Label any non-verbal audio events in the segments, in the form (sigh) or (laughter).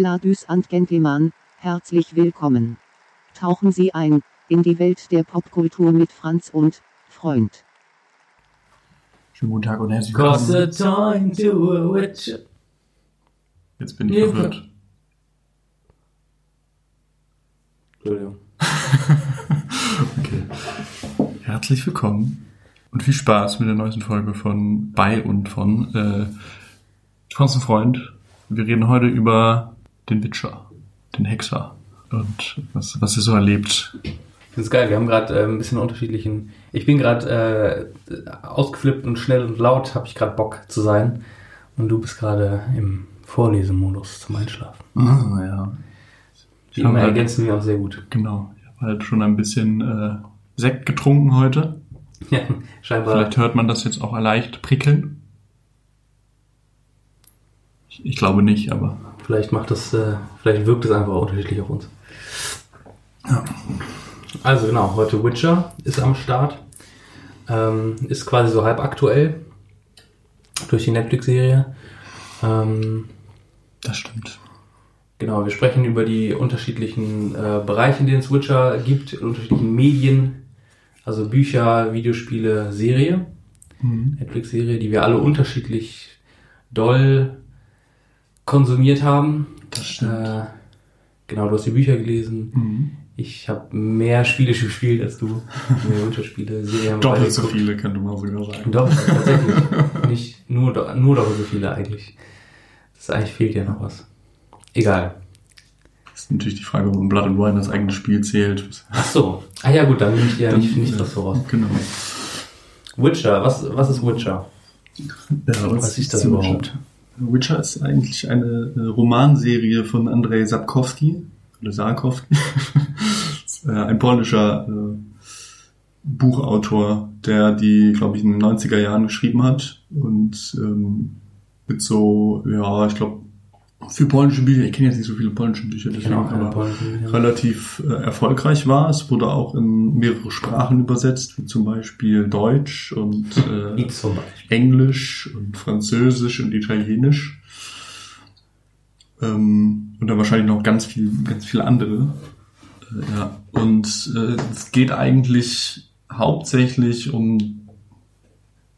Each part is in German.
Ladies and Gentlemen, herzlich willkommen. Tauchen Sie ein in die Welt der Popkultur mit Franz und Freund. Schönen guten Tag und herzlich willkommen. Jetzt bin ich Ja. verwirrt. Entschuldigung. (laughs) Okay. Herzlich willkommen und viel Spaß mit der neuesten Folge von Bei und von äh, Franz und Freund. Wir reden heute über den Witcher, den Hexer und was, was ihr so erlebt. Ich finde es geil, wir haben gerade äh, ein bisschen unterschiedlichen. Ich bin gerade äh, ausgeflippt und schnell und laut, habe ich gerade Bock zu sein. Und du bist gerade im Vorlesemodus zum Einschlafen. Ah, ja. Die immer halt- ergänzen wir auch sehr gut. Genau. Ich habe halt schon ein bisschen äh, Sekt getrunken heute. (laughs) Ja, scheinbar. Vielleicht hört man das jetzt auch leicht prickeln. Ich, ich glaube nicht, aber Vielleicht macht das, äh, vielleicht wirkt es einfach unterschiedlich auf uns. Ja. Also genau, heute Witcher ist am Start. Ähm, ist quasi so halb aktuell durch die Netflix-Serie. Ähm, das stimmt. genau, wir sprechen über die unterschiedlichen äh, Bereiche, in denen es Witcher gibt, in unterschiedlichen Medien, also Bücher, Videospiele, Serie. Mhm. Netflix-Serie, die wir alle unterschiedlich doll konsumiert haben. Das stimmt. Äh, genau, du hast die Bücher gelesen. Mhm. Ich habe mehr Spiele (laughs) gespielt als du. Mehr (laughs) beide Doppelt so viele, könnte man sogar sagen. Doch, tatsächlich. (laughs) Nicht nur, nur doppelt so viele eigentlich. Das ist eigentlich fehlt ja noch was. Egal. Das ist natürlich die Frage, ob Blood and Wine das eigene Spiel zählt. Ach so. Ah ja gut, dann nehme ich dir nicht, nicht das voraus. Genau. Witcher, was, was ist Witcher? Ja, Was ist das Witcher? überhaupt? Witcher ist eigentlich eine Romanserie von Andrzej Sapkowski oder Sarkowski. (laughs) Äh, ein polnischer äh, Buchautor, der die, glaube ich, in den 90er Jahren geschrieben hat und ähm, mit so, ja, ich glaube, für polnische Bücher, ich kenne jetzt nicht so viele polnische Bücher, deswegen, Genau, aber polnischen Bücher. relativ äh, erfolgreich war. Es wurde auch in mehrere Sprachen übersetzt, wie zum Beispiel Deutsch und äh. Englisch und Französisch und Italienisch. Ähm, und dann wahrscheinlich noch ganz viel, ganz viele andere. Äh, ja. Und äh, es geht eigentlich hauptsächlich um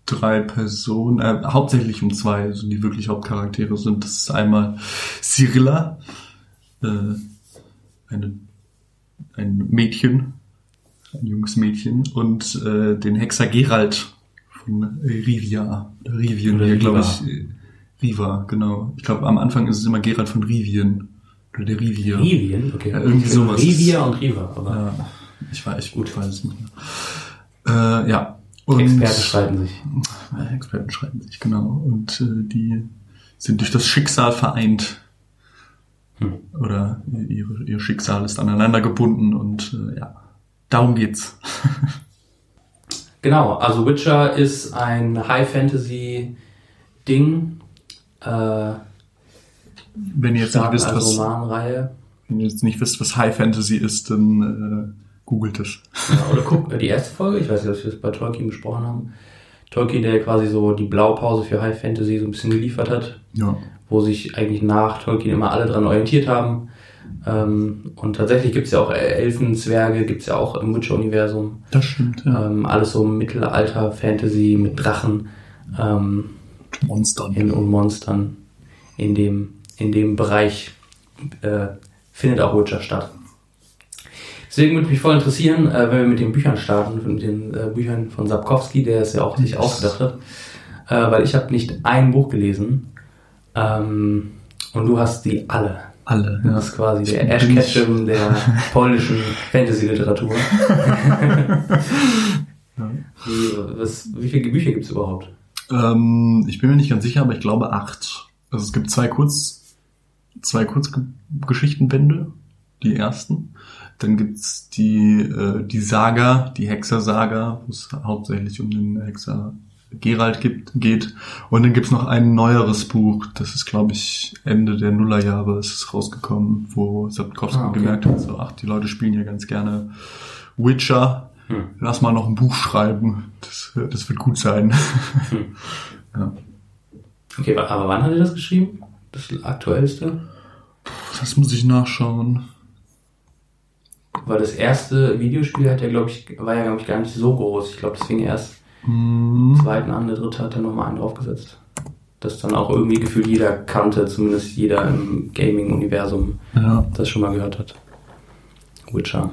drei Personen, äh, hauptsächlich um zwei, also die wirklich Hauptcharaktere sind. Das ist einmal Cyrilla, äh, eine, ein Mädchen, ein junges Mädchen, und äh, den Hexer Geralt von Rivia. Rivien, Oder wie er, glaube ich. äh, Riva, genau. Ich glaube, am Anfang ist es immer Geralt von Rivien. Oder der Rivia. Rivien? Okay. Ja, irgendwie sowas. Rivia und Riva, aber Ja, ich war echt gut, ich weiß es nicht mehr. Äh, ja. Und Experten streiten sich. Experten streiten sich, genau. Und äh, die sind durch das Schicksal vereint. Hm. Oder ihre, ihr Schicksal ist aneinander gebunden und äh, ja, darum geht's. Genau, also Witcher ist ein High-Fantasy-Ding. Äh, Wenn ihr jetzt nicht starten wisst, als was, Romanreihe. wenn ihr jetzt nicht wisst, was High Fantasy ist, dann äh, googelt es. Ja, oder guckt die erste Folge, ich weiß nicht, ob wir es bei Tolkien besprochen haben. Tolkien, der quasi so die Blaupause für High Fantasy so ein bisschen geliefert hat, Ja. wo sich eigentlich nach Tolkien immer alle dran orientiert haben. Ähm, und tatsächlich gibt's ja auch Elfen, Zwerge, gibt's ja auch im Witcher-Universum. Das stimmt, ja. Ähm, alles so Mittelalter-Fantasy mit Drachen ähm, Monstern. in, und Monstern. In dem, in dem Bereich äh, findet auch Witcher statt. Deswegen würde mich voll interessieren, äh, wenn wir mit den Büchern starten, mit den äh, Büchern von Sapkowski, der es ja auch sich ausgedacht hat. Äh, weil ich habe nicht ein Buch gelesen ähm, und du hast die alle. Alle, Du ja. bist quasi der Ash Ketchum der (laughs) polnischen Fantasy-Literatur. Wie, was, wie viele Bücher gibt's überhaupt? Ähm, ich bin mir nicht ganz sicher, aber ich glaube acht. Also es gibt zwei Kurz, zwei Kurzgeschichtenbände, die ersten. Dann gibt's die, äh, die Saga, die Hexer-Saga, wo es hauptsächlich um den Hexer Geralt gibt, geht. Und dann gibt's noch ein neueres Buch, das ist, glaube ich, Ende der Nullerjahre ist es rausgekommen, wo Sapkowski Ah, okay. gemerkt hat, so, ach, die Leute spielen ja ganz gerne Witcher. Hm. Lass mal noch ein Buch schreiben. Das, das wird gut sein. Hm. (laughs) ja. Okay, aber wann hat er das geschrieben? Das aktuellste? Das muss ich nachschauen. Weil das erste Videospiel hat ja, glaube ich, war ja, glaube ich, gar nicht so groß. Ich glaube, deswegen erst Hm. zweiten an, der dritte hat er nochmal einen draufgesetzt. Das dann auch irgendwie gefühlt jeder kannte, zumindest jeder im Gaming-Universum Ja. das schon mal gehört hat. Witcher.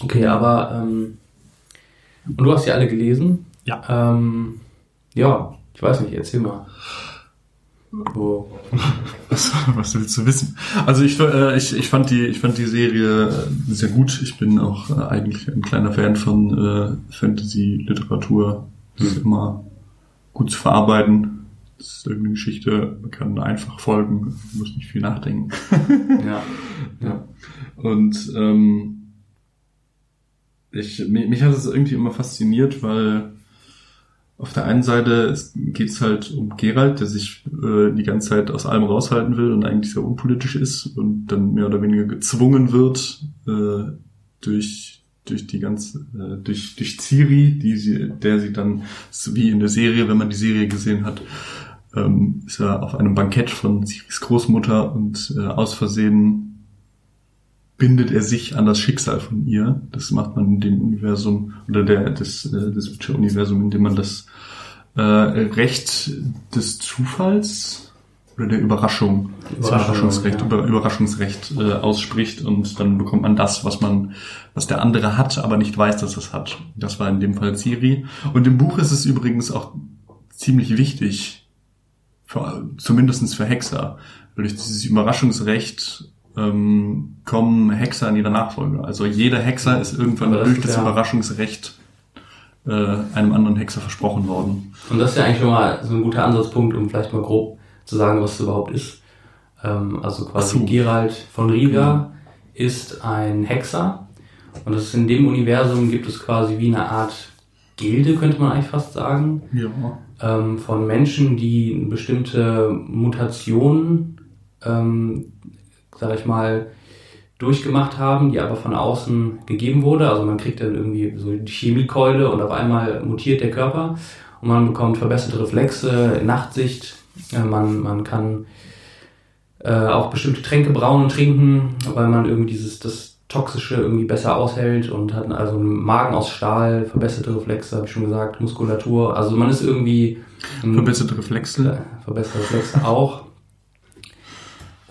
Okay, aber ähm, und du hast die alle gelesen? Ja. Ähm, ja, ich weiß nicht, erzähl mal. Wo, (laughs) Was, was willst du wissen? Also ich, äh, ich, ich fand die ich fand die Serie äh, sehr gut. Ich bin auch äh, eigentlich ein kleiner Fan von äh, Fantasy Literatur. Das ist immer gut zu verarbeiten. Das ist irgendeine Geschichte, man kann einfach folgen, man muss nicht viel nachdenken. (laughs) ja. ja. Und ähm, ich, mich, mich hat es irgendwie immer fasziniert, weil auf der einen Seite geht es halt um Geralt, der sich äh, die ganze Zeit aus allem raushalten will und eigentlich sehr unpolitisch ist und dann mehr oder weniger gezwungen wird äh, durch durch die ganze äh, durch durch Ciri, die sie der sie dann wie in der Serie, wenn man die Serie gesehen hat, ähm, ist er auf einem Bankett von Ciris Großmutter und äh, aus Versehen bindet er sich an das Schicksal von ihr. Das macht man in dem Universum oder der des, äh, des Witcher-Universum, indem man das äh, Recht des Zufalls oder der Überraschung, Überraschung, Überraschungsrecht, ja. über, Überraschungsrecht äh, ausspricht und dann bekommt man das, was man, was der andere hat, aber nicht weiß, dass es hat. Das war in dem Fall Ciri. Und im Buch ist es übrigens auch ziemlich wichtig, für, zumindestens für Hexer, weil durch dieses Überraschungsrecht ähm, kommen Hexer in ihrer Nachfolge. Also jeder Hexer ist irgendwann das durch ist das ja- Überraschungsrecht äh, einem anderen Hexer versprochen worden. Und das ist ja eigentlich schon mal so ein guter Ansatzpunkt, um vielleicht mal grob zu sagen, was es überhaupt ist. Ähm, also quasi so. Geralt von Riga ist ein Hexer. Und das ist in dem Universum gibt es quasi wie eine Art Gilde, könnte man eigentlich fast sagen, Ja. ähm, von Menschen, die bestimmte Mutationen, ähm, sag ich mal, durchgemacht haben, die aber von außen gegeben wurde. Also man kriegt dann irgendwie so die Chemiekeule und auf einmal mutiert der Körper und man bekommt verbesserte Reflexe, Nachtsicht, äh, man, man kann äh, auch bestimmte Tränke brauen und trinken, weil man irgendwie dieses das Toxische irgendwie besser aushält und hat also einen Magen aus Stahl, verbesserte Reflexe, habe ich schon gesagt, Muskulatur. Also man ist irgendwie ein- Verbesserte Reflexe. verbesserte Reflexe auch.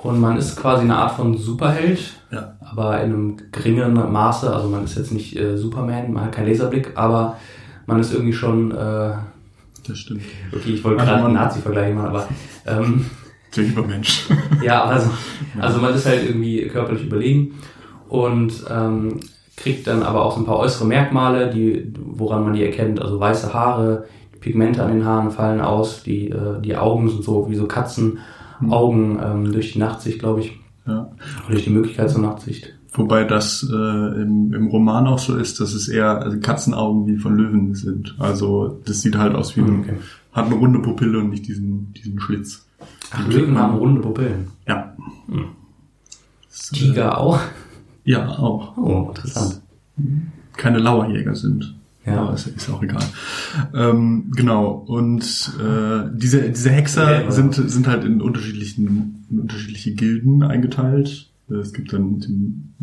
Und man ist quasi eine Art von Superheld, Ja. aber in einem geringen Maße. Also man ist jetzt nicht äh, Superman, man hat keinen Laserblick, aber man ist irgendwie schon, äh, Das stimmt. okay, ich wollte Also gerade einen man- Nazi-Vergleich machen, aber ähm, Der Übermensch. (laughs) ja, also, also man ist halt irgendwie körperlich überlegen und ähm, kriegt dann aber auch so ein paar äußere Merkmale, die, woran man die erkennt. Also weiße Haare, die Pigmente an den Haaren fallen aus, die, äh, die Augen sind so wie so Katzenaugen ähm, durch die Nachtsicht, glaube ich. Ja. Oder durch die Möglichkeit zur Nachtsicht. Wobei das äh, im, im Roman auch so ist, dass es eher also Katzenaugen wie von Löwen sind. Also das sieht halt aus wie ein, Okay. hat eine runde Pupille und nicht diesen, diesen Schlitz. Ach, Löwen haben runde Pupillen. Ja. Äh, Tiger auch? Ja, auch. Oh, interessant. Keine Lauerjäger sind. Ja. Aber ist, ist auch egal. Ähm, genau. Und äh, diese, diese Hexer Ja. sind, sind halt in unterschiedlichen, in unterschiedliche Gilden eingeteilt. Es gibt dann den,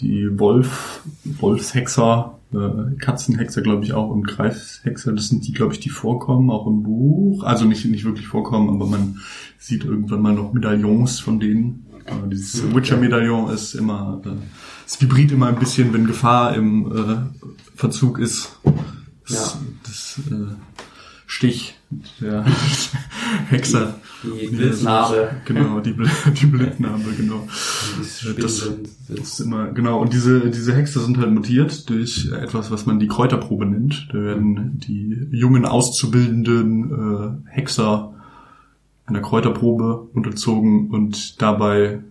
die Wolf, Wolfshexer, äh, Katzenhexer, glaube ich, auch und Greifshexer. Das sind die, glaube ich, die vorkommen, auch im Buch. Also nicht, nicht wirklich vorkommen, aber man sieht irgendwann mal noch Medaillons von denen. Äh, dieses Okay. Witcher-Medaillon ist immer, äh, es vibriert immer ein bisschen, wenn Gefahr im äh, Verzug ist. Das, das äh, Stich der (laughs) Hexer. (laughs) Die Blitznarbe. Genau, die, Bl die Blitznarbe, genau. Das- Das ist immer, genau, und diese, diese Hexer sind halt mutiert durch etwas, was man die Kräuterprobe nennt. Da werden die jungen auszubildenden äh, Hexer einer Kräuterprobe unterzogen und dabei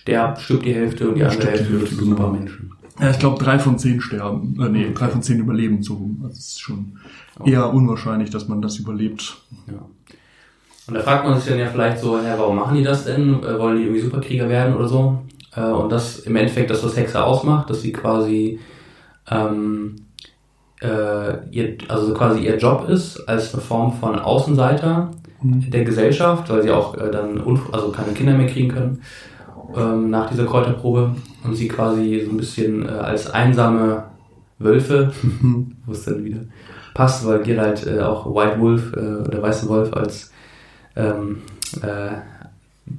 Sterbt, stirbt die Hälfte und die andere Hälfte wird zu genau. Supermenschen. Ja, ich glaube, drei von zehn sterben. Äh, nee, Okay. drei von zehn überleben so. Also es ist schon Oh. eher unwahrscheinlich, dass man das überlebt. Ja. Und da fragt man sich dann ja vielleicht so, hä, warum machen die das denn? Äh, Wollen die irgendwie Superkrieger werden oder so? Äh, Und das im Endeffekt, das was Hexer ausmacht, dass sie quasi ähm, äh, ihr, also quasi ihr Job ist, als eine Form von Außenseiter, der Gesellschaft, weil sie auch äh, dann also keine Kinder mehr kriegen können ähm, nach dieser Kräuterprobe und sie quasi so ein bisschen äh, als einsame Wölfe, (laughs) wo es dann wieder passt, weil Geralt äh, auch White Wolf äh, oder Weiße Wolf als ähm, äh,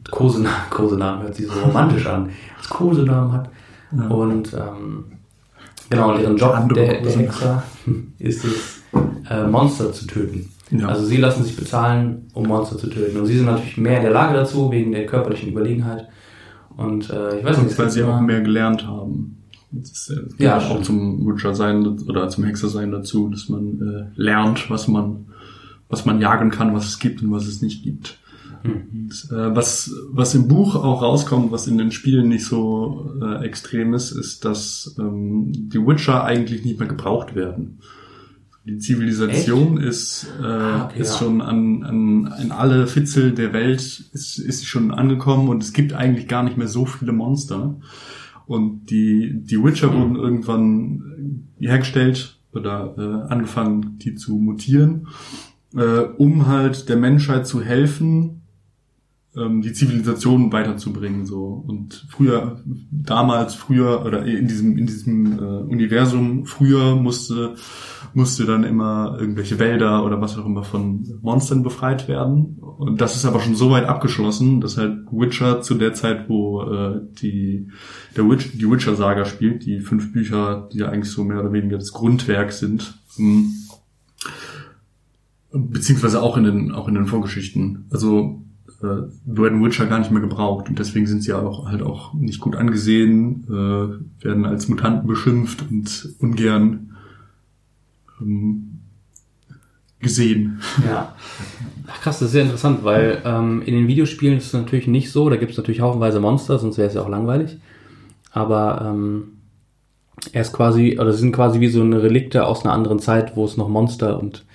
Kosenamen, (laughs) Kosenamen hört sich so romantisch an, als Kosenamen hat. Ja. Und ähm, genau, und deren Job der, der Kosenamen. Hexer ist es, äh, Monster zu töten. Ja. Also sie lassen sich bezahlen, um Monster zu töten. Und sie sind natürlich mehr in der Lage dazu, wegen der körperlichen Überlegenheit. Und äh, ich weiß nicht, weil sie auch mehr gelernt haben. Das das Ja, auch stimmt. zum Witcher sein oder zum Hexer sein dazu, dass man äh, lernt, was man was man jagen kann, was es gibt und was es nicht gibt. Und, äh, was was im Buch auch rauskommt, was in den Spielen nicht so äh, extrem ist, ist, dass ähm, die Witcher eigentlich nicht mehr gebraucht werden. Die Zivilisation ist, äh, Ah, okay, ist ja. schon an, an in alle Fitzel der Welt ist, ist schon angekommen und es gibt eigentlich gar nicht mehr so viele Monster. Und die, die Witcher wurden irgendwann hergestellt oder äh, angefangen, die zu mutieren, äh, um halt der Menschheit zu helfen, ähm, die Zivilisation weiterzubringen. So. Und früher, damals, früher, oder in diesem, in diesem äh, Universum, früher musste, musste dann immer irgendwelche Wälder oder was auch immer von Monstern befreit werden. Und das ist aber schon so weit abgeschlossen, dass halt Witcher zu der Zeit, wo äh, die, der Witch, die Witcher-Saga spielt, die fünf Bücher, die ja eigentlich so mehr oder weniger das Grundwerk sind, mh, beziehungsweise auch in den, auch in den Vorgeschichten. Also äh, werden Witcher gar nicht mehr gebraucht und deswegen sind sie auch halt auch nicht gut angesehen, äh, werden als Mutanten beschimpft und ungern ähm, gesehen. Ja. Ach krass, das ist sehr interessant, weil ähm, in den Videospielen ist es natürlich nicht so. Da gibt es natürlich haufenweise Monster, sonst wäre es ja auch langweilig. Aber ähm, er ist quasi, oder sind quasi wie so eine Relikte aus einer anderen Zeit, wo es noch Monster und,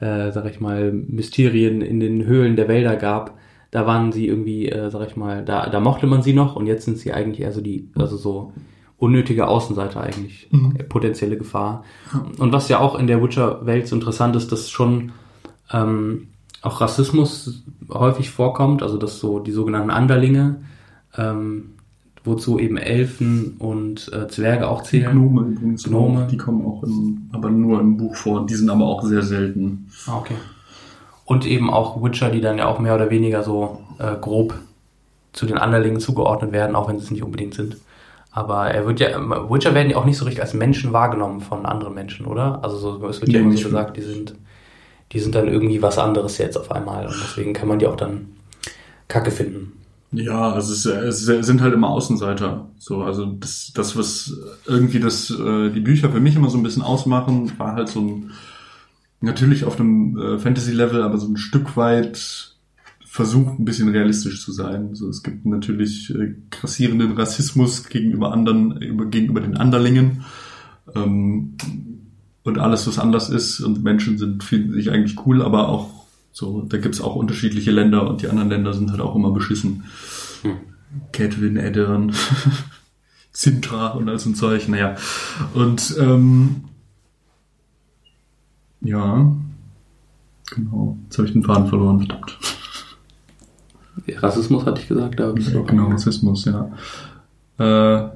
äh, sag ich mal, Mysterien in den Höhlen der Wälder gab. Da waren sie irgendwie, äh, sag ich mal, da, da mochte man sie noch und jetzt sind sie eigentlich eher so die, also so unnötige Außenseiter eigentlich, Mhm. potenzielle Gefahr. Und was ja auch in der Witcher-Welt so interessant ist, dass schon ähm, auch Rassismus häufig vorkommt, also dass so die sogenannten Anderlinge, ähm, wozu eben Elfen und äh, Zwerge auch zählen. Gnome übrigens Gnome. die kommen auch im, aber nur im Buch vor. Die sind aber auch sehr selten. Ah, okay. Und eben auch Witcher, die dann ja auch mehr oder weniger so äh, grob zu den Anderlingen zugeordnet werden, auch wenn sie es nicht unbedingt sind. Aber er wird ja, Witcher werden ja auch nicht so richtig als Menschen wahrgenommen von anderen Menschen, oder? Also so, es wird ja Nee, immer nicht so gesagt, die sind, die sind dann irgendwie was anderes jetzt auf einmal und deswegen kann man die auch dann Kacke finden. Ja, also es, es sind halt immer Außenseiter. So, also das, das was irgendwie das äh, die Bücher für mich immer so ein bisschen ausmachen, war halt so ein natürlich auf einem äh, Fantasy-Level, aber so ein Stück weit versucht, ein bisschen realistisch zu sein. So, es gibt natürlich äh, grassierenden Rassismus gegenüber anderen, über, gegenüber den Anderlingen. Ähm, und alles, was anders ist und Menschen sind, finden sich eigentlich cool, aber auch so, da gibt's auch unterschiedliche Länder und die anderen Länder sind halt auch immer beschissen. Hm. Cadwin, Eddern, (laughs) Sintra und all so ein Zeug, naja. Und ähm, ja, genau. Jetzt habe ich den Faden verloren, verdammt. Rassismus hatte ich gesagt, da bist du auch- Genau, Rassismus, ja. Äh,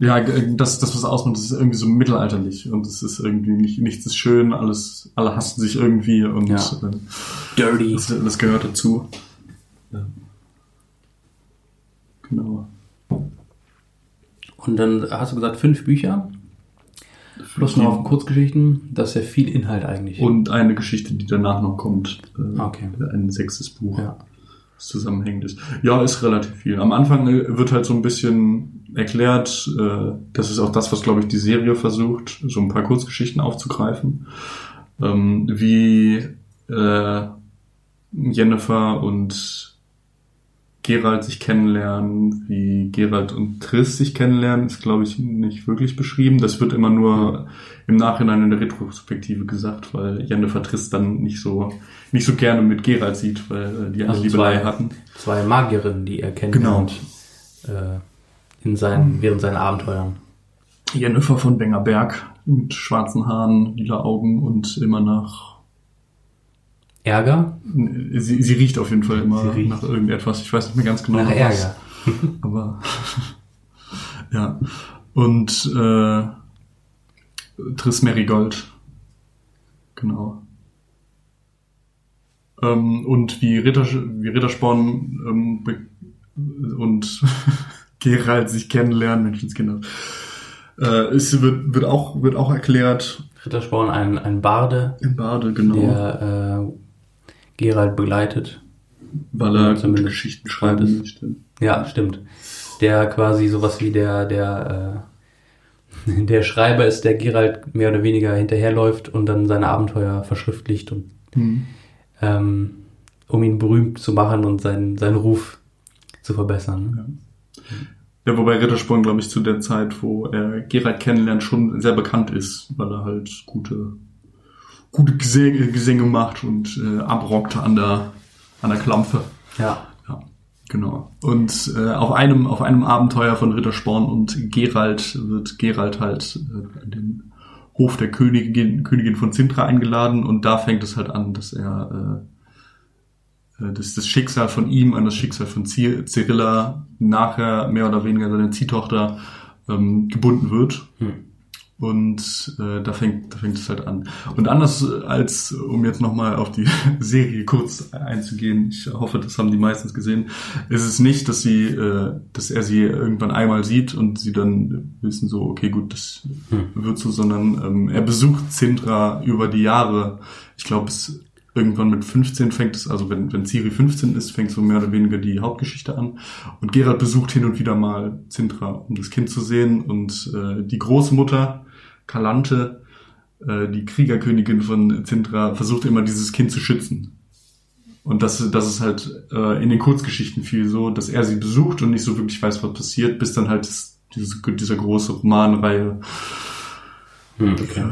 ja, das, das was ausmacht, das ist irgendwie so mittelalterlich und es ist irgendwie nicht, nichts ist schön, alles, alle hassen sich irgendwie und Ja. äh, Dirty. das, das gehört dazu. Ja. Genau. Und dann hast du gesagt, fünf Bücher. Plus noch auf Kurzgeschichten. Das ist ja viel Inhalt eigentlich. Und eine Geschichte, die danach noch kommt. Äh, Okay. Ein sechstes Buch. ja. das zusammenhängend ist. Ja, ist relativ viel. Am Anfang äh, wird halt so ein bisschen erklärt, äh, das ist auch das, was, glaube ich, die Serie versucht, so ein paar Kurzgeschichten aufzugreifen, ähm, wie äh, Jennifer und Gerald sich kennenlernen, wie Gerald und Triss sich kennenlernen, ist, glaube ich, nicht wirklich beschrieben. Das wird immer nur im Nachhinein in der Retrospektive gesagt, weil Jennifer Triss dann nicht so nicht so gerne mit Gerald sieht, weil äh, die eine Also Liebelei zwei- hatten. Zwei Magierinnen, die er kennt. Genau. Äh, in seinen, während seinen Abenteuern. Jennifer von Wengerberg mit schwarzen Haaren, lila Augen und immer nach. Ärger? Sie, sie riecht auf jeden Fall immer nach irgendetwas. Ich weiß nicht mehr ganz genau. Nach was. Ärger. (laughs) Aber (laughs) ja. Und äh, Triss Merigold. Genau. Ähm, und wie, Ritter, wie Rittersporn ähm, und (laughs) Gerald sich kennenlernen, Menschenskinder. Äh, es wird, wird, auch, wird auch erklärt Rittersporn, ein, ein Barde, im Bade, genau. der äh, Gerald begleitet. weil er zumindest Geschichten schreibt schreiben möchte. Ja, stimmt. Der quasi sowas wie der, der, äh, (laughs) der Schreiber ist, der Gerald mehr oder weniger hinterherläuft und dann seine Abenteuer verschriftlicht und Hm. ähm, um ihn berühmt zu machen und seinen, seinen Ruf zu verbessern. Ja, wobei Rittersporn, glaube ich, zu der Zeit, wo er Gerald kennenlernt, schon sehr bekannt ist, weil er halt gute, gute Gesänge, Gesänge macht und äh, abrockt an der, an der Klampfe. Ja. Ja, genau. Und äh, auf einem auf einem Abenteuer von Rittersporn und Gerald wird Gerald halt äh, an den Hof der Königin, Königin von Sintra eingeladen und da fängt es halt an, dass er äh, äh, dass das Schicksal von ihm an das Schicksal von Cy- Cyrilla nachher mehr oder weniger seine Ziehtochter ähm, gebunden wird. Hm. Und äh, da fängt da fängt es halt an. Und anders als, um jetzt nochmal auf die (laughs) Serie kurz einzugehen, ich hoffe, das haben die meistens gesehen, ist es nicht, dass sie, äh, dass er sie irgendwann einmal sieht und sie dann wissen so, okay, gut, das Hm. wird so, sondern ähm, er besucht Sintra über die Jahre. Ich glaube, es irgendwann mit 15 fängt es, also wenn, wenn Ciri 15 ist, fängt so mehr oder weniger die Hauptgeschichte an. Und Gerald besucht hin und wieder mal Sintra, um das Kind zu sehen. Und äh, die Großmutter, Kalante, äh, die Kriegerkönigin von Sintra, versucht immer dieses Kind zu schützen. Und das, das ist halt äh, in den Kurzgeschichten viel so, dass er sie besucht und nicht so wirklich weiß, was passiert, bis dann halt das, diese, dieser große Romanreihe Hm, okay.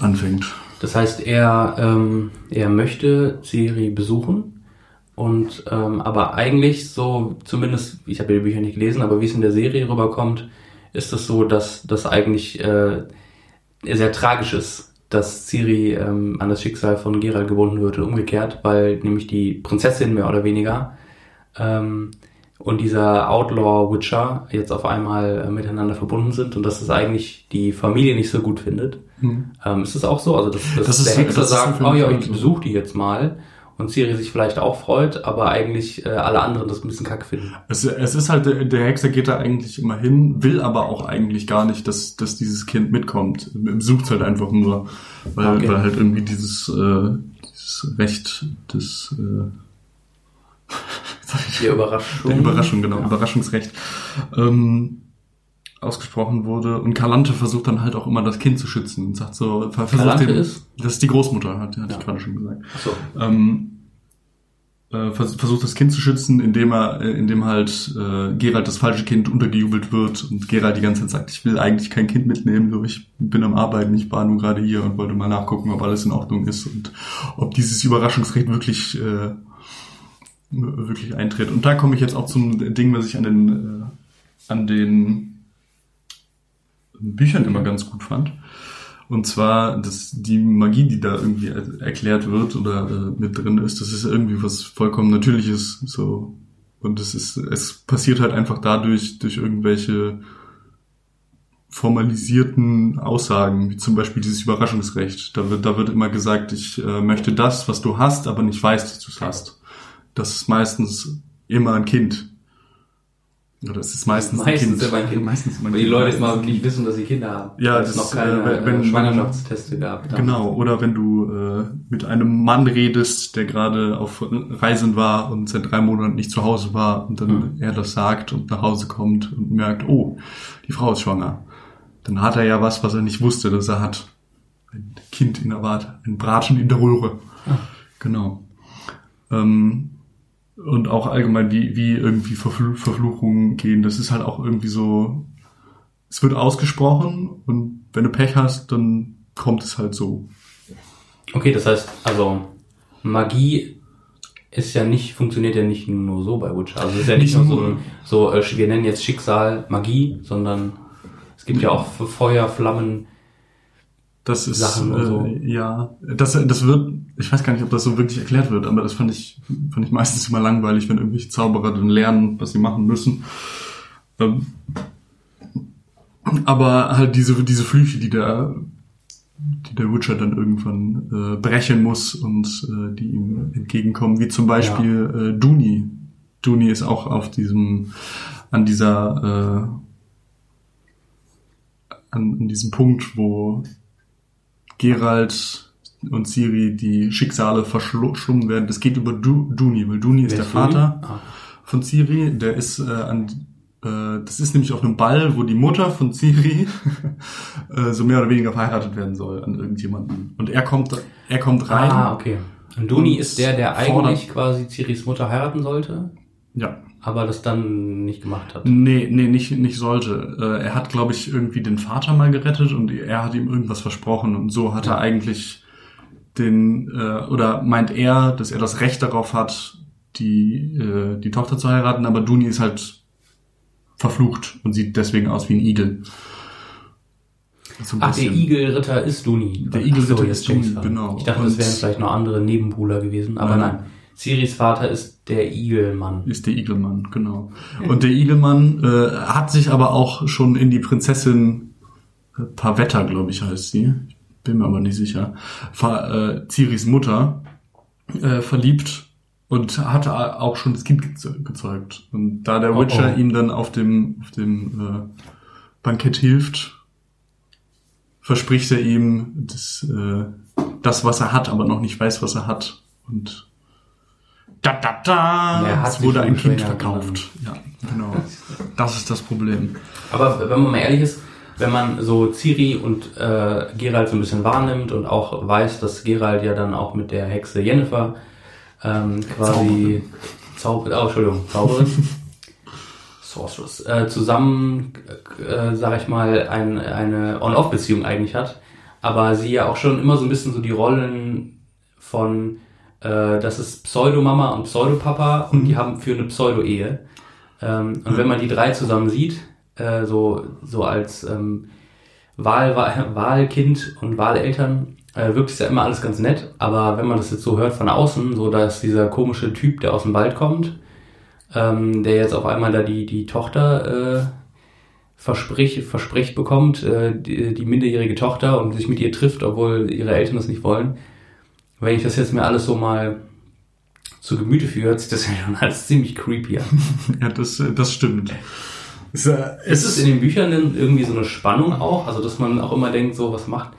anfängt. Das heißt, er, ähm, er möchte Siri besuchen und ähm, aber eigentlich so, zumindest, ich habe die Bücher nicht gelesen, aber wie es in der Serie rüberkommt, ist es so, dass das eigentlich äh, sehr tragisch ist, dass Ciri ähm, an das Schicksal von Geralt gebunden wird und umgekehrt, weil nämlich die Prinzessin mehr oder weniger ähm, und dieser Outlaw Witcher jetzt auf einmal äh, miteinander verbunden sind und dass es eigentlich die Familie nicht so gut findet. Ähm, ist es auch so? Also, dass, dass Das ist- der Hexer sagt, oh ja, ich besuche die jetzt mal und Ciri sich vielleicht auch freut, aber eigentlich äh, alle anderen das ein bisschen kacke finden. Es, es ist halt, der, der Hexer geht da eigentlich immer hin, will aber auch eigentlich gar nicht, dass, dass dieses Kind mitkommt. Sucht halt einfach nur, weil, Okay. weil halt irgendwie dieses, äh, dieses Recht des, äh, Die (laughs) Überraschung. der Überraschung, genau, Ja. Überraschungsrecht, ähm, ausgesprochen wurde. Und Kalante versucht dann halt auch immer das Kind zu schützen und sagt so, ver- versucht Kalante den, ist? Das ist die Großmutter, hat, hat Ja. ich gerade schon gesagt. Ach so. ähm, äh, vers versucht das Kind zu schützen, indem er, äh, indem halt äh, Gerald das falsche Kind untergejubelt wird und Gerald die ganze Zeit sagt, ich will eigentlich kein Kind mitnehmen, so ich bin am Arbeiten, ich war nun gerade hier und wollte mal nachgucken, ob alles in Ordnung ist und ob dieses Überraschungsrecht wirklich äh, wirklich eintritt. Und da komme ich jetzt auch zum Ding, was ich an den äh, an den Büchern immer ganz gut fand. Und zwar, dass die Magie, die da irgendwie er- erklärt wird oder äh, mit drin ist, das ist irgendwie was vollkommen Natürliches. So. Und es ist, es passiert halt einfach dadurch, durch irgendwelche formalisierten Aussagen, wie zum Beispiel dieses Überraschungsrecht. Da wird, da wird immer gesagt, ich äh, möchte das, was du hast, aber nicht weiß, dass du es hast. Das ist meistens immer ein Kind. Oder es ist meistens, Meistens ein Kind. immer ein Kind. Meistens immer ein Weil die. Leute Meistens mal wirklich wissen, dass sie Kinder haben. Ja, das, noch keine äh, wenn- äh, Schwangerschaftsteste gab. Genau, oder wenn du äh, mit einem Mann redest, der gerade auf Reisen war und seit drei Monaten nicht zu Hause war und dann Hm. er das sagt und nach Hause kommt und merkt, oh, die Frau ist schwanger. Dann hat er ja was, was er nicht wusste, dass er hat. Ein Kind in der Wart, ein Braten in der Röhre. Ah. Genau. Ähm, und auch allgemein, wie, wie irgendwie Verfl Verfluchungen gehen, das ist halt auch irgendwie so, es wird ausgesprochen und wenn du Pech hast, dann kommt es halt so. Okay, das heißt, also Magie ist ja nicht, funktioniert ja nicht nur so bei Witcher. Also es ist ja nicht, Nicht nur so, so äh, wir nennen jetzt Schicksal Magie, sondern Es gibt ja auch Feuer, Flammen. Das ist Sachen und so. äh, ja, das das wird, ich weiß gar nicht, ob das so wirklich erklärt wird, aber das fand ich fand ich meistens immer langweilig, wenn irgendwelche Zauberer dann lernen, was sie machen müssen. Ähm, aber halt diese diese Flüche, die der die der Witcher dann irgendwann äh, brechen muss und äh, die ihm entgegenkommen, wie zum Beispiel äh, Duni. Duni ist auch auf diesem an dieser äh, an, an diesem Punkt, wo Geralt und Ciri die Schicksale verschlungen werden. Das geht über du Duni, weil Duni ist der Vater? Ah. von Ciri. Der ist äh, an äh, das ist nämlich auf einem Ball, wo die Mutter von Ciri (laughs) äh, so mehr oder weniger verheiratet werden soll an irgendjemanden. Und er kommt er kommt rein. Ah, okay. Und Duni Und ist der, der eigentlich quasi Ciris Mutter heiraten sollte, Ja. Aber das dann nicht gemacht hat. Nee, nee, nicht, nicht sollte. Äh, er hat, glaube ich, irgendwie den Vater mal gerettet und er hat ihm irgendwas versprochen und so hat Ja. er eigentlich den, äh, oder meint er, dass er das Recht darauf hat, die, äh, die Tochter zu heiraten, aber Duni ist halt verflucht und sieht deswegen aus wie ein Igel. So ein Ach, der. Igelritter ist Duni. Der Igelritter so, ist Duni, genau. Ich dachte, das Und- wären vielleicht noch andere Nebenbuhler gewesen, aber Nein. nein. Ciris Vater ist der Igelmann. Ist der Igelmann, genau. Und der Igelmann äh, hat sich aber auch schon in die Prinzessin äh, Pavetta, glaube ich, heißt sie. Ich bin mir aber nicht sicher. Ver, äh, Ciris Mutter äh, verliebt und hat auch schon das Kind geze- gezeugt. Und da der Oh, Witcher oh. ihm dann auf dem, auf dem äh, Bankett hilft, verspricht er ihm das, äh, das, was er hat, aber noch nicht weiß, was er hat. Und da, da, da, hat es wurde ein Kind verkauft. Ja, genau. Das ist das Problem. Aber wenn man mal ehrlich ist, wenn man so Ciri und äh, Geralt so ein bisschen wahrnimmt und auch weiß, dass Geralt ja dann auch mit der Hexe Jennifer ähm, quasi Zauberin, oh, Entschuldigung, Zauberin, (laughs) Sorceress, äh, zusammen, äh, sag ich mal, ein, eine On-Off-Beziehung eigentlich hat, aber sie ja auch schon immer so ein bisschen so die Rollen von, äh, das ist Pseudomama und Pseudopapa und die haben für eine Pseudo-Ehe. Ähm, und wenn man die drei zusammen sieht, äh, so, so als ähm, Wahl, Wahl, (laughs) Wahlkind und Wahleltern, äh, wirkt es ja immer alles ganz nett. Aber wenn man das jetzt so hört von außen, so dass dieser komische Typ, der aus dem Wald kommt, ähm, der jetzt auf einmal da die, die Tochter äh, verspricht, verspricht bekommt, äh, die, die minderjährige Tochter und sich mit ihr trifft, obwohl ihre Eltern das nicht wollen. Wenn ich das jetzt mir alles so mal zu Gemüte führe, hört sich das (laughs) ja schon alles ziemlich creepy an. (laughs) Ja, das, äh, das stimmt. Es, Ist es in den Büchern denn irgendwie so eine Spannung auch? Also, dass man auch immer denkt, so, was macht,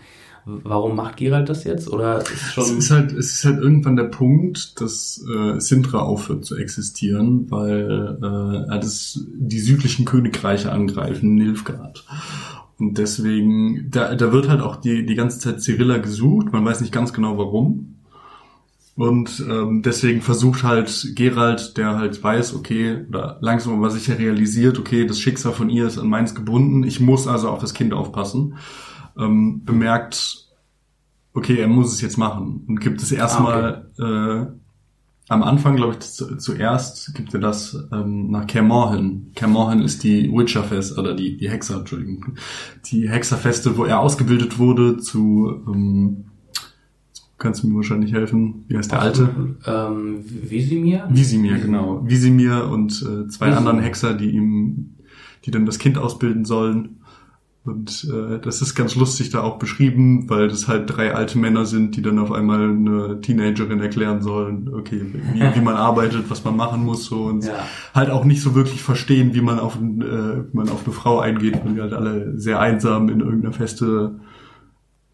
warum macht Geralt das jetzt? Oder ist es Es schon, ist halt, es ist halt irgendwann der Punkt, dass äh, Sintra aufhört zu existieren, weil äh, das, die südlichen Königreiche angreifen, Nilfgaard. Und deswegen, da, da wird halt auch die, die ganze Zeit Cyrilla gesucht, man weiß nicht ganz genau warum. Und ähm, deswegen versucht halt Geralt, der halt weiß, okay, oder langsam aber sicher realisiert, okay, das Schicksal von ihr ist an meins gebunden, ich muss also auf das Kind aufpassen, ähm, bemerkt, okay, er muss es jetzt machen. Und gibt es erstmal äh, am Anfang, glaube ich, zu, zuerst gibt er das ähm, nach Kermorhen. Kermorhen ist die Witcherfest oder die die Hexer, Entschuldigung, die Hexerfeste, wo er ausgebildet wurde zu ähm, kannst du mir wahrscheinlich helfen? Wie heißt der alte? ähm, Visimir? Visimir, genau. Visimir und äh, zwei Visimir. anderen Hexer, die ihm, die dann das Kind ausbilden sollen. Und äh, das ist ganz lustig da auch beschrieben, weil das halt drei alte Männer sind, die dann auf einmal eine Teenagerin erklären sollen, okay, wie, wie man (laughs) arbeitet, was man machen muss so und Ja. halt auch nicht so wirklich verstehen, wie man auf, äh, wie man auf eine Frau eingeht, weil die halt alle sehr einsam in irgendeiner Feste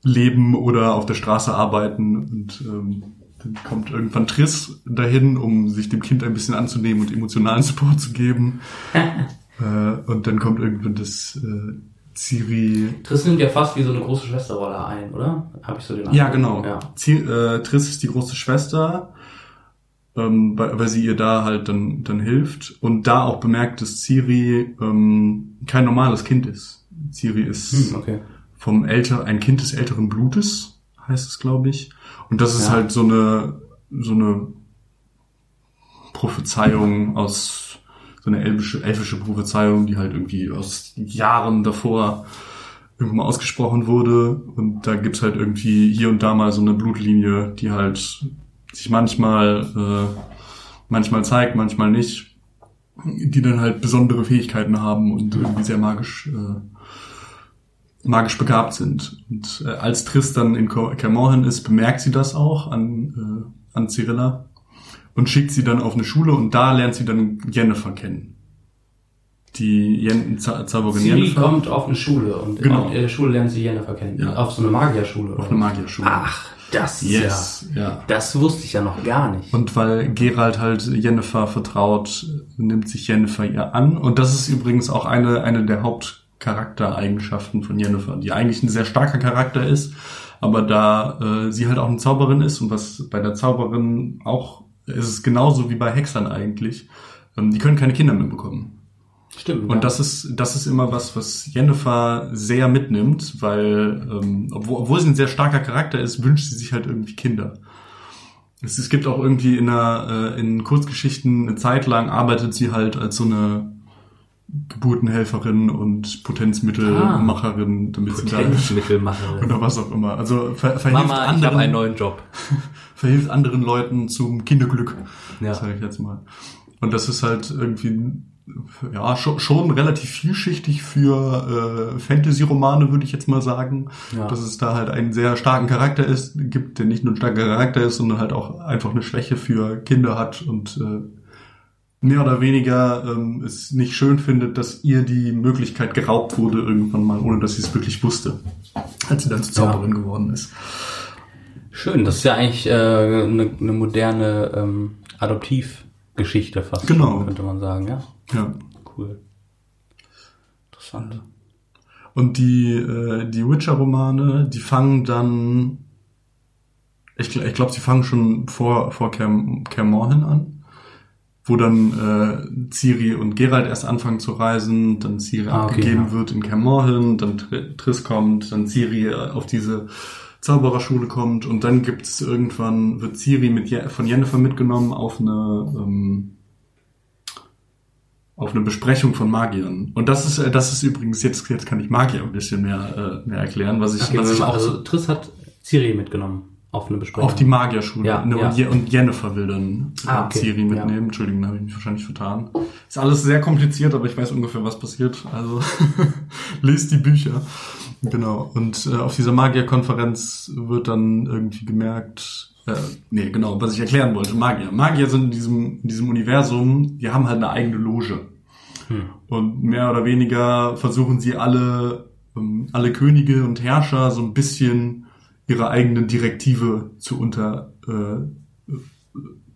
leben oder auf der Straße arbeiten und ähm, dann kommt irgendwann Triss dahin, um sich dem Kind ein bisschen anzunehmen und emotionalen (laughs) Support zu geben. (laughs) äh, und dann kommt irgendwann das äh, Ciri. Triss nimmt ja fast wie so eine große Schwesterrolle ein, oder? Habe ich so den Ja, Eindruck. genau. Ja. Zi äh, Triss ist die große Schwester, ähm, weil, weil sie ihr da halt dann, dann hilft und da auch bemerkt, dass Ciri ähm, kein normales Kind ist. Ciri ist Hm, okay. vom älter, ein Kind des älteren Blutes, heißt es, glaube ich. Und das ist Ja. halt so eine, so eine Prophezeiung aus, so eine elfische, elfische Prophezeiung, die halt irgendwie aus Jahren davor irgendwann ausgesprochen wurde. Und da gibt's halt irgendwie hier und da mal so eine Blutlinie, die halt sich manchmal, äh, manchmal zeigt, manchmal nicht, die dann halt besondere Fähigkeiten haben und irgendwie sehr magisch, äh, magisch begabt sind. Und äh, als Triss dann in Kermorhen ist, bemerkt sie das auch an, äh, an Cyrilla und schickt sie dann auf eine Schule und da lernt sie dann Jennifer kennen. Die Jen Za- Zauberin Siri Jennifer. kommt auf eine Schule und Genau. in der Schule lernt sie Jennifer kennen. Ja. Auf so eine Magierschule. Auf eine Magierschule. Ach, das ist Yes, ja. ja. Das wusste ich ja noch gar nicht. Und weil Gerald halt Jennifer vertraut, nimmt sich Jennifer ihr an. Und das ist übrigens auch eine, eine der Hauptcharaktereigenschaften von Jennifer, die eigentlich ein sehr starker Charakter ist, aber da äh, sie halt auch eine Zauberin ist und was bei der Zauberin auch ist es genauso wie bei Hexern eigentlich. Ähm, die können keine Kinder mehr bekommen. Stimmt. Und ja. das ist, das ist immer was, was Jennifer sehr mitnimmt, weil, ähm, obwohl, obwohl sie ein sehr starker Charakter ist, wünscht sie sich halt irgendwie Kinder. Es, es gibt auch irgendwie in, einer, äh, in Kurzgeschichten eine Zeit lang arbeitet sie halt als so eine Geburtenhelferin und Potenzmittelmacherin, damit sie da Potenzmittelmacherin. (laughs) oder was auch immer. Also ver, verhilft, Mama, ich habe anderen, einen neuen Job. (laughs) verhilft anderen Leuten zum Kinderglück Ja. sage ich jetzt mal. Und das ist halt irgendwie ja schon, schon relativ vielschichtig für äh, Fantasy-Romane, würde ich jetzt mal sagen. Ja. Dass es da halt einen sehr starken Charakter ist, gibt, der nicht nur ein starker Charakter ist, sondern halt auch einfach eine Schwäche für Kinder hat und äh, mehr oder weniger ähm, es nicht schön findet, dass ihr die Möglichkeit geraubt wurde irgendwann mal, ohne dass sie es wirklich wusste, als sie dann zur Ja. Zauberin geworden ist. Schön, das ist ja eigentlich äh, eine, eine moderne ähm, Adoptivgeschichte fast, Genau. schon, könnte man sagen, ja. Ja. Cool. Interessant. Und die, äh, die Witcher-Romane, die fangen dann, ich, ich glaube, sie fangen schon vor, vor Cam, Cam Morhen an, wo dann äh, Ciri und Geralt erst anfangen zu reisen, dann Ciri Ah, okay, abgegeben ja. wird in Cam Morhen, dann Tr Triss kommt, dann Ciri äh, auf diese Zaubererschule kommt und dann gibt's irgendwann, wird Ciri mit von Jennifer mitgenommen auf eine, ähm, auf eine Besprechung von Magiern. Und das ist, äh, das ist übrigens, jetzt, jetzt kann ich Magier ein bisschen mehr, äh, mehr erklären, was ich, Okay, was ich auch also Triss hat Siri mitgenommen auf eine Besprechung. auf die Magierschule. Ja, Ne, ja. Und, Je und Jennifer will dann Ah, okay. Ciri mitnehmen. Ja. Entschuldigung, da habe ich mich wahrscheinlich vertan. Ist alles sehr kompliziert, aber ich weiß ungefähr, was passiert. Also (laughs) lest die Bücher. Genau. Und äh, auf dieser Magierkonferenz wird dann irgendwie gemerkt, äh, nee, genau, was ich erklären wollte, Magier. Magier sind in diesem, in diesem Universum, die haben halt eine eigene Loge. Hm. Und mehr oder weniger versuchen sie alle, ähm, alle Könige und Herrscher so ein bisschen ihre eigenen Direktive zu unter, äh,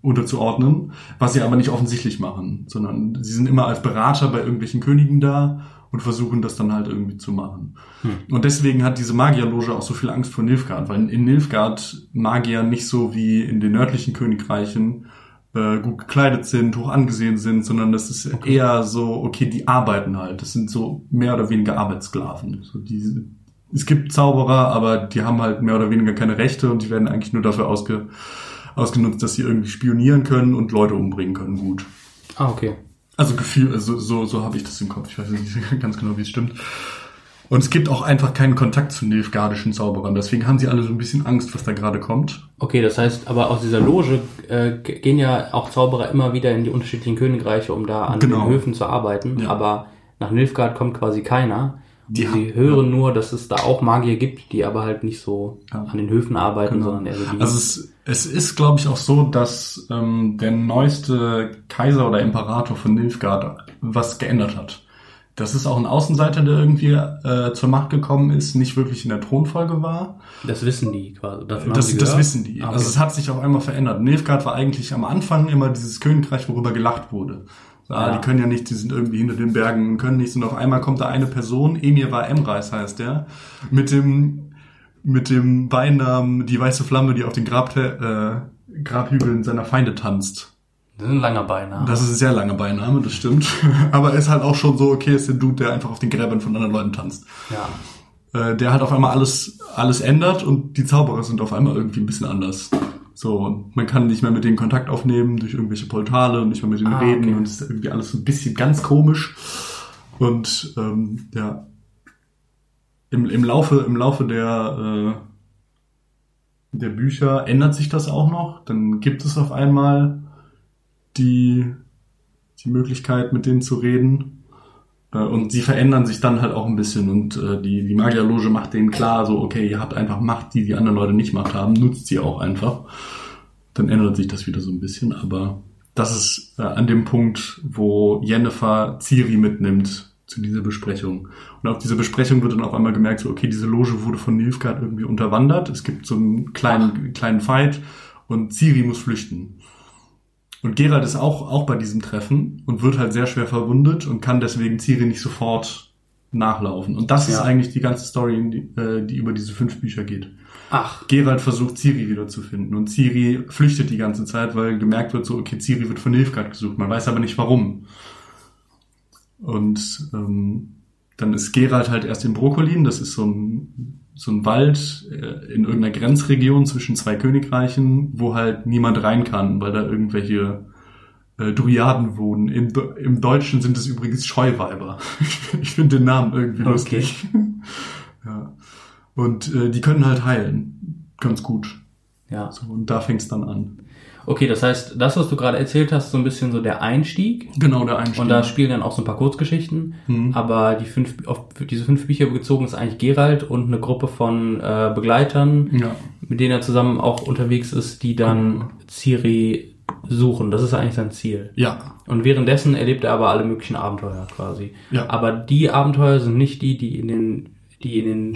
unterzuordnen, was sie aber nicht offensichtlich machen, sondern sie sind immer als Berater bei irgendwelchen Königen da und versuchen das dann halt irgendwie zu machen. Und deswegen hat diese Magierloge auch so viel Angst vor Nilfgaard, weil in Nilfgaard Magier nicht so wie in den nördlichen Königreichen äh, gut gekleidet sind, hoch angesehen sind, sondern das ist eher so, okay, die arbeiten halt. Das sind so mehr oder weniger Arbeitssklaven. So die, es gibt Zauberer, aber die haben halt mehr oder weniger keine Rechte und die werden eigentlich nur dafür ausge, ausgenutzt, dass sie irgendwie spionieren können und Leute umbringen können, gut. Ah, okay. Also Gefühl, also so, so habe ich das im Kopf. Ich weiß nicht (laughs) ganz genau, wie es stimmt. Und es gibt auch einfach keinen Kontakt zu nilfgaardischen Zauberern. Deswegen haben sie alle so ein bisschen Angst, was da gerade kommt. Okay, das heißt, aber aus dieser Loge äh, gehen ja auch Zauberer immer wieder in die unterschiedlichen Königreiche, um da an Genau. den Höfen zu arbeiten. Ja. Aber nach Nilfgaard kommt quasi keiner. Die Die haben- sie hören nur, dass es da auch Magier gibt, die aber halt nicht so Ja. an den Höfen arbeiten, Genau. sondern eher so die. Also es, es ist, glaube ich, auch so, dass ähm, der neueste Kaiser oder Imperator von Nilfgaard was geändert hat. Das ist auch ein Außenseiter, der irgendwie äh, zur Macht gekommen ist, nicht wirklich in der Thronfolge war. das wissen die quasi. Das, das gehört? wissen die. Ah, okay. Also es hat sich auf einmal verändert. Nilfgaard war eigentlich am Anfang immer dieses Königreich, worüber gelacht wurde. Ah, Ja. Die können ja nicht, die sind irgendwie hinter den Bergen und können nichts. Und auf einmal kommt da eine Person, Emir war Emreis heißt der, mit dem mit dem Beinamen die weiße Flamme, die auf den Grab, äh, Grabhügeln seiner Feinde tanzt. Das ist ein langer Beinahe. Das ist ein sehr langer Beiname, das stimmt. (laughs) Aber er ist halt auch schon so, okay, ist der Dude, der einfach auf den Gräbern von anderen Leuten tanzt. ja. Äh, der halt auf einmal alles, alles ändert und die Zauberer sind auf einmal irgendwie ein bisschen anders. So, man kann nicht mehr mit denen Kontakt aufnehmen durch irgendwelche Portale und nicht mehr mit denen Ah, reden okay. und es ist irgendwie alles so ein bisschen ganz komisch. Und ähm, ja, im, im Laufe, im Laufe der, äh, der Bücher ändert sich das auch noch. Dann gibt es auf einmal die, die Möglichkeit, mit denen zu reden. Äh, Und sie verändern sich dann halt auch ein bisschen und äh, die, die Magierloge macht denen klar, so, okay, ihr habt einfach Macht, die die anderen Leute nicht Macht haben, nutzt sie auch einfach. Dann ändert sich das wieder so ein bisschen, aber das ist äh, an dem Punkt, wo Jennifer Ciri mitnimmt zu dieser Besprechung. Und auf dieser Besprechung wird dann auf einmal gemerkt, so, okay, diese Loge wurde von Nilfgaard irgendwie unterwandert. Es gibt so einen kleinen, kleinen Fight und Ciri muss flüchten. Und Geralt ist auch, auch bei diesem Treffen und wird halt sehr schwer verwundet und kann deswegen Ciri nicht sofort nachlaufen. Und das ist Ja. eigentlich die ganze Story, die, äh, die über diese fünf Bücher geht. Ach, Geralt versucht Ciri wiederzufinden und Ciri flüchtet die ganze Zeit, weil gemerkt wird so, okay, Ciri wird von Nilfgaard gesucht, man weiß aber nicht warum. Und ähm, dann ist Geralt halt erst in Brokolin, das ist so ein, so ein Wald äh, in irgendeiner Grenzregion zwischen zwei Königreichen, wo halt niemand rein kann, weil da irgendwelche äh, Dryaden wohnen. Im, Im Deutschen sind es übrigens Scheuweiber. (laughs) ich finde den Namen irgendwie Okay. lustig. (laughs) ja. Und äh, die können halt heilen. Ganz gut. ja. So, und da fängt's dann an. Okay, das heißt, das, was du gerade erzählt hast, so ein bisschen so der Einstieg. Genau, der Einstieg. Und da spielen dann auch so ein paar Kurzgeschichten. Mhm. Aber die fünf, auf diese fünf Bücher bezogen ist eigentlich Geralt und eine Gruppe von äh, Begleitern, ja, mit denen er zusammen auch unterwegs ist, die dann. Ciri suchen. Das ist eigentlich sein Ziel. ja, Und währenddessen erlebt er aber alle möglichen Abenteuer quasi. Ja. Aber die Abenteuer sind nicht die, die in den, die in den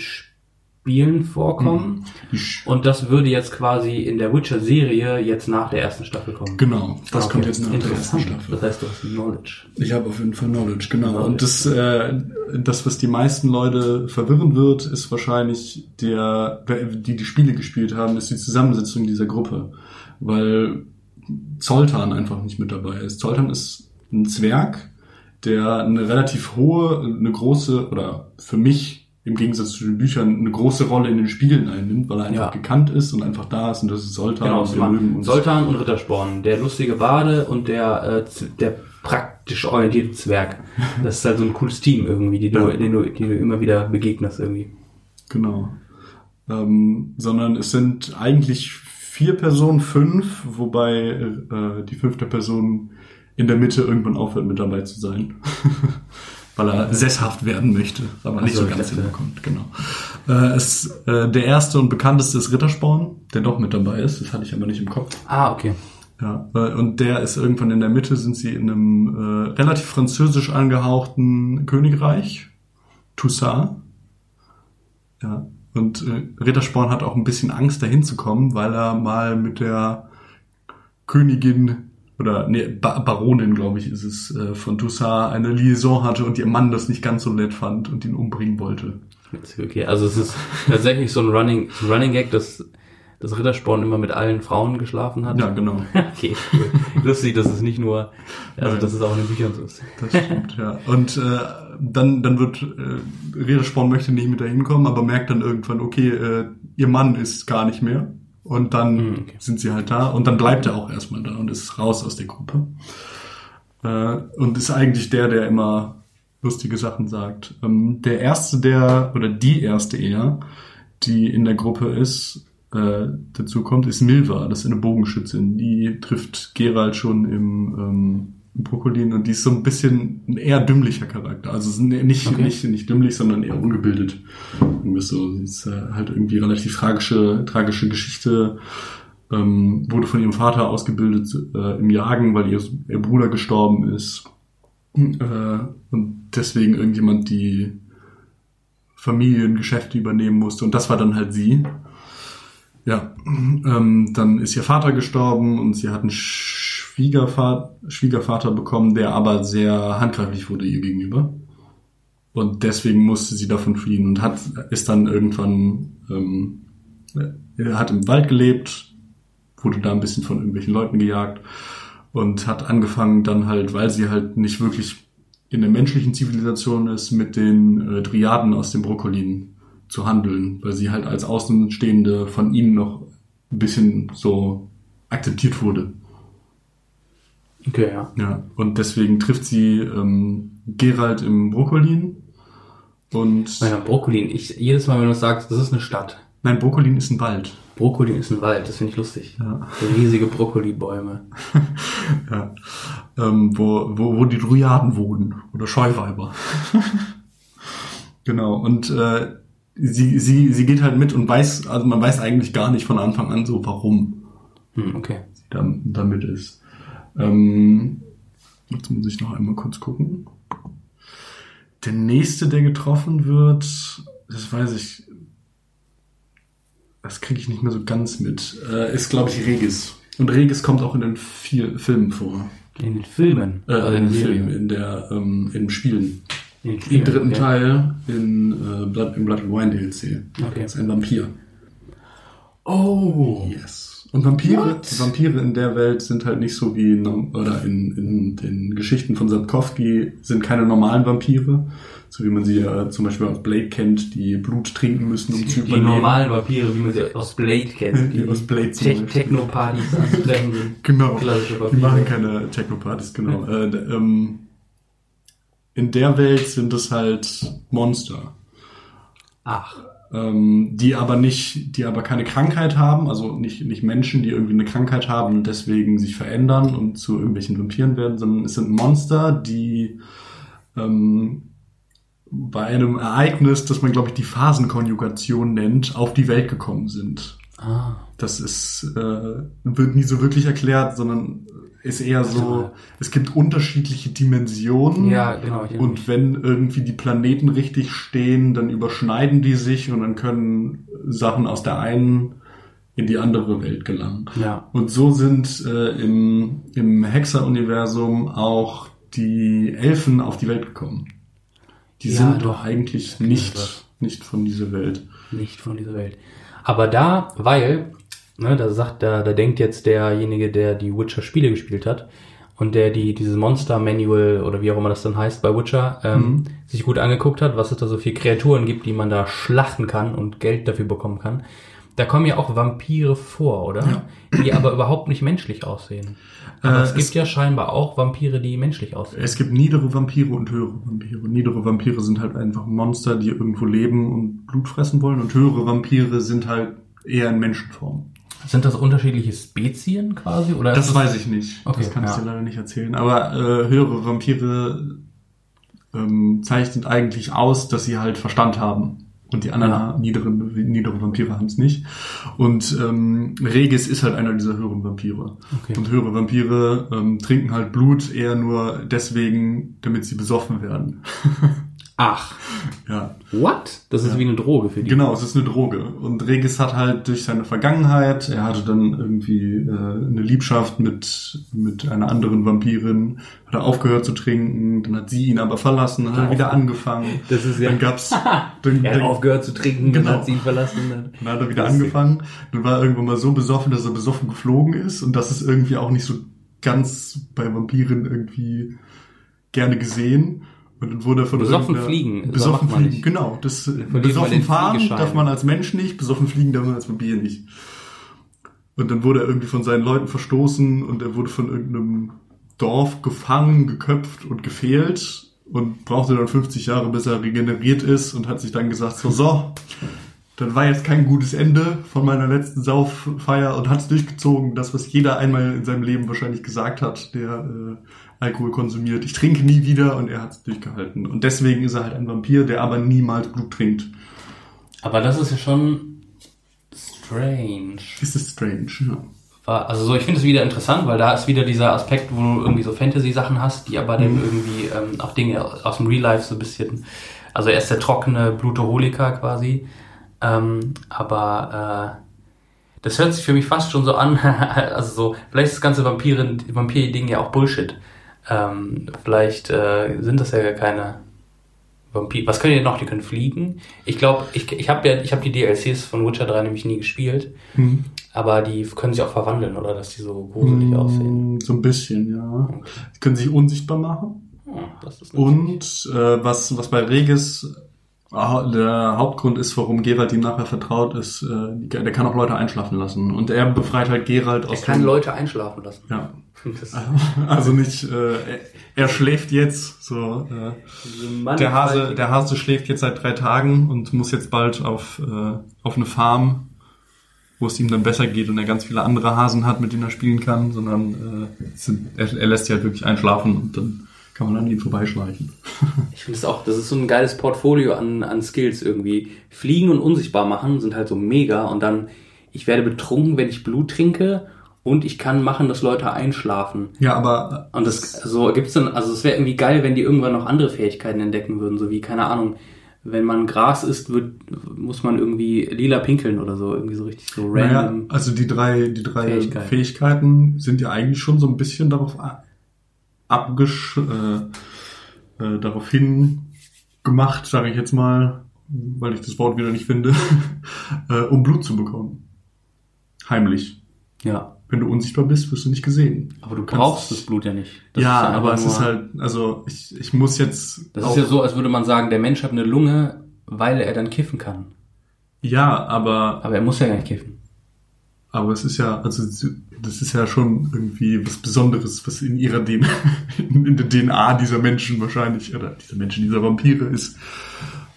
Spielen vorkommen. Sch- Und das würde jetzt quasi in der Witcher-Serie jetzt nach der ersten Staffel kommen. genau. Das Okay, kommt jetzt nach der ersten. Staffel. Das heißt, du hast Knowledge. Ich habe auf jeden Fall Knowledge, genau. Knowledge. Und das, äh, das, was die meisten Leute verwirren wird, ist wahrscheinlich der, die die Spiele gespielt haben, ist die Zusammensetzung dieser Gruppe. Weil Zoltan einfach nicht mit dabei ist. Zoltan ist ein Zwerg, der eine relativ hohe, eine große, oder für mich im Gegensatz zu den Büchern eine große Rolle in den Spielen einnimmt, weil er einfach Ja. gekannt ist und einfach da ist und das ist Zoltan Genau, und wir mögen uns. Soltan und Rittersporn. Der lustige Bade und der, äh, der praktisch orientierte Zwerg. Das ist halt so ein cooles Team irgendwie, die du, Ja. den du, die du immer wieder begegnest irgendwie. Genau. Ähm, sondern es sind eigentlich vier Personen, fünf, wobei äh, die fünfte Person in der Mitte irgendwann aufhört mit dabei zu sein. (laughs) Weil er sesshaft werden möchte, aber nicht so, so ganz hinbekommt, genau. Äh, es, äh, der erste und bekannteste ist Rittersporn, der doch mit dabei ist, das hatte ich aber nicht im Kopf. Ah, okay. Ja, äh, und der ist irgendwann in der Mitte, sind sie in einem äh, relativ französisch angehauchten Königreich, Toussaint. Ja, und äh, Rittersporn hat auch ein bisschen Angst, dahin zu kommen, weil er mal mit der Königin oder nee, ba Baronin, glaube ich, ist es, äh, von Toussaint eine Liaison hatte und ihr Mann das nicht ganz so nett fand und ihn umbringen wollte. Okay, also es ist tatsächlich so ein Running, so ein Running Gag, dass das Rittersporn immer mit allen Frauen geschlafen hat. Ja, genau. (laughs) Okay, cool. Lustig, dass es nicht nur, also dass es auch in den Büchern so ist. Das stimmt, ja. Und äh, dann, dann wird äh, Rittersporn möchte nicht mit dahin kommen, aber merkt dann irgendwann, okay, äh, ihr Mann ist gar nicht mehr. Und dann Mhm, okay. sind sie halt da und dann bleibt er auch erstmal da und ist raus aus der Gruppe. Äh, und ist eigentlich der, der immer lustige Sachen sagt. Ähm, der erste, der, oder die erste eher, die in der Gruppe ist, äh, dazu kommt, ist Milva, das ist eine Bogenschützin. Die trifft Geralt schon im, ähm, im Brokolin und die ist so ein bisschen ein eher dümmlicher Charakter. Also nicht, Okay. nicht, nicht dümmlich, sondern eher ungebildet. Irgendwie so. Sie ist äh, halt irgendwie relativ tragische, tragische Geschichte. Ähm, wurde von ihrem Vater ausgebildet äh, im Jagen, weil ihr, ihr Bruder gestorben ist. Äh, und deswegen irgendjemand die Familiengeschäfte übernehmen musste. Und das war dann halt sie. Ja, ähm, dann ist ihr Vater gestorben und sie hat einen Schwiegervater, Schwiegervater bekommen, der aber sehr handgreiflich wurde ihr gegenüber. Und deswegen musste sie davon fliehen und hat, ist dann irgendwann, ähm, er hat im Wald gelebt, wurde da ein bisschen von irgendwelchen Leuten gejagt und hat angefangen dann halt, weil sie halt nicht wirklich in der menschlichen Zivilisation ist, mit den äh, Triaden aus dem Brokolin zu handeln, weil sie halt als Außenstehende von ihnen noch ein bisschen so akzeptiert wurde. Okay, ja. Ja, und deswegen trifft sie ähm, Gerald im Brokkolin und Meiner Brokkolin, ich, jedes Mal, wenn du sagst, das ist eine Stadt. nein, Brokkolin ist ein Wald. Brokkolin ist ein Wald, das finde ich lustig. Ja. Riesige Brokkolibäume. (laughs) Ja. Ähm, wo, wo, wo die Dryaden wohnen oder Scheuweiber. (laughs) genau. Und äh, sie, sie, sie geht halt mit und weiß, also man weiß eigentlich gar nicht von Anfang an so, warum Hm, okay. sie da, damit ist. Ähm, jetzt muss ich noch einmal kurz gucken. Der nächste, der getroffen wird, das weiß ich, das kriege ich nicht mehr so ganz mit, äh, ist glaube ich Regis. Und Regis kommt auch in den vier Filmen vor. In den Filmen. Äh, also in den. Filmen, in der, ähm, in Spielen. In den Im Spielen, dritten okay. Teil in äh, Blood, im Blood and Wine DLC. Okay. Das ist ein Vampir. Oh. Yes. Und Vampire, What? Vampire in der Welt sind halt nicht so wie, norm- oder in, in den Geschichten von Sapkowski sind keine normalen Vampire, so wie man sie ja zum Beispiel aus Blade kennt, die Blut trinken müssen, um zu Die überleben. normalen Vampire, wie man sie aus Blade kennt. (laughs) Die aus Blade Te. Techno-Partys anzutreffen sind. (laughs) Genau. Die machen keine Technopartys, genau. (laughs) Äh, ähm, in der Welt sind es halt Monster. Ach. Ähm, die aber nicht, die aber keine Krankheit haben, also nicht, nicht Menschen, die irgendwie eine Krankheit haben und deswegen sich verändern und zu irgendwelchen Vampiren werden, sondern es sind Monster, die ähm, bei einem Ereignis, das man glaube ich die Phasenkonjugation nennt, auf die Welt gekommen sind. Ah. Das ist äh, wird nie so wirklich erklärt, sondern ist eher so, es gibt unterschiedliche Dimensionen. Ja, genau. Und wenn irgendwie die Planeten richtig stehen, dann überschneiden die sich und dann können Sachen aus der einen in die andere Welt gelangen. Ja. Und so sind äh, im, im Hexer-Universum auch die Elfen auf die Welt gekommen. Die Ja, sind doch. eigentlich nicht, nicht von dieser Welt. Nicht von dieser Welt. Aber da, weil, ne, da sagt, da, da denkt jetzt derjenige, der die Witcher-Spiele gespielt hat und der die dieses Monster-Manual oder wie auch immer das dann heißt bei Witcher ähm, sich gut angeguckt hat, was es da so viele Kreaturen gibt, die man da schlachten kann und Geld dafür bekommen kann. Da kommen ja auch Vampire vor, oder? Die aber überhaupt nicht menschlich aussehen. Aber Äh, es gibt es- ja scheinbar auch Vampire, die menschlich aussehen. Es gibt niedere Vampire und höhere Vampire. Niedere Vampire sind halt einfach Monster, die irgendwo leben und Blut fressen wollen. Und höhere Vampire sind halt eher in Menschenform. Sind das unterschiedliche Spezien quasi? Oder ist Das weiß ich nicht. Okay, das kann ich ja. dir leider nicht erzählen. Aber äh, höhere Vampire ähm, zeichnet eigentlich aus, dass sie halt Verstand haben. Und die anderen Ja. niederen, niedere Vampire haben es nicht. Und ähm, Regis ist halt einer dieser höheren Vampire. Okay. Und höhere Vampire ähm, trinken halt Blut eher nur deswegen, damit sie besoffen werden. (laughs) Ach. ja. What? Das ist wie eine Droge für die. Genau, es ist eine Droge. Und Regis hat halt durch seine Vergangenheit, er hatte dann irgendwie äh, eine Liebschaft mit, mit einer anderen Vampirin, hat er aufgehört zu trinken, dann hat sie ihn aber verlassen, hat er wieder angefangen. Das ist ja- Dann gab's, (laughs) dann, Er hat aufgehört zu trinken, Genau. dann hat sie ihn verlassen. Dann. dann hat er wieder angefangen. Dann war er irgendwann mal so besoffen, dass er besoffen geflogen ist. Und das ist irgendwie auch nicht so ganz bei Vampiren irgendwie gerne gesehen. Und dann wurde er von Besoffen fliegen, Besoffen fliegen, nicht. genau. Das, besoffen fahren darf man als Mensch nicht, besoffen fliegen darf man als Vampir nicht. Und dann wurde er irgendwie von seinen Leuten verstoßen und er wurde von irgendeinem Dorf gefangen, geköpft und gefehlt und brauchte dann 50 Jahre, bis er regeneriert ist und hat sich dann gesagt, so, so, dann war jetzt kein gutes Ende von meiner letzten Sauffeier und hat es durchgezogen, das, was jeder einmal in seinem Leben wahrscheinlich gesagt hat, der äh, Alkohol konsumiert. Ich trinke nie wieder und er hat es durchgehalten. Und deswegen ist er halt ein Vampir, der aber niemals Blut trinkt. Aber das ist ja schon strange. Ist es strange, ja. War- Also so, ich finde es wieder interessant, weil da ist wieder dieser Aspekt, wo du irgendwie so Fantasy-Sachen hast, die aber dann irgendwie ähm, auch Dinge aus dem Real Life so ein bisschen. Also er ist der trockene Blutoholiker quasi. Ähm, aber äh, das hört sich für mich fast schon so an, (laughs) also so, vielleicht ist das ganze Vampir-Ding ja auch Bullshit. Ähm, vielleicht äh, sind das ja gar keine Vampir. Was können die noch? Die können fliegen. Ich glaube, ich, ich habe ja, ich habe die DLCs von Witcher 3 nämlich nie gespielt. Hm. Aber die können sich auch verwandeln, oder? Dass die so gruselig aussehen. Mm, So ein bisschen, ja. Sie können sich unsichtbar machen. Hm, Und äh, was, was bei Regis Der Hauptgrund ist, warum Geralt ihm nachher vertraut, ist, äh, der kann auch Leute einschlafen lassen. Und er befreit halt Geralt Er aus kann dem- Leute einschlafen lassen. Ja. (laughs) Also nicht, äh, er, er schläft jetzt, so. Äh, der Hase, der Hase schläft jetzt seit drei Tagen und muss jetzt bald auf, äh, auf eine Farm, wo es ihm dann besser geht und er ganz viele andere Hasen hat, mit denen er spielen kann, sondern äh, sind, er, er lässt sie halt wirklich einschlafen und dann kann man an ihm vorbeischleichen. (laughs) Ich finde es auch, das ist so ein geiles Portfolio an, an Skills irgendwie. Fliegen und unsichtbar machen sind halt so mega und dann, ich werde betrunken, wenn ich Blut trinke und ich kann machen, dass Leute einschlafen. Ja, aber Und das, so gibt's dann, also es wäre irgendwie geil, wenn die irgendwann noch andere Fähigkeiten entdecken würden, so wie, keine Ahnung, wenn man Gras isst, wird, muss man irgendwie lila pinkeln oder so, irgendwie so richtig so Naja, random. also die drei, die drei Fähigkeiten. Fähigkeiten. sind ja eigentlich schon so ein bisschen darauf abgesch äh, äh, darauf hin gemacht, sage ich jetzt mal, weil ich das Wort wieder nicht finde, (laughs) äh, um Blut zu bekommen. Heimlich. Ja. Wenn du unsichtbar bist, wirst du nicht gesehen. Aber du brauchst das Blut ja nicht. Das ja, ist aber es ist halt, also ich, ich muss jetzt. Das ist ja so, als würde man sagen, der Mensch hat eine Lunge, weil er dann kiffen kann. Ja, aber Aber er muss ja gar nicht kiffen. Aber es ist ja, also das ist ja schon irgendwie was Besonderes, was in ihrer DNA, (laughs) in der DNA dieser Menschen wahrscheinlich, oder dieser Menschen, dieser Vampire ist.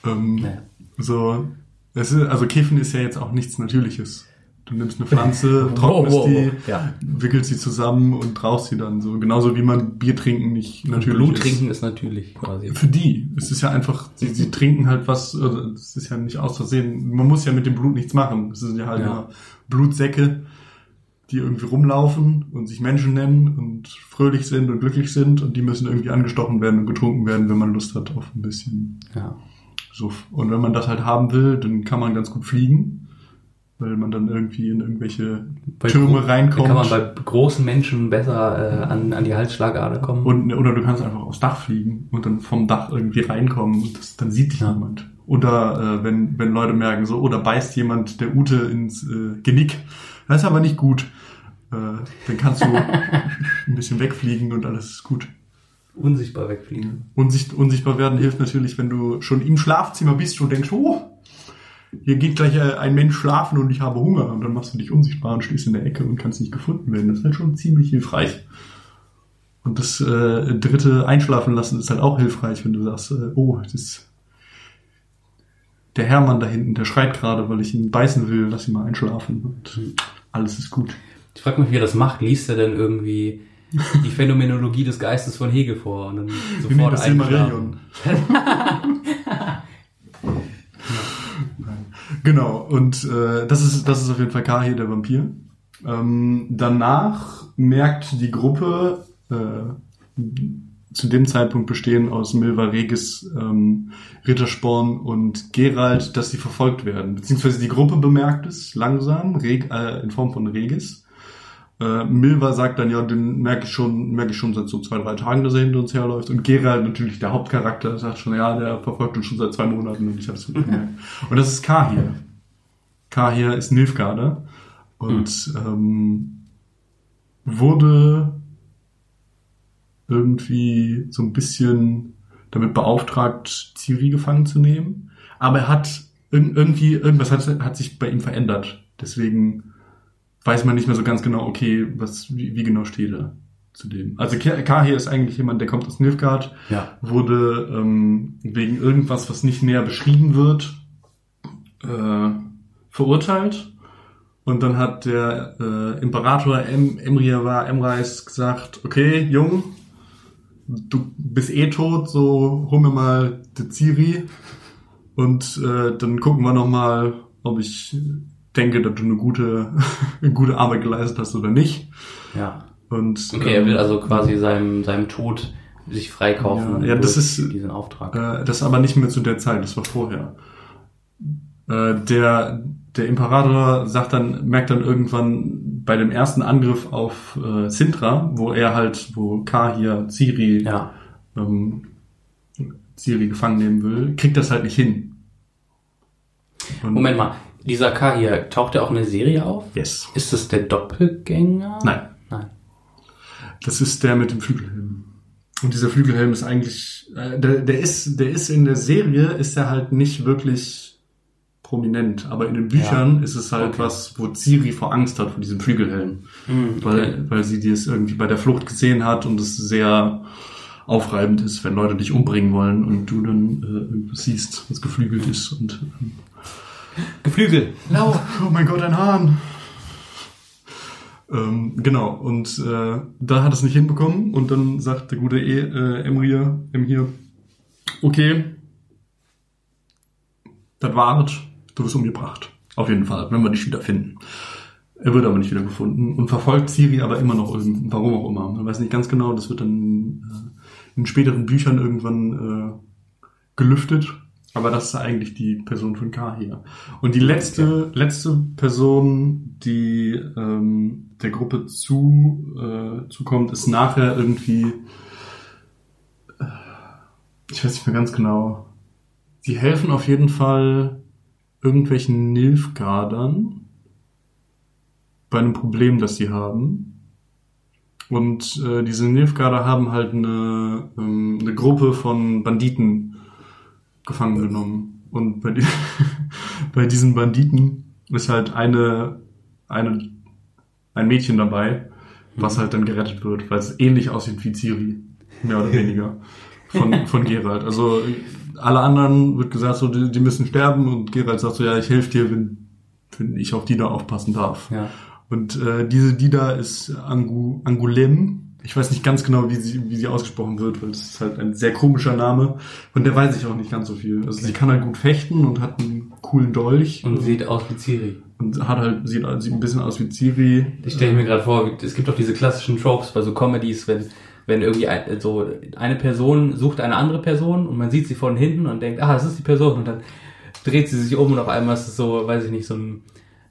Ähm, Ja. So, es ist, also Kiffen ist ja jetzt auch nichts Natürliches. Du nimmst eine Pflanze, (laughs) trocknest wow, wow. die, Ja. wickelst sie zusammen und rauchst sie dann so. Genauso wie man Bier trinken nicht natürlich Blut ist. trinken ist natürlich quasi. Für die. Es ist ja einfach, sie, sie trinken halt was, also das ist ja nicht aus Versehen. Man muss ja mit dem Blut nichts machen. Es sind ja halt Ja. immer Blutsäcke, die irgendwie rumlaufen und sich Menschen nennen und fröhlich sind und glücklich sind und die müssen irgendwie angestochen werden und getrunken werden, wenn man Lust hat auf ein bisschen Ja. Suff. Und wenn man das halt haben will, dann kann man ganz gut fliegen, weil man dann irgendwie in irgendwelche Bei Türme reinkommt. Da kann man bei großen Menschen besser äh, an, an die Halsschlagader kommen. Und, oder du kannst einfach aufs Dach fliegen und dann vom Dach irgendwie reinkommen und das, dann sieht dich Ja. niemand. Oder äh, wenn, wenn Leute merken so, oder beißt jemand der Ute ins äh, Genick. Das ist aber nicht gut. Äh, dann kannst du (laughs) ein bisschen wegfliegen und alles ist gut. unsichtbar wegfliegen. Unsicht, unsichtbar werden hilft natürlich, wenn du schon im Schlafzimmer bist und denkst, oh, hier geht gleich äh, ein Mensch schlafen und ich habe Hunger. Und dann machst du dich unsichtbar und stehst in der Ecke und kannst nicht gefunden werden. Das ist halt schon ziemlich hilfreich. Und das äh, dritte Einschlafen lassen ist halt auch hilfreich, wenn du sagst, äh, oh, das der Hermann da hinten, der schreit gerade, weil ich ihn beißen will, lass ihn mal einschlafen und alles ist gut. Ich frage mich, wie er das macht. Liest er denn irgendwie (laughs) die Phänomenologie des Geistes von Hegel vor und dann sofort das? Silmarillion. (laughs) genau, und äh, das, ist, das ist auf jeden Fall Kahir, der Vampir. Ähm, danach merkt die Gruppe, äh, zu dem Zeitpunkt bestehen aus Milva Regis, ähm, Rittersporn und Gerald, dass sie verfolgt werden. Beziehungsweise die Gruppe bemerkt es langsam, Reg, äh, in Form von Regis. Äh, Milva sagt dann, ja, den merke ich schon, merke ich schon seit so zwei, drei Tagen, dass er hinter uns herläuft. Und Gerald, natürlich der Hauptcharakter, sagt schon, ja, der verfolgt uns schon seit zwei Monaten und ich habe es nicht gemerkt. Und das ist Kahir. Kahir ist Nilfgaarder und ähm, wurde irgendwie so ein bisschen damit beauftragt, Ciri gefangen zu nehmen. Aber er hat irg- irgendwie, irgendwas hat, hat sich bei ihm verändert. Deswegen weiß man nicht mehr so ganz genau, okay, was, wie, wie genau steht er zu dem. Also Ka- Kahir ist eigentlich jemand, der kommt aus Nilfgaard, Ja. wurde ähm, wegen irgendwas, was nicht näher beschrieben wird, äh, verurteilt. Und dann hat der äh, Imperator em Emriavar Emreis gesagt, okay, Jung, du bist eh tot, so hol mir mal die Ciri und äh, dann gucken wir noch mal, ob ich denke, dass du eine gute, (laughs) eine gute Arbeit geleistet hast oder nicht. Ja. Und Okay, er will ähm, also quasi seinem, seinem Tod sich freikaufen. Ja, ja, das ist- diesen Auftrag. Äh, das aber nicht mehr zu der Zeit, das war vorher. Äh, der, der Imperator sagt dann, merkt dann irgendwann bei dem ersten Angriff auf äh, Sintra, wo er halt, wo Kahir Ciri, ja. ähm, Ciri gefangen nehmen will, kriegt das halt nicht hin. Und- Moment mal, dieser K hier, taucht er auch in der Serie auf? Yes. Ist das der Doppelgänger? Nein. Nein. Das ist der mit dem Flügelhelm. und dieser Flügelhelm ist eigentlich, äh, der, der ist, der ist in der Serie, ist er halt nicht wirklich prominent, aber in den Büchern Ja. ist es halt Okay. was, wo Ciri vor Angst hat vor diesem Flügelhelm, Mhm, weil, weil sie das irgendwie bei der Flucht gesehen hat und es sehr aufreibend ist, wenn Leute dich umbringen wollen und du dann äh, irgendwas siehst, was geflügelt ist und ähm, Geflügel. Oh, oh mein Gott, ein Hahn. Ähm, genau, und äh, da hat es nicht hinbekommen und dann sagt der gute e, äh, Emir, Emir, okay, das war's, du wirst umgebracht. Auf jeden Fall, wenn wir dich wieder finden. Er wird aber nicht wieder gefunden und verfolgt Siri aber immer noch irgend, warum auch immer. Man weiß nicht ganz genau, das wird dann äh, in späteren Büchern irgendwann äh, gelüftet. Aber das ist eigentlich die Person von K hier. Und die letzte, letzte Person, die ähm, der Gruppe zu, äh, zukommt, ist nachher irgendwie, äh, ich weiß nicht mehr ganz genau. Sie helfen auf jeden Fall irgendwelchen Nilfgaardern bei einem Problem, das sie haben. Und äh, diese Nilfgaarder haben halt eine, ähm, eine Gruppe von Banditen gefangen genommen. Und bei, die, (laughs) bei diesen Banditen ist halt eine, eine, ein Mädchen dabei, was halt dann gerettet wird, weil es ähnlich aussieht wie Ciri. Mehr oder (laughs) weniger. Von, von Geralt. Also alle anderen wird gesagt, so, die, die müssen sterben und Geralt sagt so, ja, ich helfe dir, wenn, wenn ich auf die da aufpassen darf. Ja. Und äh, diese Dida ist Angu, Angulem. Ich weiß nicht ganz genau, wie sie, wie sie ausgesprochen wird, weil es ist halt ein sehr komischer Name. Von der weiß ich auch nicht ganz so viel. Also sie kann halt gut fechten und hat einen coolen Dolch Und sieht aus wie Ciri. und hat halt, sieht, sieht ein bisschen aus wie Ciri. Ich stelle mir gerade vor, es gibt doch diese klassischen Tropes bei so Comedies, wenn, wenn irgendwie ein, so eine Person sucht eine andere Person und man sieht sie von hinten und denkt, ah, das ist die Person und dann dreht sie sich um und auf einmal ist es so, weiß ich nicht, so ein,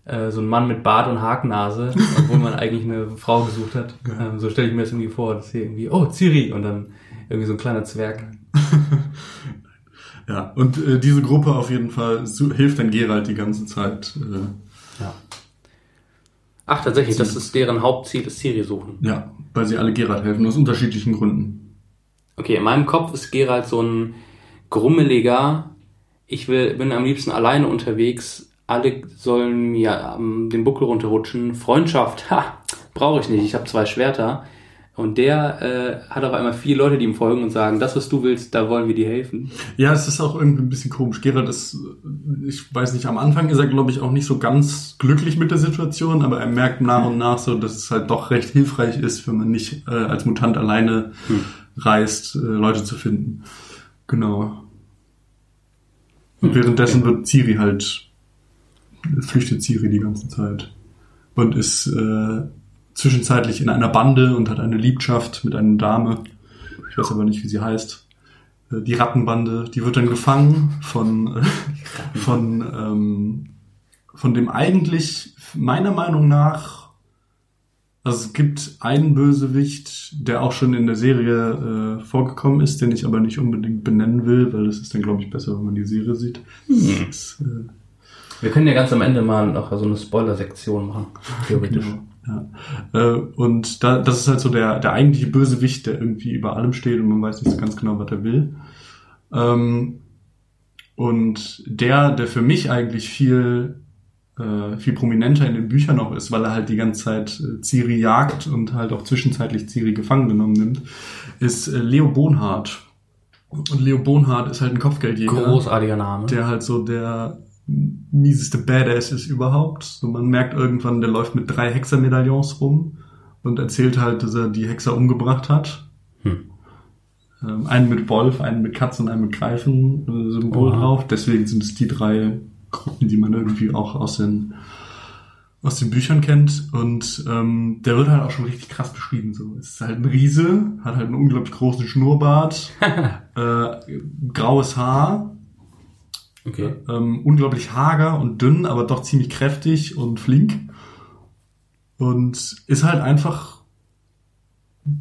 äh, so ein Mann mit Bart und Hakennase, (laughs) obwohl man eigentlich eine Frau gesucht hat. Ja. Ähm, so stelle ich mir das irgendwie vor, dass hier irgendwie, oh, Ciri und dann irgendwie so ein kleiner Zwerg. (laughs) Ja, und äh, diese Gruppe auf jeden Fall hilft dann Geralt die ganze Zeit. Äh. Ach, tatsächlich, das ist deren Hauptziel, ist Ciri suchen. ja, weil sie alle Geralt helfen, aus unterschiedlichen Gründen. Okay, in meinem Kopf ist Geralt so ein grummeliger, ich will, bin am liebsten alleine unterwegs, alle sollen mir ähm, den Buckel runterrutschen, Freundschaft, (laughs) ha, brauche ich nicht, ich habe zwei Schwerter. Und der äh, hat auf einmal vier Leute, die ihm folgen und sagen, das, was du willst, da wollen wir dir helfen. Ja, es ist auch irgendwie ein bisschen komisch. Geralt ist, ich weiß nicht, am Anfang ist er, glaube ich, auch nicht so ganz glücklich mit der Situation, aber er merkt nach und nach so, dass es halt doch recht hilfreich ist, wenn man nicht äh, als Mutant alleine Hm. reist, äh, Leute zu finden. Genau. Und währenddessen wird Ciri halt, flüchtet Ciri die ganze Zeit und ist äh, zwischenzeitlich in einer Bande und hat eine Liebschaft mit einer Dame. Ich weiß aber nicht, wie sie heißt. Äh, Die Rattenbande, die wird dann gefangen von, äh, von, ähm, von dem eigentlich, meiner Meinung nach, also es gibt einen Bösewicht, der auch schon in der Serie äh, vorgekommen ist, den ich aber nicht unbedingt benennen will, weil das ist dann, glaube ich, besser, wenn man die Serie sieht. Das ist, äh, Wir können ja ganz am Ende mal noch so eine Spoiler-Sektion machen, theoretisch. Genau, ja. Äh, und da, das ist halt so der, der eigentliche Bösewicht, der irgendwie über allem steht und man weiß nicht so ganz genau, was er will. Ähm, und der, der für mich eigentlich viel, äh, viel prominenter in den Büchern auch ist, weil er halt die ganze Zeit äh, Ciri jagt und halt auch zwischenzeitlich Ciri gefangen genommen nimmt, ist Leo Bonhardt. Und Leo Bonhardt ist halt ein Kopfgeldjäger Großartiger Name. der halt so der mieseste Badass ist überhaupt. So man merkt irgendwann, der läuft mit drei Hexermedaillons rum und erzählt halt, dass er die Hexer umgebracht hat. Hm. Ähm, einen mit Wolf, einen mit Katz und einen mit Greifen äh, drauf. Deswegen sind es die drei Gruppen, die man irgendwie auch aus den aus den Büchern kennt und ähm, der wird halt auch schon richtig krass beschrieben. So, es ist halt ein Riese, hat halt einen unglaublich großen Schnurrbart, (laughs) äh, graues Haar, Okay. ähm, unglaublich hager und dünn, aber doch ziemlich kräftig und flink. Und ist halt einfach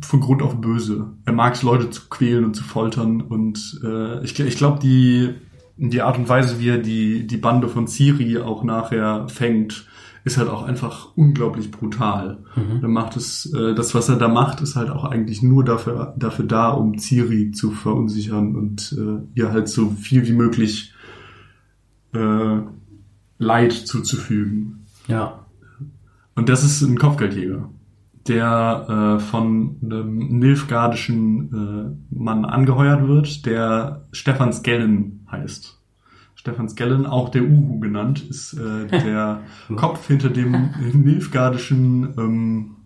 von Grund auf böse. Er mag es, Leute zu quälen und zu foltern. Und äh, ich, ich glaube, die, die Art und Weise, wie er die, die Bande von Ciri auch nachher fängt, ist halt auch einfach unglaublich brutal. Mhm. Er macht es, äh, das, was er da macht, ist halt auch eigentlich nur dafür, dafür da, um Ciri zu verunsichern und äh, ihr halt so viel wie möglich äh, Leid zuzufügen. Ja. Und das ist ein Kopfgeldjäger, der äh, von einem nilfgaardischen äh, Mann angeheuert wird, der Stefan Skellen heißt. Stefan Skellen, auch der Uhu genannt, ist äh, (laughs) der Kopf hinter dem nilfgaardischen ähm,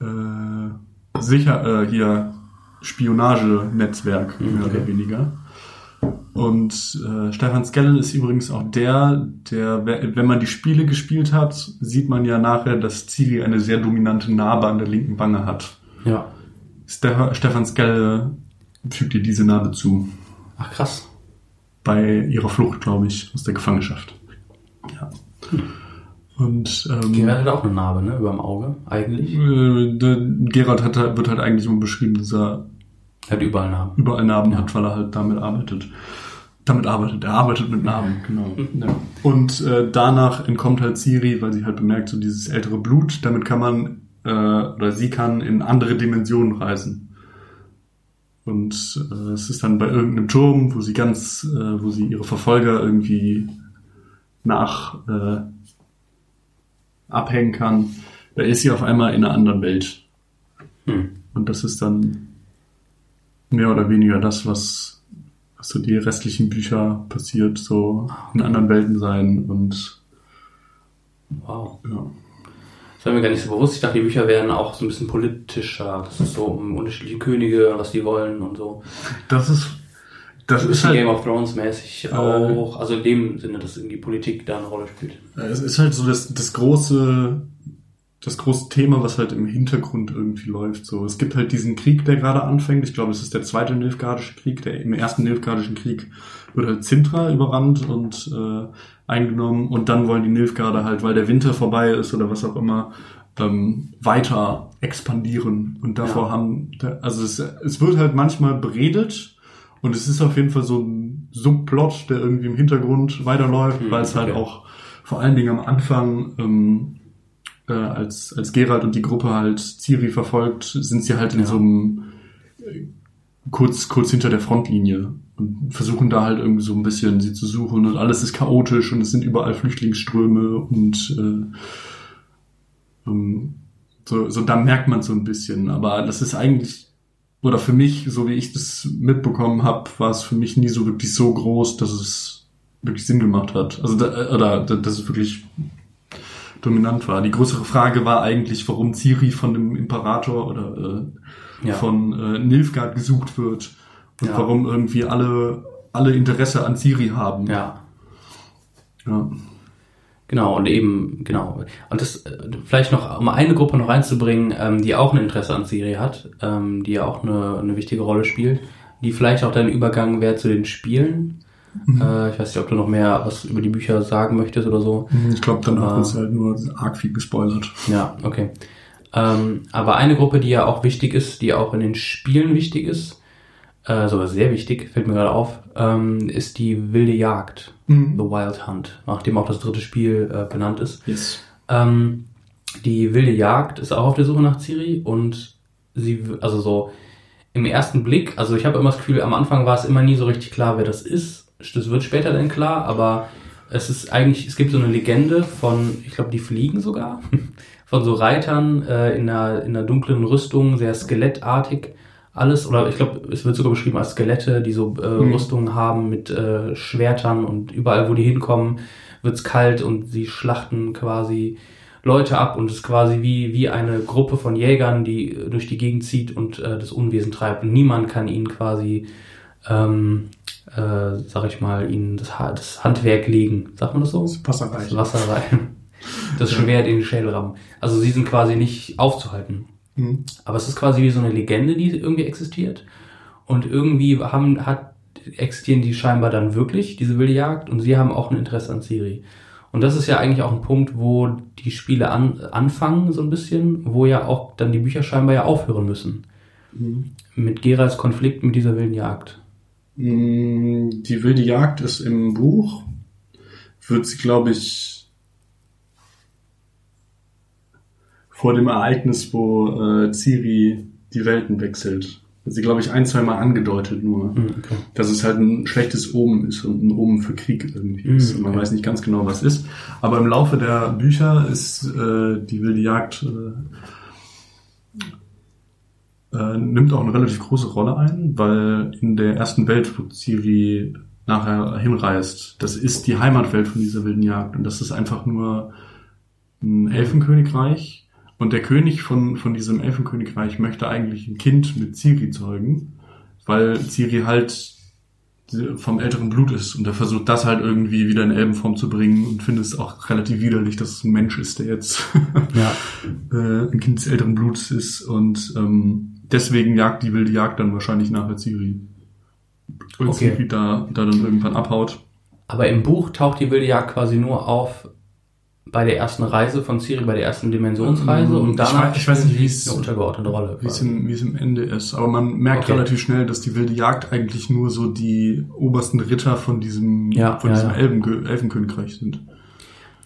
äh, sicher äh, hier Spionagenetzwerk, mehr oder okay. weniger. Und äh, Stefan Skellen ist übrigens auch der, der, wenn man die Spiele gespielt hat, sieht man ja nachher, dass Ciri eine sehr dominante Narbe an der linken Wange hat. Ja. Ste Stefan Skelle fügt ihr diese Narbe zu. Ach krass. Bei ihrer Flucht, glaube ich, aus der Gefangenschaft. Ja. Und ähm, Gerald hat auch eine Narbe, ne? Über dem Auge, eigentlich. äh, der Gerard hat, wird halt eigentlich immer beschrieben, dass er Hat überall Narben. überall Narben hat, weil er halt damit arbeitet. Damit arbeitet, er arbeitet mit Narben, genau. Ja. Und äh, danach entkommt halt Ciri, weil sie halt bemerkt, so dieses ältere Blut, damit kann man, äh, oder sie kann in andere Dimensionen reisen. Und äh, es ist dann bei irgendeinem Turm, wo sie ganz, äh, wo sie ihre Verfolger irgendwie nach äh, abhängen kann. Da ist sie auf einmal in einer anderen Welt. Hm. Und das ist dann mehr oder weniger das, was, was so die restlichen Bücher passiert, so in anderen Welten sein und Wow. ja. Das war mir gar nicht so bewusst. Ich dachte, die Bücher wären auch so ein bisschen politischer. Das ist so um unterschiedliche Könige, was die wollen und so. Das ist, das Ein ist bisschen halt, Game of Thrones mäßig auch. Also in dem Sinne, dass irgendwie Politik da eine Rolle spielt. es ist halt so das, das große, das große Thema, was halt im Hintergrund irgendwie läuft. So, es gibt halt diesen Krieg, der gerade anfängt. Ich glaube, es ist der zweite Nilfgaardische Krieg. Der im ersten Nilfgaardischen Krieg wird halt Sintra überrannt und äh, eingenommen und dann wollen die Nilfgaarder halt, weil der Winter vorbei ist oder was auch immer, ähm, weiter expandieren und davor Ja. haben, also es, es wird halt manchmal beredet und es ist auf jeden Fall so ein Subplot, der irgendwie im Hintergrund weiterläuft, Hm, weil es halt okay. auch vor allen Dingen am Anfang ähm, äh, als, als Geralt und die Gruppe halt Ciri verfolgt, sind sie halt in Ja. so einem äh, kurz, kurz hinter der Frontlinie und versuchen da halt irgendwie so ein bisschen sie zu suchen und alles ist chaotisch und es sind überall Flüchtlingsströme und äh, ähm, so, so da merkt man so ein bisschen, aber das ist eigentlich oder für mich, so wie ich das mitbekommen habe, war es für mich nie so wirklich so groß, dass es wirklich Sinn gemacht hat. Also da, oder da- dass es wirklich dominant war. Die größere Frage war eigentlich, warum Ciri von dem Imperator oder äh, Ja. von äh, Nilfgaard gesucht wird und Ja. warum irgendwie alle alle Interesse an Ciri haben. Ja. Ja. Genau, und eben, genau. Und das äh, vielleicht noch, um eine Gruppe noch reinzubringen, ähm, die auch ein Interesse an Siri hat, ähm, die ja auch eine, eine wichtige Rolle spielt, die vielleicht auch dann Übergang wäre zu den Spielen. Äh, ich weiß nicht, ob du noch mehr was über die Bücher sagen möchtest oder so. Ich glaube, danach Aber- ist halt nur arg viel gespoilert. Ja, okay. Ähm, aber eine Gruppe, die ja auch wichtig ist, die auch in den Spielen wichtig ist, äh, sogar sehr wichtig, fällt mir gerade auf, ähm, ist die wilde Jagd, Mhm. The Wild Hunt, nachdem auch das dritte Spiel äh, benannt ist. Yes. Ähm, die wilde Jagd ist auch auf der Suche nach Ciri und sie, also so im ersten Blick, also ich habe immer das Gefühl, am Anfang war es immer nie so richtig klar, wer das ist. Das wird später dann klar, aber es ist eigentlich, es gibt so eine Legende von, ich glaube, die fliegen sogar, (laughs) von so Reitern äh, in, einer, in einer dunklen Rüstung, sehr skelettartig alles, oder ich glaube, es wird sogar beschrieben als Skelette, die so äh, Mhm. Rüstungen haben mit äh, Schwertern und überall, wo die hinkommen, wird's kalt und sie schlachten quasi Leute ab und es ist quasi wie, wie eine Gruppe von Jägern, die durch die Gegend zieht und äh, das Unwesen treibt. Und niemand kann ihnen quasi, ähm, äh, sag ich mal, ihnen das, Ha- das Handwerk legen. Sagt man das so? Das Wasserreich. Das Wasser rein. Das Schwert in den Schädel rammen. Also sie sind quasi nicht aufzuhalten. Mhm. Aber es ist quasi wie so eine Legende, die irgendwie existiert. Und irgendwie haben, hat, existieren die scheinbar dann wirklich, diese wilde Jagd, und sie haben auch ein Interesse an Ciri. Und das ist ja eigentlich auch ein Punkt, wo die Spiele an, anfangen, so ein bisschen, wo ja auch dann die Bücher scheinbar ja aufhören müssen. Mhm. Mit Geralts Konflikt mit dieser wilden Jagd. Mm, Die wilde Jagd ist im Buch wird sie, glaube ich, vor dem Ereignis, wo äh, Ciri die Welten wechselt. Sie, glaube ich, ein, zwei Mal angedeutet nur, Hm, okay. dass es halt ein schlechtes Omen ist und ein Omen für Krieg irgendwie ist. Mhm, Und man okay. weiß nicht ganz genau, was ist. Aber im Laufe der Bücher ist äh, die wilde Jagd äh, äh, nimmt auch eine relativ große Rolle ein, weil in der ersten Welt, wo Ciri nachher hinreist, das ist die Heimatwelt von dieser wilden Jagd. Und das ist einfach nur ein Elfenkönigreich. Und der König von, von diesem Elfenkönigreich möchte eigentlich ein Kind mit Ciri zeugen, weil Ciri halt vom älteren Blut ist. Und er versucht das halt irgendwie wieder in Elbenform zu bringen und findet es auch relativ widerlich, dass es ein Mensch ist, der jetzt Ja. (laughs) äh, ein Kind des älteren Bluts ist. Und ähm, deswegen jagt die wilde Jagd dann wahrscheinlich nachher Ciri. Und Okay. Ciri da, da dann irgendwann abhaut. Aber im Buch taucht die wilde Jagd quasi nur auf bei der ersten Reise von Ciri, bei der ersten Dimensionsreise Mm, und ich danach weiß- ich weiß nicht, eine untergeordnete Rolle. Wie es, quasi. im, wie es im Ende ist. Aber man merkt Okay. relativ schnell, dass die wilde Jagd eigentlich nur so die obersten Ritter von diesem, Ja, von ja, diesem ja. Elben, Elfenkönigreich sind.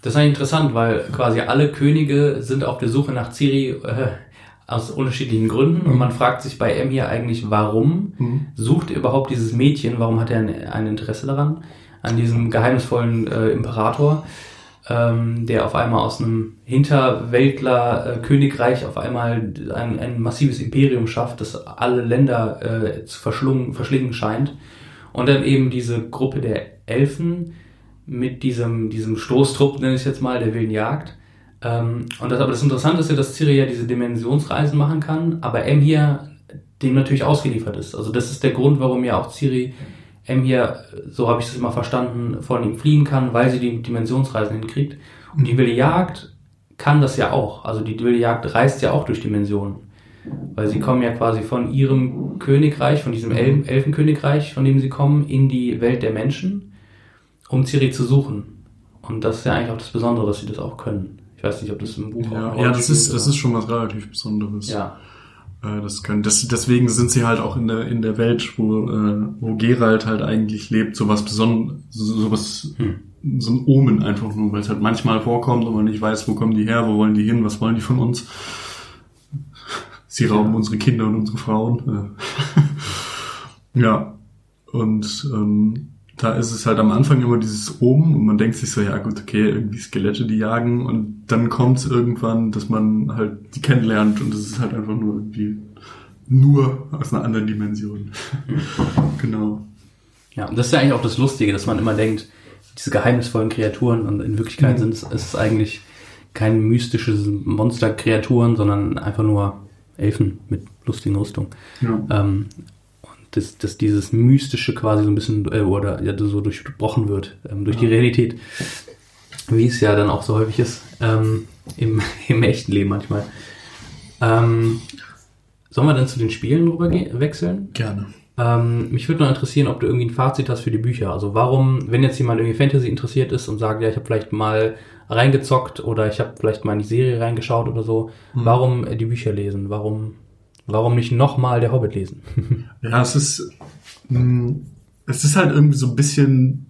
Das ist eigentlich interessant, weil quasi alle Könige sind auf der Suche nach Ciri äh, aus unterschiedlichen Gründen und man fragt sich bei M hier eigentlich, warum Mhm. sucht er überhaupt dieses Mädchen, warum hat er ein, ein Interesse daran, an diesem geheimnisvollen äh, Imperator, ähm, der auf einmal aus einem Hinterwäldler äh, Königreich auf einmal ein, ein massives Imperium schafft, das alle Länder äh, zu verschlungen, verschlingen scheint. Und dann eben diese Gruppe der Elfen mit diesem, diesem Stoßtrupp, nenne ich es jetzt mal, der wilden Jagd. Ähm, und das, aber das Interessante ist ja, dass Ciri ja diese Dimensionsreisen machen kann, aber M hier dem natürlich ausgeliefert ist. Also das ist der Grund, warum ja auch Ciri M hier, so habe ich es immer verstanden, von ihm fliehen kann, weil sie die Dimensionsreisen hinkriegt. Und die wilde Jagd kann das ja auch. Also die wilde Jagd reist ja auch durch Dimensionen. Weil sie kommen ja quasi von ihrem Königreich, von diesem El Elfenkönigreich, von dem sie kommen, in die Welt der Menschen, um Ciri zu suchen. Und das ist ja eigentlich auch das Besondere, dass sie das auch können. Ich weiß nicht, ob das im Buch Ja, eine ja das, ist, das ist schon was relativ Besonderes. Ja, Äh, das können, das, deswegen sind sie halt auch in der, in der Welt, wo, äh, wo Geralt halt eigentlich lebt, sowas Besonderes, sowas, Hm. so ein Omen einfach nur, weil es halt manchmal vorkommt und man nicht weiß, wo kommen die her, wo wollen die hin, was wollen die von uns. Sie rauben Ja. unsere Kinder und unsere Frauen. äh. (laughs) ja. Und ähm, da ist es halt am Anfang immer dieses Omen und man denkt sich so, ja gut, okay, irgendwie Skelette, die jagen und dann kommt es irgendwann, dass man halt die kennenlernt und es ist halt einfach nur irgendwie nur aus einer anderen Dimension. (laughs) genau. Ja, und das ist ja eigentlich auch das Lustige, dass man immer denkt, diese geheimnisvollen Kreaturen und in Wirklichkeit Mhm. sind es, ist es eigentlich keine mystische Monsterkreaturen, sondern einfach nur Elfen mit lustigen Rüstungen. Ja. Ähm, dass, dass dieses Mystische quasi so ein bisschen äh, oder ja, so durchbrochen wird ähm, durch die Ja. Realität. Wie es ja dann auch so häufig ist ähm, im, (laughs) im echten Leben manchmal. Ähm, sollen wir dann zu den Spielen rüber wechseln? Gerne. Ähm, mich würde noch interessieren, ob du irgendwie ein Fazit hast für die Bücher. Also warum, wenn jetzt jemand irgendwie Fantasy interessiert ist und sagt, ja, ich habe vielleicht mal reingezockt oder ich habe vielleicht mal in die Serie reingeschaut oder so, Hm. warum äh, die Bücher lesen? Warum, warum nicht nochmal der Hobbit lesen? (laughs) Ja, es ist, mh, es ist halt irgendwie so ein bisschen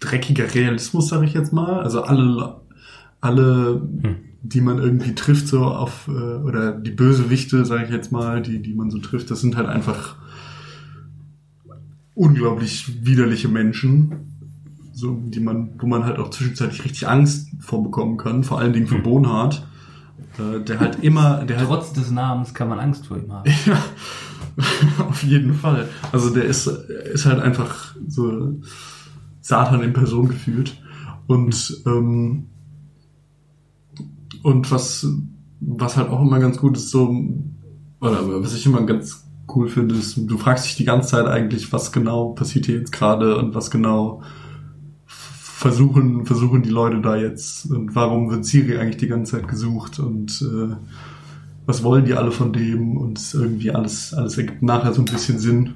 dreckiger Realismus, sage ich jetzt mal. Also alle, alle, die man irgendwie trifft, so auf, äh, oder die Bösewichte, sage ich jetzt mal, die, die man so trifft, das sind halt einfach unglaublich widerliche Menschen. So, die man, wo man halt auch zwischenzeitlich richtig Angst vorbekommen kann, vor allen Dingen für Bonhart, äh, der halt immer, der halt Trotz des Namens kann man Angst vor ihm haben. (laughs) ja, auf jeden Fall. Also der ist, ist halt einfach so Satan in Person gefühlt. Und, ähm, und was, was halt auch immer ganz gut ist, so, oder was ich immer ganz cool finde, ist, du fragst dich die ganze Zeit eigentlich, was genau passiert hier jetzt gerade und was genau versuchen, versuchen die Leute da jetzt und warum wird Siri eigentlich die ganze Zeit gesucht und äh, was wollen die alle von dem und irgendwie alles, alles ergibt nachher so ein bisschen Sinn.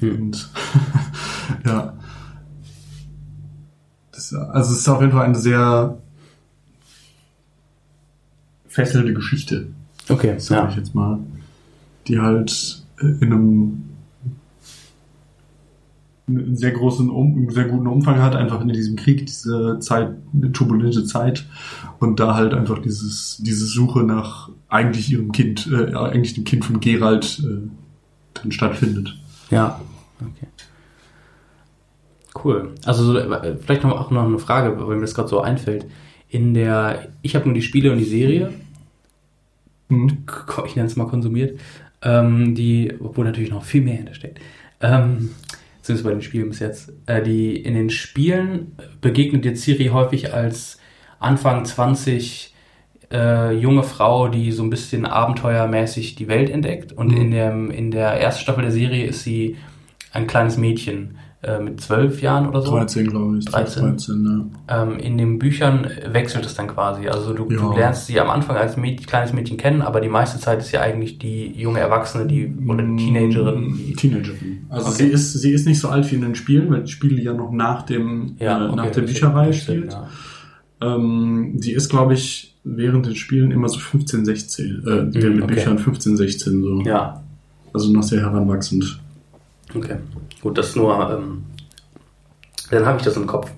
Hm. Und (laughs) ja. Das, also es ist auf jeden Fall eine sehr fesselnde Geschichte, Okay, sage ja. ich jetzt mal. Die halt äh, in einem einen sehr großen, um, sehr guten Umfang hat, einfach in diesem Krieg, diese Zeit, eine turbulente Zeit und da halt einfach dieses, diese Suche nach eigentlich ihrem Kind, äh, eigentlich dem Kind von Gerald äh, dann stattfindet. Ja, okay. Cool. Also so, äh, vielleicht noch auch noch eine Frage, weil mir das gerade so einfällt. In der, ich habe nur die Spiele und die Serie, Mhm. ich nenne es mal konsumiert, ähm, die, obwohl natürlich noch viel mehr hintersteckt. Ähm, zumindest bei den Spielen bis jetzt. Äh, die in den Spielen begegnet dir Ciri häufig als Anfang 20 äh, junge Frau, die so ein bisschen abenteuermäßig die Welt entdeckt. Und Mhm. in, dem, in der ersten Staffel der Serie ist sie ein kleines Mädchen äh, mit zwölf Jahren oder so. 13, glaube ich. 13. 13 ne? Ähm, in den Büchern wechselt es dann quasi. Also du, du Ja. lernst sie am Anfang als Mädchen, kleines Mädchen kennen, aber die meiste Zeit ist ja eigentlich die junge Erwachsene, die oder die Teenagerin. Mm, Teenagerin. Also Okay. sie ist sie ist nicht so alt wie in den Spielen, weil die Spiele ja noch nach dem Ja, äh, okay, nach der Bücherreihe spielt. ja. Ähm, die ist, glaube ich, während den Spielen immer so 15, 16, äh, während den Mhm, okay. Büchern 15, 16 so. ja, Also noch sehr heranwachsend. okay. Gut, das nur, ähm, dann habe ich das im Kopf.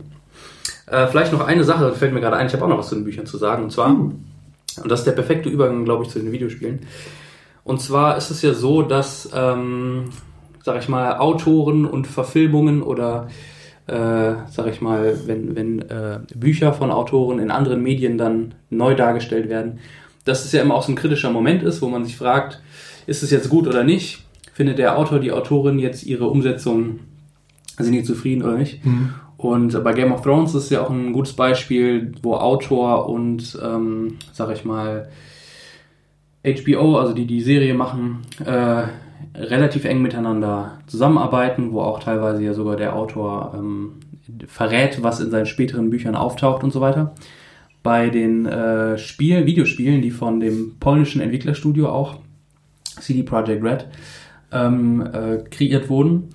Äh, vielleicht noch eine Sache, fällt mir gerade ein, ich habe auch noch was zu den Büchern zu sagen, und zwar, und das ist der perfekte Übergang, glaube ich, zu den Videospielen. Und zwar ist es ja so, dass, ähm, sag ich mal, Autoren und Verfilmungen oder, äh, sag ich mal, wenn, wenn äh, Bücher von Autoren in anderen Medien dann neu dargestellt werden, dass es ja immer auch so ein kritischer Moment ist, wo man sich fragt, ist es jetzt gut oder nicht? Findet der Autor, die Autorin jetzt ihre Umsetzung, sind die zufrieden oder nicht? Und bei Game of Thrones ist ja auch ein gutes Beispiel, wo Autor und, ähm, sag ich mal, HBO, also die die Serie machen, äh, relativ eng miteinander zusammenarbeiten, wo auch teilweise ja sogar der Autor ähm, verrät, was in seinen späteren Büchern auftaucht und so weiter. Bei den äh, Spielen, Videospielen, die von dem polnischen Entwicklerstudio auch CD Projekt Red ähm, äh, kreiert wurden,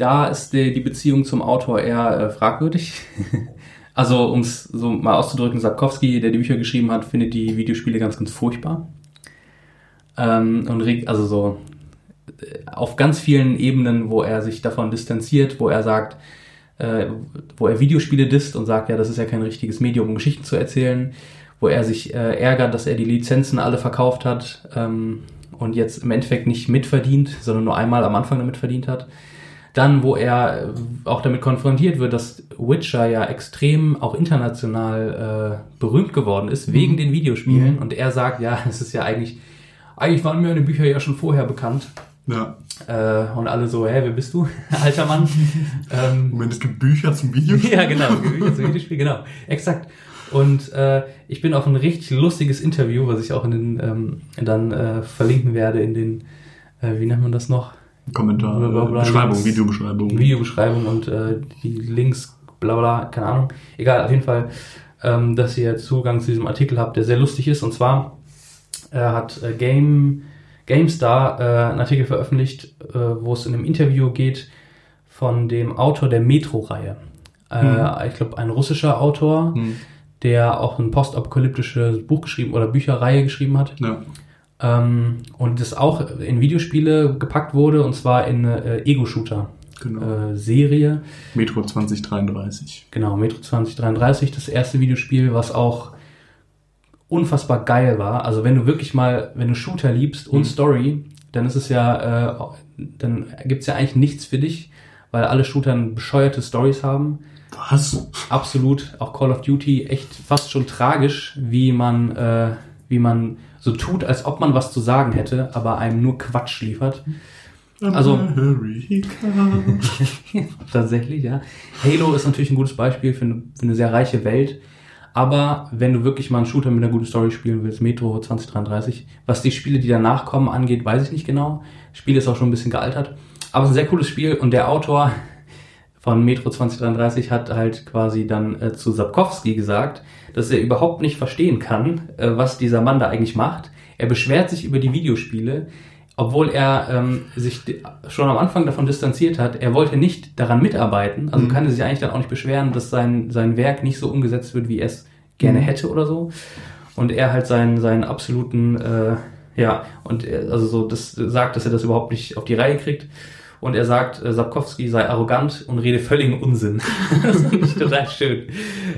da ist die, die Beziehung zum Autor eher äh, fragwürdig. (laughs) also, um es so mal auszudrücken, Sapkowski, der die Bücher geschrieben hat, findet die Videospiele ganz, ganz furchtbar. Ähm, und regt, also so äh, auf ganz vielen Ebenen, wo er sich davon distanziert, wo er sagt, äh, wo er Videospiele disst und sagt, ja, das ist ja kein richtiges Medium, um Geschichten zu erzählen, wo er sich äh, ärgert, dass er die Lizenzen alle verkauft hat ähm, und jetzt im Endeffekt nicht mitverdient, sondern nur einmal am Anfang damit verdient hat. Dann, wo er äh, auch damit konfrontiert wird, dass Witcher ja extrem auch international äh, berühmt geworden ist, wegen den Videospielen. Und er sagt, ja, (laughs) es ist ja eigentlich, eigentlich waren mir meine Bücher ja schon vorher bekannt. Ja. Äh, und alle so, hä, wer bist du, (laughs) alter Mann? (laughs) ähm, Moment, es gibt Bücher zum Videospiel. ja, genau, Bücher zum Videospiel, genau, exakt. Und äh, ich bin auf ein richtig lustiges Interview, was ich auch in den, ähm, dann äh, verlinken werde in den, äh, wie nennt man das noch? Kommentar, Blablabla, Beschreibung, Links. Videobeschreibung. Videobeschreibung und äh, die Links, bla bla, keine Ahnung. Egal, auf jeden Fall, ähm, dass ihr Zugang zu diesem Artikel habt, der sehr lustig ist. Und zwar äh, hat äh, Game, GameStar äh, einen Artikel veröffentlicht, äh, wo es in einem Interview geht von dem Autor der Metro-Reihe. Äh, Ich glaube, ein russischer Autor, Hm. Der auch ein postapokalyptisches Buch geschrieben oder Bücherreihe geschrieben hat. Ja. Ähm, und das auch in Videospiele gepackt wurde, und zwar in äh, Genau. Ego-Shooter-Serie. Metro 2033. Genau, Metro 2033, das erste Videospiel, was auch unfassbar geil war. Also wenn du wirklich mal, wenn du Shooter liebst und Mhm. Story, dann ist es ja, äh, dann gibt's ja eigentlich nichts für dich, weil alle Shooter bescheuerte Stories haben. Was? Absolut, auch Call of Duty, echt fast schon tragisch, wie man, äh, wie man so tut, als ob man was zu sagen hätte, aber einem nur Quatsch liefert. Also-. (laughs) Tatsächlich, ja. Halo ist natürlich ein gutes Beispiel für eine, für eine sehr reiche Welt. Aber wenn du wirklich mal einen Shooter mit einer guten Story spielen willst, Metro 2033, was die Spiele, die danach kommen, angeht, weiß ich nicht genau. Das Spiel ist auch schon ein bisschen gealtert. Aber es ist ein sehr cooles Spiel und der Autor von Metro 2033 hat halt quasi dann äh, zu Sapkowski gesagt, dass er überhaupt nicht verstehen kann, äh, was dieser Mann da eigentlich macht. Er beschwert sich über die Videospiele, obwohl er ähm, sich schon am Anfang davon distanziert hat. Er wollte nicht daran mitarbeiten, also Mhm. kann er sich eigentlich dann auch nicht beschweren, dass sein, sein Werk nicht so umgesetzt wird, wie er es gerne Mhm. hätte oder so. Und er halt seinen, seinen absoluten, äh, ja, und er, also so das sagt, dass er das überhaupt nicht auf die Reihe kriegt. Und er sagt, äh, Sapkowski sei arrogant und rede völligen Unsinn. (laughs) das finde ich total schön.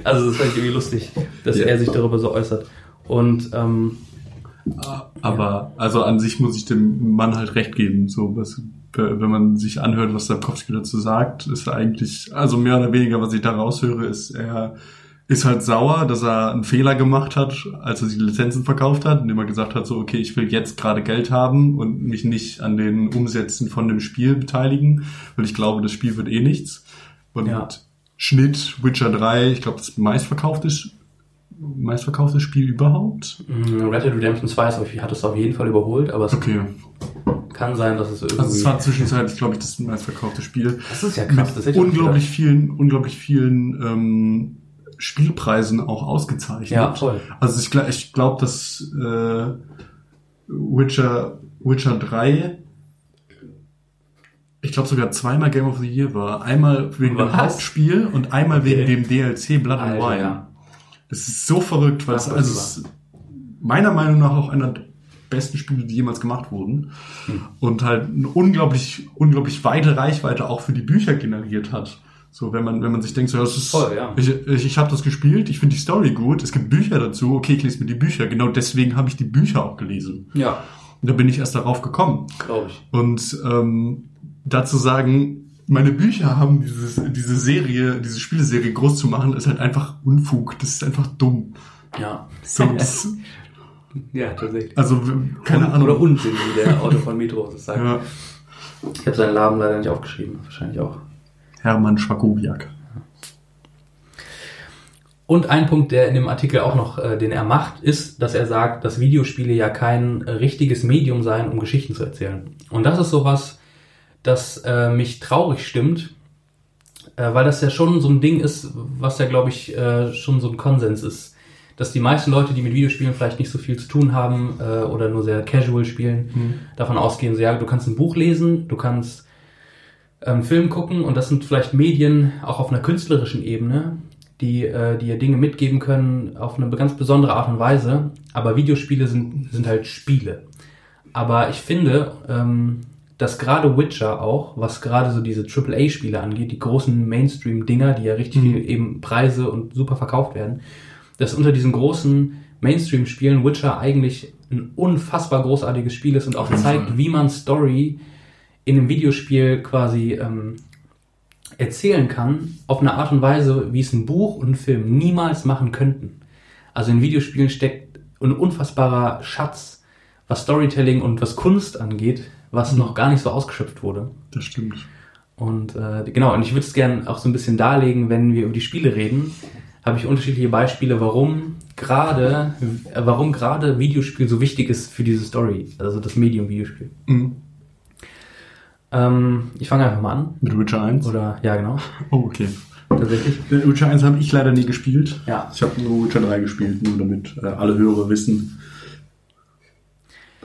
Also das fand ich irgendwie lustig, dass Ja. er sich darüber so äußert. Und ähm, Aber also an sich muss ich dem Mann halt recht geben. So, was, wenn man sich anhört, was Sapkowski dazu sagt, ist eigentlich, also mehr oder weniger, was ich da raushöre, ist er ist halt sauer, dass er einen Fehler gemacht hat, als er die Lizenzen verkauft hat, indem er gesagt hat, so, okay, ich will jetzt gerade Geld haben und mich nicht an den Umsätzen von dem Spiel beteiligen, weil ich glaube, das Spiel wird eh nichts. Und Ja. Schnitt, Witcher 3, ich glaube, das meistverkaufte, meistverkaufte Spiel überhaupt. mh, Red Dead Redemption 2 ist auf- hat es auf jeden Fall überholt, aber es Okay. kann sein, dass es irgendwie... Also es war zwischenzeitlich, glaube ich, das meistverkaufte Spiel. das ist ja krass. das hätte unglaublich vielen, unglaublich vielen ähm, Spielpreisen auch ausgezeichnet. Ja, voll. Also ich, ich glaube, dass äh, Witcher, Witcher 3 ich glaube sogar zweimal Game of the Year war. Einmal wegen dem Was? Hauptspiel und einmal wegen Okay. dem DLC Blood and Wine. ja. Es ist so verrückt, weil es, also meiner Meinung nach auch einer der besten Spiele, die jemals gemacht wurden. Hm. Und halt eine unglaublich, unglaublich weite Reichweite auch für die Bücher generiert hat. So, wenn man, wenn man sich denkt, so, ja, das ist, Voll, ja. ich, ich, ich habe das gespielt, ich finde die Story gut, es gibt Bücher dazu, okay, ich lese mir die Bücher. Genau deswegen habe ich die Bücher auch gelesen. Ja, Und da bin ich erst darauf gekommen. glaube ich. Und ähm, dazu sagen, meine Bücher haben dieses, diese Serie, diese Spieleserie groß zu machen, ist halt einfach Unfug. Das ist einfach dumm. Ja. So, das, (laughs) Ja, tatsächlich. also keine Un- Ahnung. Oder Unsinn, wie der Auto von Metro das sagt. ja. Ich habe seinen Namen leider nicht aufgeschrieben, wahrscheinlich auch. Hermann Schwakowiak. Und ein Punkt, der in dem Artikel auch noch, äh, den er macht, ist, dass er sagt, dass Videospiele ja kein richtiges Medium seien, um Geschichten zu erzählen. Und das ist sowas, das äh, mich traurig stimmt, äh, weil das ja schon so ein Ding ist, was ja, glaube ich, äh, schon so ein Konsens ist. Dass die meisten Leute, die mit Videospielen vielleicht nicht so viel zu tun haben äh, oder nur sehr casual spielen, davon ausgehen, so, ja, du kannst ein Buch lesen, du kannst ähm, Film gucken und das sind vielleicht Medien auch auf einer künstlerischen Ebene, die, äh, dir Dinge mitgeben können auf eine ganz besondere Art und Weise. Aber Videospiele sind, sind halt Spiele. Aber ich finde, ähm, dass gerade Witcher auch, was gerade so diese AAA-Spiele angeht, die großen Mainstream-Dinger, die ja richtig viel eben Preise und super verkauft werden, dass unter diesen großen Mainstream-Spielen Witcher eigentlich ein unfassbar großartiges Spiel ist und auch zeigt, wie man Story in einem Videospiel quasi ähm, erzählen kann, auf eine Art und Weise, wie es ein Buch und ein Film niemals machen könnten. Also in Videospielen steckt ein unfassbarer Schatz, was Storytelling und was Kunst angeht, was noch gar nicht so ausgeschöpft wurde. Das stimmt. Und äh, genau, und ich würde es gerne auch so ein bisschen darlegen, wenn wir über die Spiele reden, habe ich unterschiedliche Beispiele, warum gerade, äh, warum gerade Videospiel so wichtig ist für diese Story, also das Medium Videospiel. Mhm. Ähm, ich fange einfach mal an. Mit Witcher 1? Oder ja, genau, (laughs) Oh, okay. tatsächlich. Äh, Witcher 1 habe ich leider nie gespielt. Ja. Ich habe nur Witcher 3 gespielt, nur damit äh, alle Hörer wissen,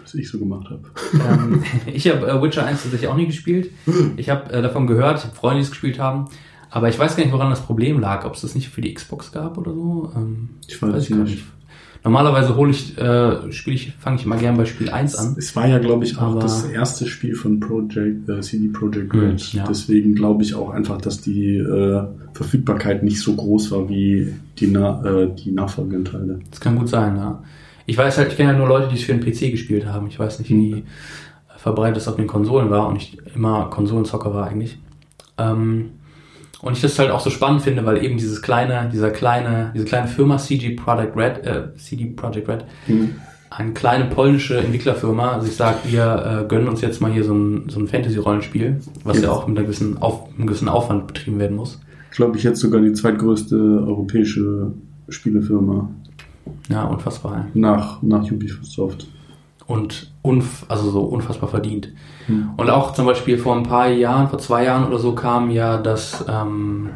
was ich so gemacht habe. ähm, (laughs) (laughs) ich habe äh, Witcher 1 tatsächlich auch nie gespielt. Ich habe äh, davon gehört, ich habe Freunde, die es gespielt haben. Aber ich weiß gar nicht, woran das Problem lag. Ob es das nicht für die Xbox gab oder so. Ähm, Ich weiß ich gar nicht. Normalerweise hole ich, äh, spiele ich, fange ich immer gern bei Spiel 1 an. Es war ja, glaube ich, auch das erste Spiel von Project, äh, CD Projekt Red. ja. Deswegen glaube ich auch einfach, dass die äh, Verfügbarkeit nicht so groß war wie die, na äh, die nachfolgenden Teile. Das kann gut sein, ja. Ich weiß halt, ich kenne ja nur Leute, die es für den PC gespielt haben. Ich weiß nicht, wie äh, verbreitet es auf den Konsolen war und ich immer Konsolenzocker war eigentlich. Ähm, und ich das halt auch so spannend finde, weil eben dieses kleine, dieser kleine, diese kleine Firma CG Project Red, äh, CD Projekt Red, eine kleine polnische Entwicklerfirma sich sagt, wir äh, gönnen uns jetzt mal hier so ein, so ein Fantasy-Rollenspiel, was ja. Ja. auch mit einer gewissen, Auf, einem gewissen Aufwand betrieben werden muss. Glaube ich jetzt sogar die zweitgrößte europäische Spielefirma Ja, unfassbar. nach, nach Ubisoft. und unf also so unfassbar verdient. Und auch zum Beispiel vor ein paar Jahren, vor zwei Jahren oder so kam ja das ähm,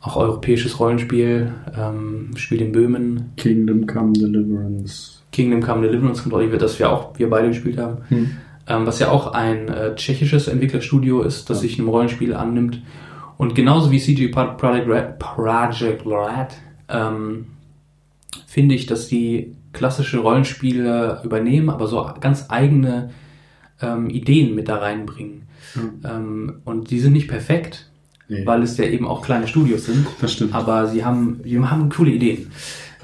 auch europäisches Rollenspiel, ähm, Spiel in Böhmen, Kingdom Come Deliverance. Kingdom Come Deliverance, kommt auch, das wir auch, wir beide gespielt haben, Hm. ähm, was ja auch ein äh, tschechisches Entwicklerstudio ist, das sich einem Rollenspiel annimmt. Und genauso wie CG Pro- Project Red, Project Red ähm, finde ich, dass die klassische Rollenspiele übernehmen, aber so ganz eigene ähm, Ideen mit da reinbringen. Ähm, und die sind nicht perfekt, Nee. weil es ja eben auch kleine Studios sind. Das stimmt. Aber sie haben, sie haben coole Ideen.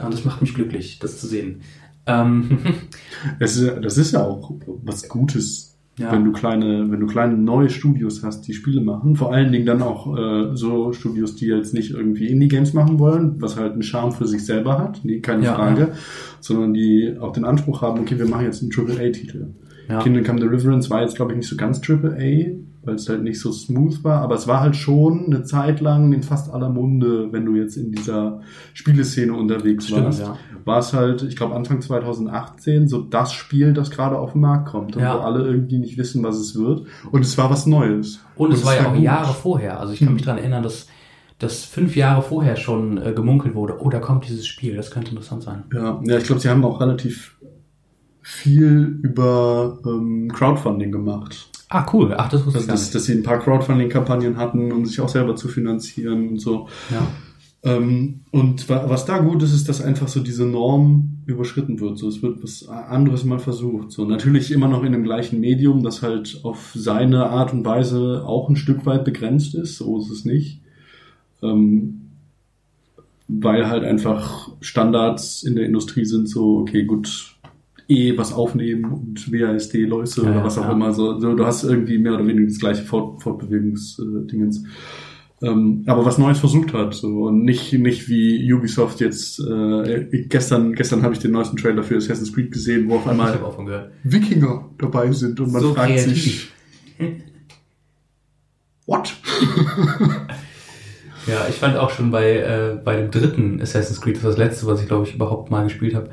Und das macht mich glücklich, das zu sehen. Ähm, (laughs) Das ist, das ist ja auch was Gutes, Ja. wenn du kleine, wenn du kleine neue Studios hast, die Spiele machen. Vor allen Dingen dann auch äh, so Studios, die jetzt nicht irgendwie Indie-Games machen wollen, was halt einen Charme für sich selber hat, nee, keine Ja, Frage, ja. sondern die auch den Anspruch haben, okay, wir machen jetzt einen AAA-Titel. Ja. Kingdom Come Deliverance war jetzt, glaube ich, nicht so ganz AAA, weil es halt nicht so smooth war, aber es war halt schon eine Zeit lang in fast aller Munde, wenn du jetzt in dieser Spieleszene unterwegs Stimmt, warst ja. war es halt, ich glaube Anfang 2018, so das Spiel, das gerade auf den Markt kommt und Ja. wo alle irgendwie nicht wissen, was es wird. Und es war was Neues. Und es war ja auch gut. Jahre vorher. Also ich kann mich daran erinnern, dass, dass fünf Jahre vorher schon äh, gemunkelt wurde, oh, da kommt dieses Spiel, das könnte interessant sein. Ja, ja ich glaube, sie haben auch relativ viel über ähm, Crowdfunding gemacht. Ah, cool. Ach, das wusste Dass, ich dass, dass sie ein paar Crowdfunding-Kampagnen hatten, um sich auch selber zu finanzieren und so. Ja. Ähm, und wa- was da gut ist, ist, dass einfach so diese Norm überschritten wird. So, es wird was anderes mal versucht. So, natürlich immer noch in dem gleichen Medium, das halt auf seine Art und Weise auch ein Stück weit begrenzt ist. So ist es nicht. Ähm, weil halt einfach Standards in der Industrie sind so, okay, gut, eh was aufnehmen und WASD, Läuse Ja, oder was auch ja. immer. So, du hast irgendwie mehr oder weniger das gleiche Fort Fortbewegungsdingens. Ähm, aber was Neues versucht hat. So. Und nicht, nicht wie Ubisoft jetzt, äh, gestern, gestern habe ich den neuesten Trailer für Assassin's Creed gesehen, wo auf einmal. Wikinger dabei sind und man So fragt kreativ. sich, (laughs) what? (laughs) Ja, ich fand auch schon bei, äh, bei dem dritten Assassin's Creed, das war das letzte, was ich glaube ich überhaupt mal gespielt habe.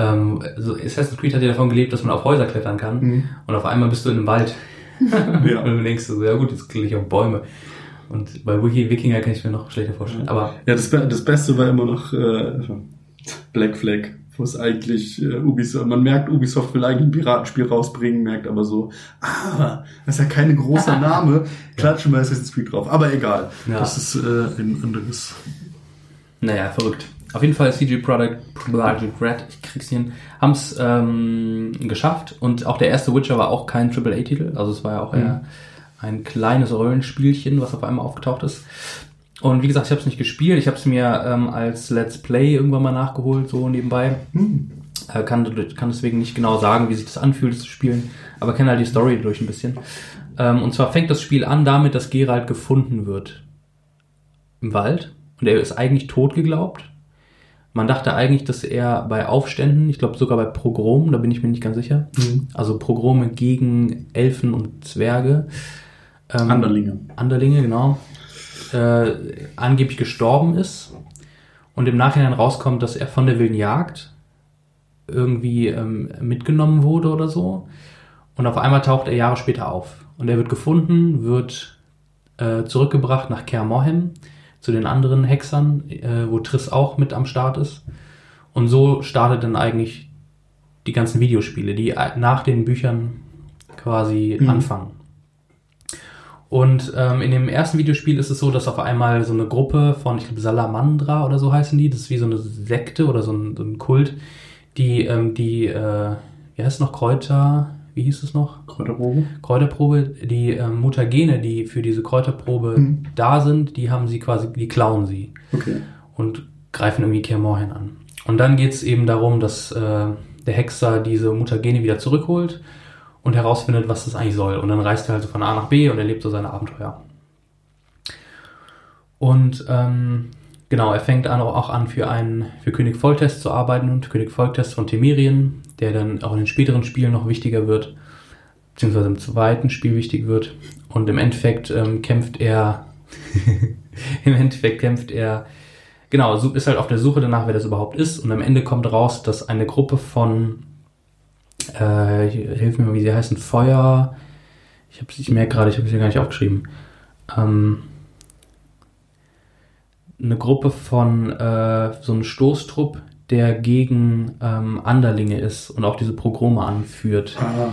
Ähm, also Assassin's Creed hat ja davon gelebt, dass man auf Häuser klettern kann. Mhm. Und auf einmal bist du in einem Wald. (laughs) Ja. Und du denkst so, ja gut, jetzt kriege ich auf Bäume. Und bei Wiki Wikinger kann ich mir noch schlechter vorstellen. Aber Ja, das, das Beste war immer noch äh, Black Flag, wo es eigentlich äh, Ubisoft, man merkt, Ubisoft will eigentlich ein Piratenspiel rausbringen, merkt aber so, ah, das ist ja kein großer (laughs) Name, klatschen wir Assassin's Creed drauf. Aber egal, Ja. das ist äh, ein anderes. Naja, verrückt. Auf jeden Fall CG Product, Project Red, ich krieg's hin, haben es ähm, geschafft und auch der erste Witcher war auch kein AAA-Titel, also es war ja auch eher ein kleines Rollenspielchen, was auf einmal aufgetaucht ist. Und wie gesagt, ich habe es nicht gespielt, ich habe es mir ähm, als Let's Play irgendwann mal nachgeholt, so nebenbei. Äh, kann, kann deswegen nicht genau sagen, wie sich das anfühlt, das zu spielen, aber kenne halt die Story durch ein bisschen. Ähm, und zwar fängt das Spiel an damit, dass Geralt gefunden wird im Wald und er ist eigentlich tot geglaubt. Man dachte eigentlich, dass er bei Aufständen, ich glaube sogar bei Pogromen, da bin ich mir nicht ganz sicher, also Pogrome gegen Elfen und Zwerge, ähm, Anderlinge. Anderlinge, genau, äh, angeblich gestorben ist und im Nachhinein rauskommt, dass er von der wilden Jagd irgendwie ähm, mitgenommen wurde oder so. Und auf einmal taucht er Jahre später auf. Und er wird gefunden, wird äh, zurückgebracht nach Kaer Morhen zu den anderen Hexern, äh, wo Triss auch mit am Start ist. Und so startet dann eigentlich die ganzen Videospiele, die nach den Büchern quasi Mhm. anfangen. Und ähm, in dem ersten Videospiel ist es so, dass auf einmal so eine Gruppe von, ich glaube, Salamandra oder so heißen die, das ist wie so eine Sekte oder so ein, so ein Kult, die, ähm, die, äh, wie heißt es noch, Kräuter, wie hieß es noch? Kräuterprobe. Kräuterprobe, die ähm, Mutagene, die für diese Kräuterprobe Mhm. da sind, die haben sie quasi, die klauen sie Okay. und greifen irgendwie Kaer Morhen an. Und dann geht es eben darum, dass äh, der Hexer diese Mutagene wieder zurückholt und herausfindet, was das eigentlich soll. Und dann reist er halt so von A nach B und erlebt so seine Abenteuer. Und ähm, genau, er fängt an, auch an für einen für König Foltest zu arbeiten und König Foltest von Temerien, der dann auch in den späteren Spielen noch wichtiger wird, beziehungsweise im zweiten Spiel wichtig wird. Und im Endeffekt ähm, kämpft er, (laughs) im Endeffekt kämpft er, genau, ist halt auf der Suche danach, wer das überhaupt ist. Und am Ende kommt raus, dass eine Gruppe von, äh, hilf mir mal, wie sie heißen, Feuer, ich, hab's- ich merke gerade, ich habe es hier gar nicht aufgeschrieben. Ähm, eine Gruppe von äh, so einem Stoßtrupp, der gegen ähm, Anderlinge ist und auch diese Progrome anführt. Ah.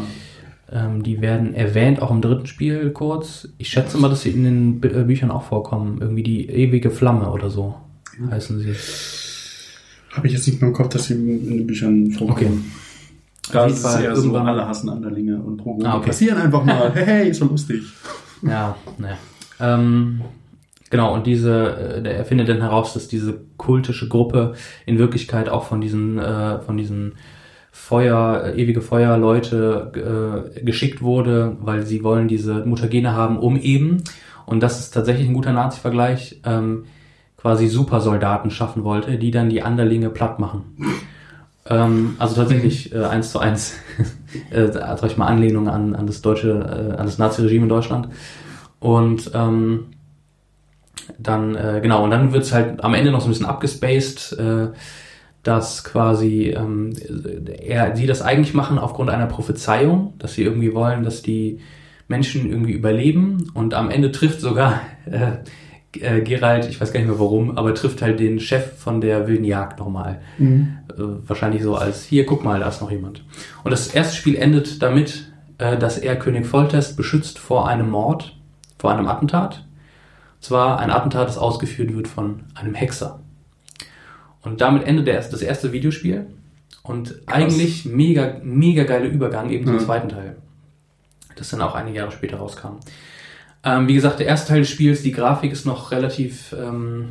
Ähm, die werden erwähnt, auch im dritten Spiel kurz. Ich schätze mal, dass sie in den Bü- äh, Büchern auch vorkommen. Irgendwie die ewige Flamme oder so heißen sie. Habe ich jetzt nicht mehr im Kopf, dass sie in den Büchern vorkommen. Da Auf ist es eher so, alle hassen Anderlinge und Progrome Ah, okay. passieren einfach mal. Hey, hey, ist doch lustig. Ja, naja. Ähm, genau, und diese, äh, der erfindet dann heraus, dass diese kultische Gruppe in Wirklichkeit auch von diesen, äh, von diesen Feuer, äh, ewige Feuerleute äh, geschickt wurde, weil sie wollen diese Mutagene haben, um eben, und das ist tatsächlich ein guter Nazi-Vergleich, ähm, quasi Supersoldaten schaffen wollte, die dann die Anderlinge platt machen. Ähm, also tatsächlich äh, eins zu eins, (laughs) äh, sag ich mal, Anlehnung an, an das deutsche, äh, an das Nazi-Regime in Deutschland. Und ähm, dann, äh, genau, und dann wird's halt am Ende noch so ein bisschen abgespaced, äh, dass quasi ähm, er, sie das eigentlich machen aufgrund einer Prophezeiung, dass sie irgendwie wollen, dass die Menschen irgendwie überleben und am Ende trifft sogar (laughs) äh, äh, Gerald, ich weiß gar nicht mehr warum, aber trifft halt den Chef von der wilden Jagd nochmal. Äh, wahrscheinlich so als, hier, guck mal, da ist noch jemand. Und das erste Spiel endet damit, äh, dass er König Foltest beschützt vor einem Mord, vor einem Attentat. Zwar ein Attentat, das ausgeführt wird von einem Hexer. Und damit endet der, das erste Videospiel. Und eigentlich mega, mega geile Übergang eben zum Mhm. zweiten Teil. Das dann auch einige Jahre später rauskam. Ähm, wie gesagt, der erste Teil des Spiels, die Grafik ist noch relativ ähm,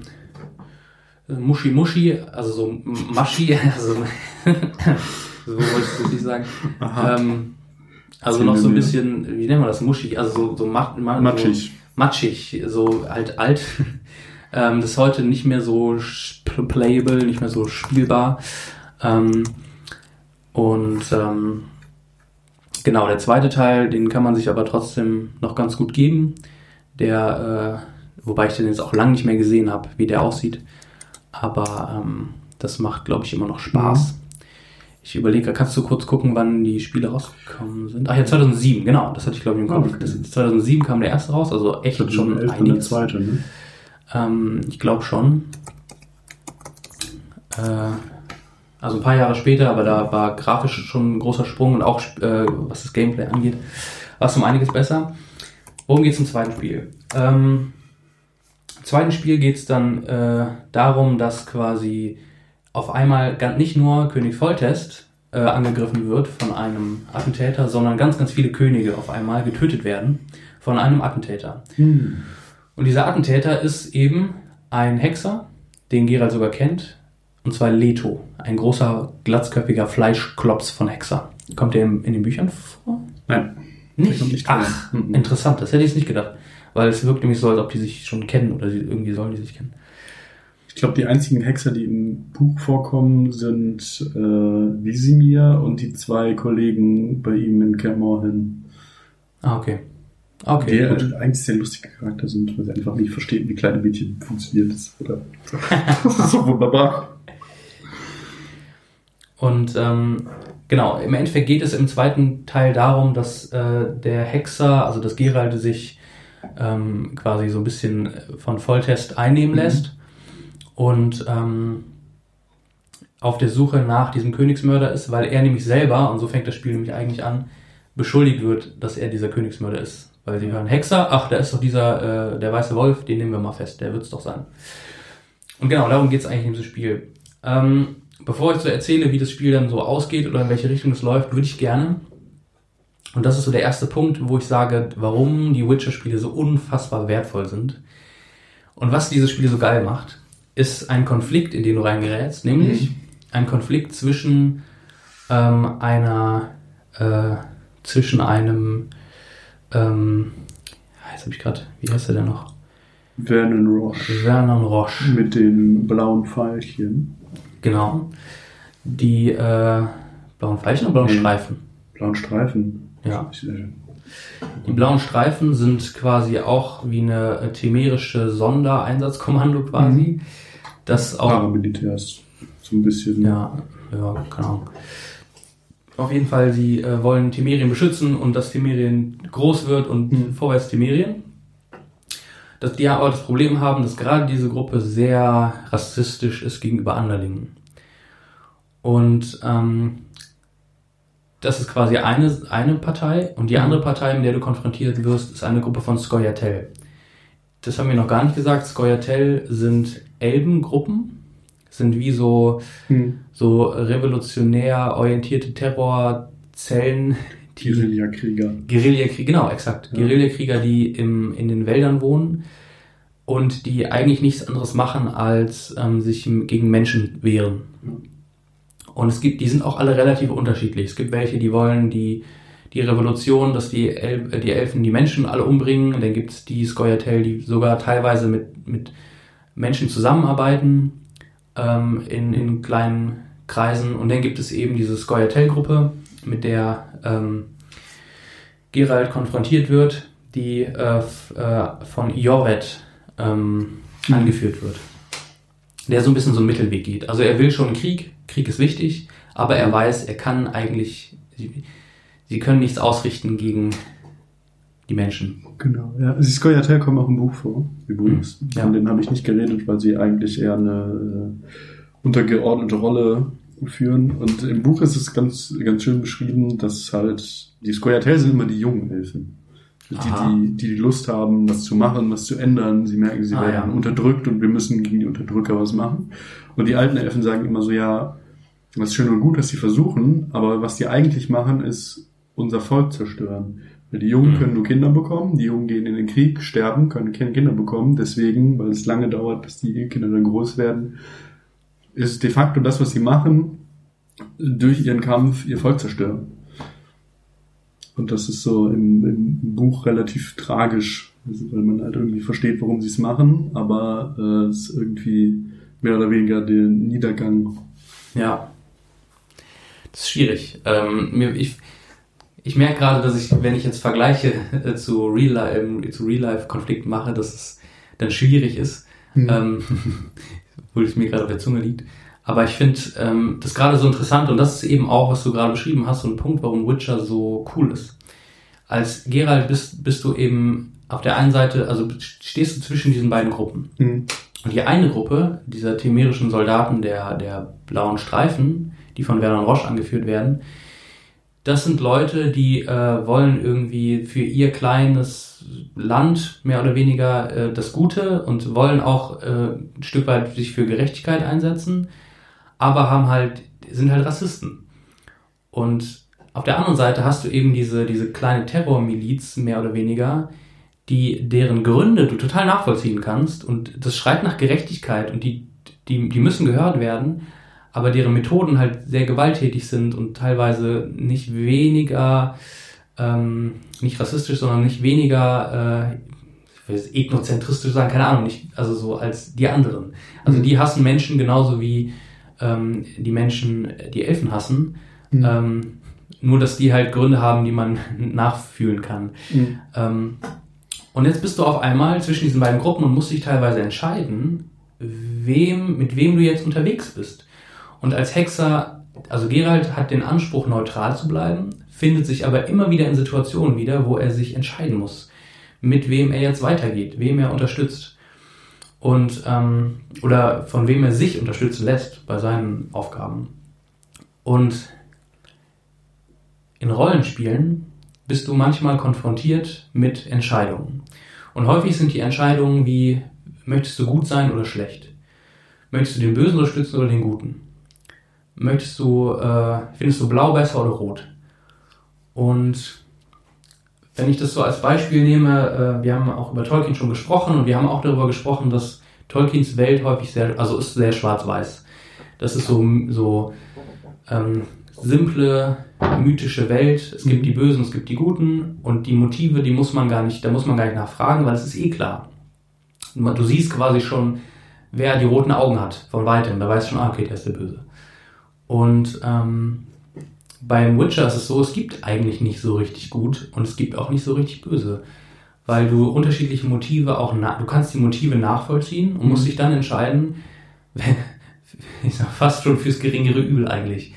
muschi muschi, also so maschi, (laughs) also so wollte ich wirklich sagen. Aha. Ähm, also noch so ein bisschen, wie nennen wir das, muschig, also so, so, mat, ma- Matschig. So matschig, so halt alt. (laughs) ähm, das ist heute nicht mehr so playable, nicht mehr so spielbar. Ähm, und ähm, genau, der zweite Teil, den kann man sich aber trotzdem noch ganz gut geben. Der, äh, wobei ich den jetzt auch lange nicht mehr gesehen habe, wie der aussieht. Aber ähm, das macht, glaube ich, immer noch Spaß. Ich überlege, kannst du kurz gucken, wann die Spiele rausgekommen sind? Ach ja, 2007, genau, das hatte ich glaube ich im Kopf. Okay. Das, 2007 kam der erste raus, also echt schon 2011 dann der einiges. zweite, ne? Ähm, ich glaube schon. Äh, also ein paar Jahre später, aber da war grafisch schon ein großer Sprung und auch äh, was das Gameplay angeht, war es um einiges besser. Worum geht es im zweiten Spiel? Ähm, Im zweiten Spiel geht es dann äh, darum, dass quasi auf einmal nicht nur König Foltest äh, angegriffen wird von einem Attentäter, sondern ganz, ganz viele Könige auf einmal getötet werden von einem Attentäter. Und dieser Attentäter ist eben ein Hexer, den Gerald sogar kennt, und zwar Leto, ein großer, glatzköpfiger Fleischklops von Hexer. Kommt der in, in den Büchern vor? Nein. Nicht? nicht Ach, vor. Mhm. interessant, das hätte ich nicht gedacht. Weil es wirkt nämlich so, als ob die sich schon kennen oder irgendwie sollen die sich kennen. Ich glaube, die einzigen Hexer, die im Buch vorkommen, sind äh, Visimir und die zwei Kollegen bei ihm in Kermorhen. Ah, okay. Okay, die gut. eigentlich sehr lustige Charakter sind, weil sie einfach nicht verstehen, wie kleine Mädchen funktioniert. Das, oder? (laughs) das ist so wunderbar. Und ähm, genau, im Endeffekt geht es im zweiten Teil darum, dass äh, der Hexer, also dass Gerald sich ähm, quasi so ein bisschen von Volltest einnehmen Mhm. lässt und ähm, auf der Suche nach diesem Königsmörder ist, weil er nämlich selber, und so fängt das Spiel nämlich eigentlich an, beschuldigt wird, dass er dieser Königsmörder ist. Weil sie hören Hexer, ach, da ist doch dieser, äh, der weiße Wolf, den nehmen wir mal fest, der wird's doch sein. Und genau, darum geht's eigentlich in diesem Spiel. Ähm, bevor ich so erzähle, wie das Spiel dann so ausgeht oder in welche Richtung es läuft, würde ich gerne, und das ist so der erste Punkt, wo ich sage, warum die Witcher-Spiele so unfassbar wertvoll sind und was diese Spiele so geil macht, ist ein Konflikt, in den du reingerätst, nämlich ein Konflikt zwischen ähm, einer, äh, zwischen einem, ähm, jetzt habe ich gerade, wie heißt er denn noch? Vernon Roche Vernon Roche. mit den blauen Pfeilchen. Genau. Die äh, blauen Pfeilchen oder blauen Nee. Streifen? Blauen Streifen. Ja. Die blauen Streifen sind quasi auch wie eine äh, temerische Sondereinsatzkommando quasi. Das auch. Paramilitärs. So ein bisschen. Ja, ja, Ahnung. Auf jeden Fall, sie äh, wollen Temerien beschützen und dass Temerien groß wird und Mhm. vorwärts Temerien. Dass die aber das Problem haben, dass gerade diese Gruppe sehr rassistisch ist gegenüber Anderlingen. Und ähm, das ist quasi eine, eine Partei und die andere Partei, mit der du konfrontiert wirst, ist eine Gruppe von Skoyatel. Das haben wir noch gar nicht gesagt. Skoyatel sind Elbengruppen. sind wie so, Hm. so revolutionär orientierte Terrorzellen, die Guerillakrieger. Guerillakriege, genau, exakt. Ja. Guerillakrieger, die im, in den Wäldern wohnen und die eigentlich nichts anderes machen, als ähm, sich gegen Menschen wehren. Und es gibt, die sind auch alle relativ unterschiedlich. Es gibt welche, die wollen die, die Revolution, dass die, El äh, die Elfen die Menschen alle umbringen. Dann gibt es die Scoia'tael, die sogar teilweise mit, mit Menschen zusammenarbeiten ähm, in, in kleinen Kreisen. Und dann gibt es eben diese Scoia'tael-Gruppe, mit der ähm, Geralt konfrontiert wird, die äh, äh, von Jorvet ähm, Mhm. angeführt wird. Der so ein bisschen so einen Mittelweg geht. Also er will schon Krieg, Krieg ist wichtig, aber er weiß, er kann eigentlich, sie, sie können nichts ausrichten gegen die Menschen. Genau, ja. Die Scoia'tael kommen auch im Buch vor, Buddhas. Mhm. Ja. Von denen habe ich nicht geredet, weil sie eigentlich eher eine äh, untergeordnete Rolle führen. Und im Buch ist es ganz, ganz schön beschrieben, dass halt die Scoia'tael sind immer die jungen Elfen. Die, die, die die Lust haben, was zu machen, was zu ändern. Sie merken, sie Ah, werden ja. unterdrückt und wir müssen gegen die Unterdrücker was machen. Und die alten Elfen sagen immer so, ja, das ist schön und gut, dass sie versuchen, aber was die eigentlich machen, ist unser Volk zerstören. Weil die Jungen Mhm. können nur Kinder bekommen, die Jungen gehen in den Krieg, sterben, können keine Kinder bekommen. Deswegen, weil es lange dauert, bis die Kinder dann groß werden, ist de facto das, was sie machen, durch ihren Kampf ihr Volk zerstören. Und das ist so im, im Buch relativ tragisch, also weil man halt irgendwie versteht, warum sie es machen, aber äh, es ist irgendwie mehr oder weniger der Niedergang. Ja. Das ist schwierig. Ähm, mir, ich ich merke gerade, dass ich, wenn ich jetzt Vergleiche äh, zu Real-Life, zu Real-Life-Konflikten mache, dass es dann schwierig ist. Mhm. Ähm, (laughs) obwohl es mir gerade auf der Zunge liegt. Aber ich finde ähm, das gerade so interessant und das ist eben auch, was du gerade beschrieben hast, so ein Punkt, warum Witcher so cool ist. Als Geralt bist, bist du eben auf der einen Seite, also stehst du zwischen diesen beiden Gruppen. Mhm. Und die eine Gruppe, dieser temerischen Soldaten der, der blauen Streifen, die von Vernon Roche angeführt werden, das sind Leute, die äh, wollen irgendwie für ihr kleines Land mehr oder weniger äh, das Gute und wollen auch äh, ein Stück weit sich für Gerechtigkeit einsetzen, aber haben halt, sind halt Rassisten. Und auf der anderen Seite hast du eben diese, diese kleine Terrormiliz, mehr oder weniger, die, deren Gründe du total nachvollziehen kannst und das schreit nach Gerechtigkeit und die, die, die müssen gehört werden, aber deren Methoden halt sehr gewalttätig sind und teilweise nicht weniger, ähm, nicht rassistisch, sondern nicht weniger, äh, ich will jetzt ethnozentristisch sagen, keine Ahnung, nicht, also so als die anderen. Also Mhm. die hassen Menschen genauso wie ähm, die Menschen die Elfen hassen. Mhm. Ähm, nur, dass die halt Gründe haben, die man (laughs) nachfühlen kann. Mhm. Ähm, und jetzt bist du auf einmal zwischen diesen beiden Gruppen und musst dich teilweise entscheiden, wem, mit wem du jetzt unterwegs bist. Und als Hexer, also Geralt hat den Anspruch, neutral zu bleiben, findet sich aber immer wieder in Situationen wieder, wo er sich entscheiden muss, mit wem er jetzt weitergeht, wem er unterstützt. Und, ähm, oder von wem er sich unterstützen lässt bei seinen Aufgaben. Und in Rollenspielen bist du manchmal konfrontiert mit Entscheidungen. Und häufig sind die Entscheidungen wie, möchtest du gut sein oder schlecht? Möchtest du den Bösen unterstützen oder den Guten? Möchtest du, äh, findest du blau besser oder rot? Und wenn ich das so als Beispiel nehme, äh, wir haben auch über Tolkien schon gesprochen und wir haben auch darüber gesprochen, dass Tolkiens Welt häufig sehr, also ist sehr schwarz-weiß. Das ist so, so ähm, simple, mythische Welt. Es gibt die Bösen, es gibt die Guten und die Motive, die muss man gar nicht, da muss man gar nicht nachfragen, weil es ist eh klar. Du siehst quasi schon, wer die roten Augen hat, von weitem. Da weißt du schon, ah, okay, der ist der Böse. Und ähm, beim Witcher ist es so, es gibt eigentlich nicht so richtig gut und es gibt auch nicht so richtig böse. Weil du unterschiedliche Motive auch, du kannst die Motive nachvollziehen und musst dich dann entscheiden, (laughs) ich sag fast schon fürs geringere Übel eigentlich.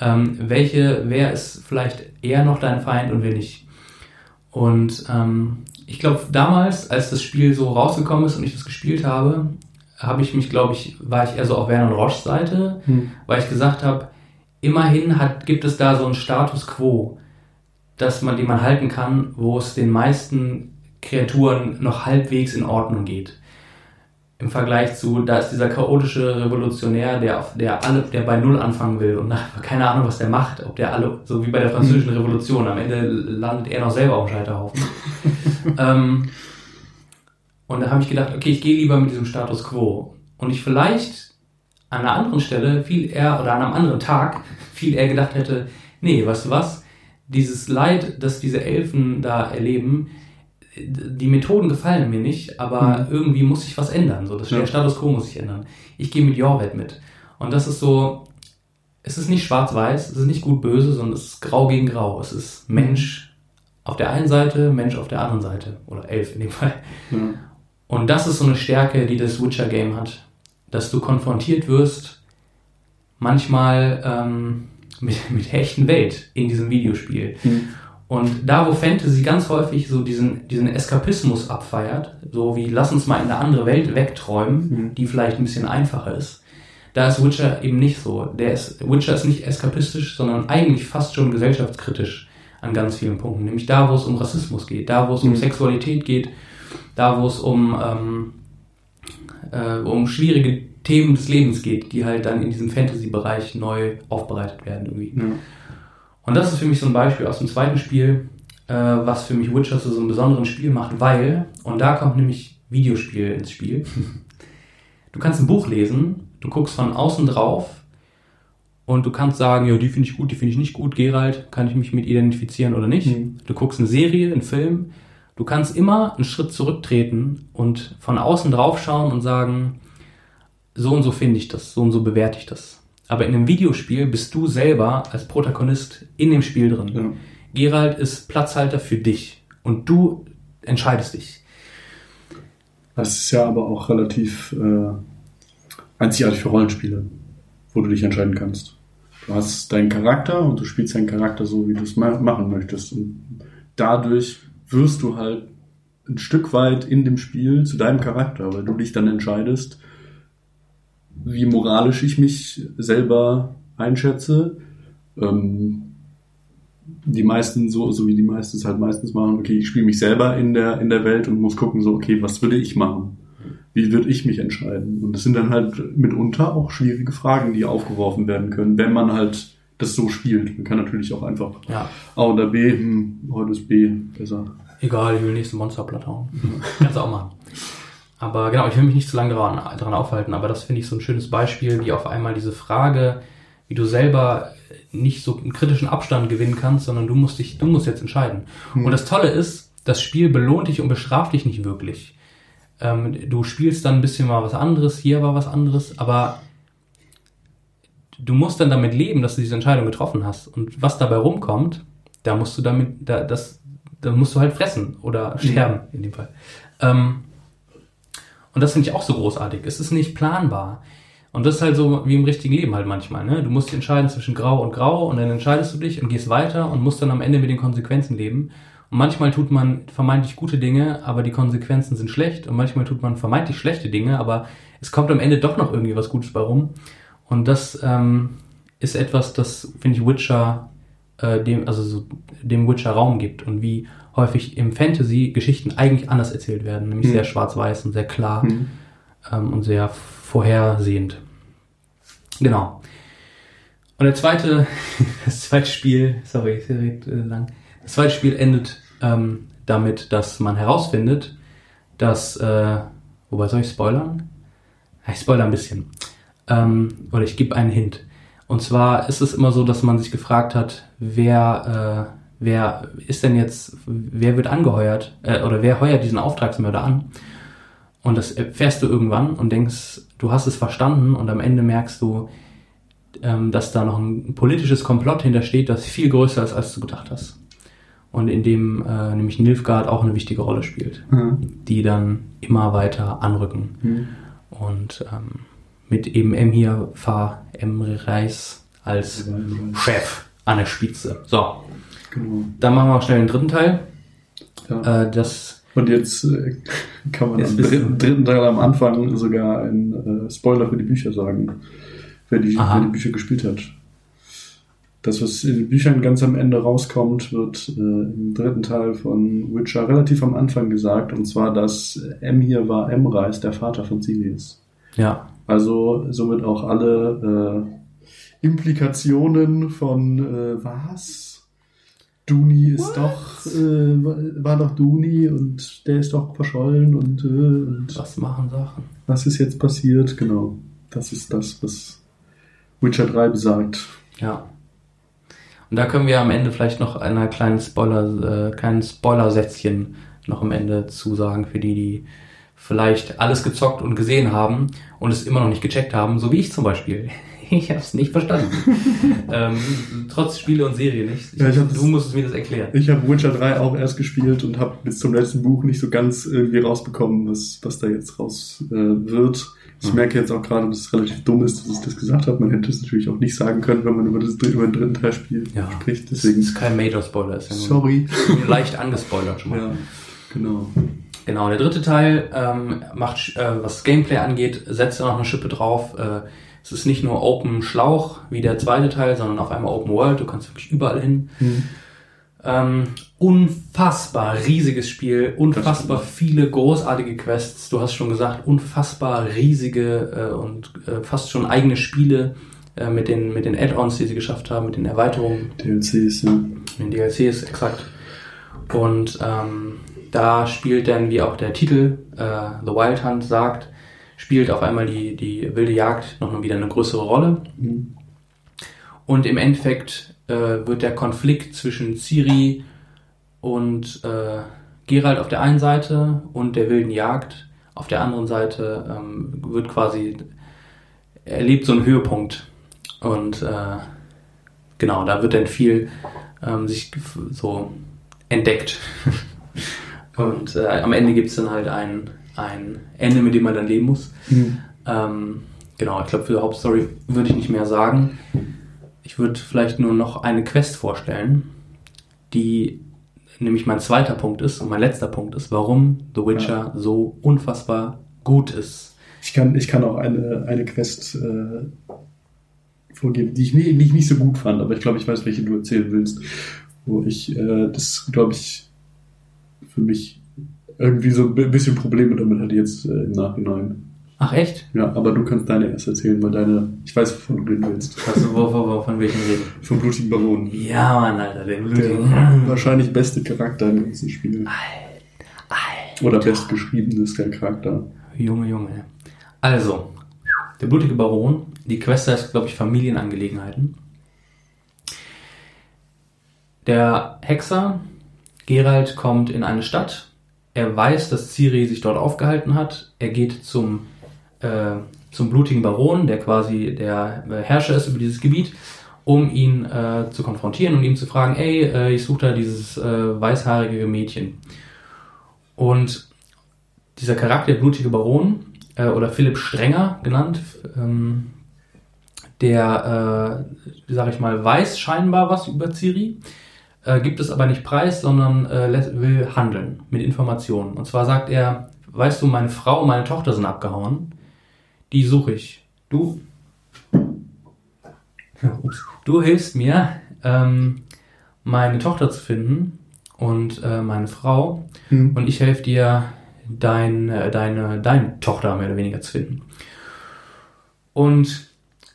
Ähm, welche, wer ist vielleicht eher noch dein Feind und wer nicht? Und ähm, ich glaube, damals, als das Spiel so rausgekommen ist und ich das gespielt habe, habe ich mich, glaube ich, war ich eher so auf Vernon Roches Seite, Hm. weil ich gesagt habe, immerhin hat, gibt es da so einen Status quo, dass man, den man halten kann, wo es den meisten Kreaturen noch halbwegs in Ordnung geht. im Vergleich zu, da ist dieser chaotische Revolutionär, der, auf, der alle, der bei Null anfangen will und nach, keine Ahnung, was der macht, ob der alle, so wie bei der französischen Revolution, am Ende landet er noch selber auf dem Scheiterhaufen. (laughs) ähm, und da habe ich gedacht, okay, ich gehe lieber mit diesem Status quo. Und ich vielleicht an einer anderen Stelle viel eher, oder an einem anderen Tag, (laughs) viel eher gedacht hätte, nee, weißt du was, dieses Leid, das diese Elfen da erleben, die Methoden gefallen mir nicht, aber mhm. irgendwie muss sich was ändern. So, das, ja. Der Status quo muss sich ändern. Ich gehe mit Jorvet mit. Und das ist so, es ist nicht schwarz-weiß, es ist nicht gut-böse, sondern es ist grau gegen grau. Es ist Mensch auf der einen Seite, Mensch auf der anderen Seite. Oder elf in dem Fall. Ja. Und das ist so eine Stärke, die das Witcher-Game hat. Dass du konfrontiert wirst, manchmal ähm, (laughs) mit, mit der echten Welt in diesem Videospiel. Mhm. Und da, wo Fantasy ganz häufig so diesen, diesen Eskapismus abfeiert, so wie lass uns mal in eine andere Welt wegträumen, mhm. die vielleicht ein bisschen einfacher ist, da ist Witcher eben nicht so. Der ist, Witcher ist nicht eskapistisch, sondern eigentlich fast schon gesellschaftskritisch an ganz vielen Punkten. Nämlich da, wo es um Rassismus geht, da, wo es mhm. um Sexualität geht, da, wo es um, ähm, äh, um schwierige Themen des Lebens geht, die halt dann in diesem Fantasy-Bereich neu aufbereitet werden irgendwie. Ja. Und das ist für mich so ein Beispiel aus dem zweiten Spiel, äh, was für mich Witcher zu so einem besonderen Spiel macht, weil, und da kommt nämlich Videospiel ins Spiel. (laughs) Du kannst ein Buch lesen, du guckst von außen drauf und du kannst sagen, ja, die finde ich gut, die finde ich nicht gut, Gerald, kann ich mich mit identifizieren oder nicht. Mhm. Du guckst eine Serie, einen Film, du kannst immer einen Schritt zurücktreten und von außen drauf schauen und sagen, so und so finde ich das, so und so bewerte ich das. Aber in einem Videospiel bist du selber als Protagonist in dem Spiel drin. Ja. Gerald ist Platzhalter für dich und du entscheidest dich. Das ist ja aber auch relativ äh, einzigartig für Rollenspiele, wo du dich entscheiden kannst. Du hast deinen Charakter und du spielst deinen Charakter so, wie du es machen möchtest. Und dadurch wirst du halt ein Stück weit in dem Spiel zu deinem Charakter, weil du dich dann entscheidest, wie moralisch ich mich selber einschätze. Ähm, die meisten, so, so wie die meisten es halt meistens machen, okay, ich spiele mich selber in der, in der Welt und muss gucken, so, okay, was würde ich machen? Wie würde ich mich entscheiden? Und das sind dann halt mitunter auch schwierige Fragen, die aufgeworfen werden können, wenn man halt das so spielt. Man kann natürlich auch einfach ja. A oder B, hm, heute ist B besser. Egal, ich will nächste Monsterplatte hauen. Kannst du auch machen. Aber genau, ich will mich nicht zu lange daran, daran aufhalten, aber das finde ich so ein schönes Beispiel, wie auf einmal diese Frage, wie du selber nicht so einen kritischen Abstand gewinnen kannst, sondern du musst dich, du musst jetzt entscheiden. Mhm. Und das Tolle ist, das Spiel belohnt dich und bestraft dich nicht wirklich. Ähm, du spielst dann ein bisschen mal was anderes, hier war was anderes, aber du musst dann damit leben, dass du diese Entscheidung getroffen hast. Und was dabei rumkommt, da musst du damit, da, das, da musst du halt fressen oder sterben, in dem Fall. Ähm, und das finde ich auch so großartig. Es ist nicht planbar. Und das ist halt so wie im richtigen Leben halt manchmal. Ne? Du musst dich entscheiden zwischen Grau und Grau und dann entscheidest du dich und gehst weiter und musst dann am Ende mit den Konsequenzen leben. Und manchmal tut man vermeintlich gute Dinge, aber die Konsequenzen sind schlecht. Und manchmal tut man vermeintlich schlechte Dinge, aber es kommt am Ende doch noch irgendwie was Gutes bei rum. Und das ähm, ist etwas, das, finde ich, Witcher, äh, dem, also so, dem Witcher Raum gibt und wie häufig im Fantasy Geschichten eigentlich anders erzählt werden, nämlich mhm. sehr schwarz-weiß und sehr klar mhm. ähm, und sehr vorhersehend. Genau. Und der zweite, (laughs) das zweite Spiel, sorry, ja recht äh, lang. Das zweite Spiel endet ähm, damit, dass man herausfindet, dass, äh, wobei soll ich spoilern? Ich spoilere ein bisschen. Ähm, oder ich gebe einen Hint. Und zwar ist es immer so, dass man sich gefragt hat, wer äh, wer ist denn jetzt, wer wird angeheuert äh, oder wer heuert diesen Auftragsmörder an? Und das erfährst du irgendwann und denkst, du hast es verstanden und am Ende merkst du, ähm, dass da noch ein politisches Komplott hintersteht, das viel größer ist, als du gedacht hast. Und in dem äh, nämlich Nilfgaard auch eine wichtige Rolle spielt, mhm. die dann immer weiter anrücken. Mhm. Und ähm, mit eben M hier Fahr Emre Reis als Chef an der Spitze. So, Genau. Dann machen wir auch schnell den dritten Teil. Ja. Äh, das und jetzt äh, kann man am dritten, dritten, Teil am Anfang sogar einen äh, Spoiler für die Bücher sagen, wer die, wer die Bücher gespielt hat. Das, was in den Büchern ganz am Ende rauskommt, wird äh, im dritten Teil von Witcher relativ am Anfang gesagt, und zwar, dass M hier war Emreis, der Vater von Silius. Ja. Also somit auch alle äh, Implikationen von äh, was? Duni ist What? doch, äh, war- doch Duni und der ist doch verschollen und, äh, und Was machen Sachen? was ist jetzt passiert? Genau. Das ist das, was Witcher 3 besagt. Ja. Und da können wir am Ende vielleicht noch einer kleinen Spoiler, äh, kleinen Spoiler-Sätzchen noch am Ende zusagen für die, die vielleicht alles gezockt und gesehen haben und es immer noch nicht gecheckt haben, so wie ich zum Beispiel. (laughs) Ich habe es nicht verstanden. (laughs) ähm, trotz Spiele und Serie nicht. Ich, Ja, ich du das- musst mir das erklären. Ich habe Witcher 3 auch erst gespielt und habe bis zum letzten Buch nicht so ganz irgendwie rausbekommen, was, was da jetzt raus äh, wird. Ich Mhm. merke jetzt auch gerade, dass es relativ dumm ist, dass ich das gesagt habe. Man hätte es natürlich auch nicht sagen können, wenn man über, das, über den dritten Teil spielt, Ja. spricht. Das Deswegen, ist kein Major-Spoiler, ist ja nur sorry. (laughs) leicht angespoilert schon mal. Ja, genau. Genau, der dritte Teil ähm, macht, äh, was Gameplay angeht, setzt er noch eine Schippe drauf. Äh, es ist nicht nur Open Schlauch wie der zweite Teil, sondern auf einmal Open World. Du kannst wirklich überall hin. Hm. Ähm, unfassbar riesiges Spiel, unfassbar viele großartige Quests. Du hast schon gesagt, unfassbar riesige äh, und äh, fast schon eigene Spiele äh, mit den mit den Add-ons, die sie geschafft haben, mit den Erweiterungen DLCs, ja. in DLCs, exakt. Und ähm, da spielt dann, wie auch der Titel äh, The Wild Hunt sagt, spielt auf einmal die, die wilde Jagd noch wieder eine größere Rolle. Hm. Und im Endeffekt äh, wird der Konflikt zwischen Ciri und äh, Geralt auf der einen Seite und der wilden Jagd auf der anderen Seite ähm, wird quasi erlebt so einen Höhepunkt. Und äh, genau, da wird dann viel ähm, sich so entdeckt. (laughs) und äh, am Ende gibt es dann halt ein, ein Ende, mit dem man dann leben muss. Hm. Ähm, genau, ich glaube, für die Hauptstory würde ich nicht mehr sagen. Ich würde vielleicht nur noch eine Quest vorstellen, die nämlich mein zweiter Punkt ist und mein letzter Punkt ist, warum The Witcher so unfassbar gut ist. Ich kann, ich kann auch eine, eine Quest äh, vorgeben, die ich, nie, die ich nicht so gut fand, aber ich glaube, ich weiß, welche du erzählen willst. Wo ich äh, das, glaube ich, für mich irgendwie so ein bi- bisschen Probleme damit hatte jetzt äh, im Nachhinein. Ach echt? Ja, aber du kannst deine erst erzählen, weil deine, ich weiß, wovon du reden willst. Also, wo, wo, wo, von welchem reden? Vom blutigen Baron. Ja, Mann, Alter, der Der blutigen. wahrscheinlich beste Charakter im ganzen Spiel. Alter. Oder bestgeschrieben ist der Charakter. Junge, Junge. Also, der blutige Baron, die Quest heißt, glaube ich, Familienangelegenheiten. Der Hexer, Geralt, kommt in eine Stadt. Er weiß, dass Ciri sich dort aufgehalten hat. Er geht zum, äh, zum blutigen Baron, der quasi der Herrscher ist über dieses Gebiet, um ihn äh, zu konfrontieren und ihm zu fragen, ey, äh, ich suche da dieses äh, weißhaarige Mädchen. Und dieser Charakter, blutige Baron, äh, oder Philipp Strenger genannt, ähm, der, äh, sag ich mal, weiß scheinbar was über Ciri, äh, gibt es aber nicht preis, sondern äh, will handeln mit Informationen. Und zwar sagt er, weißt du, meine Frau und meine Tochter sind abgehauen, die suche ich. Du, (laughs) du hilfst mir, ähm, meine Tochter zu finden und äh, meine Frau Hm. und ich helfe dir, dein, äh, deine, deine Tochter mehr oder weniger zu finden. Und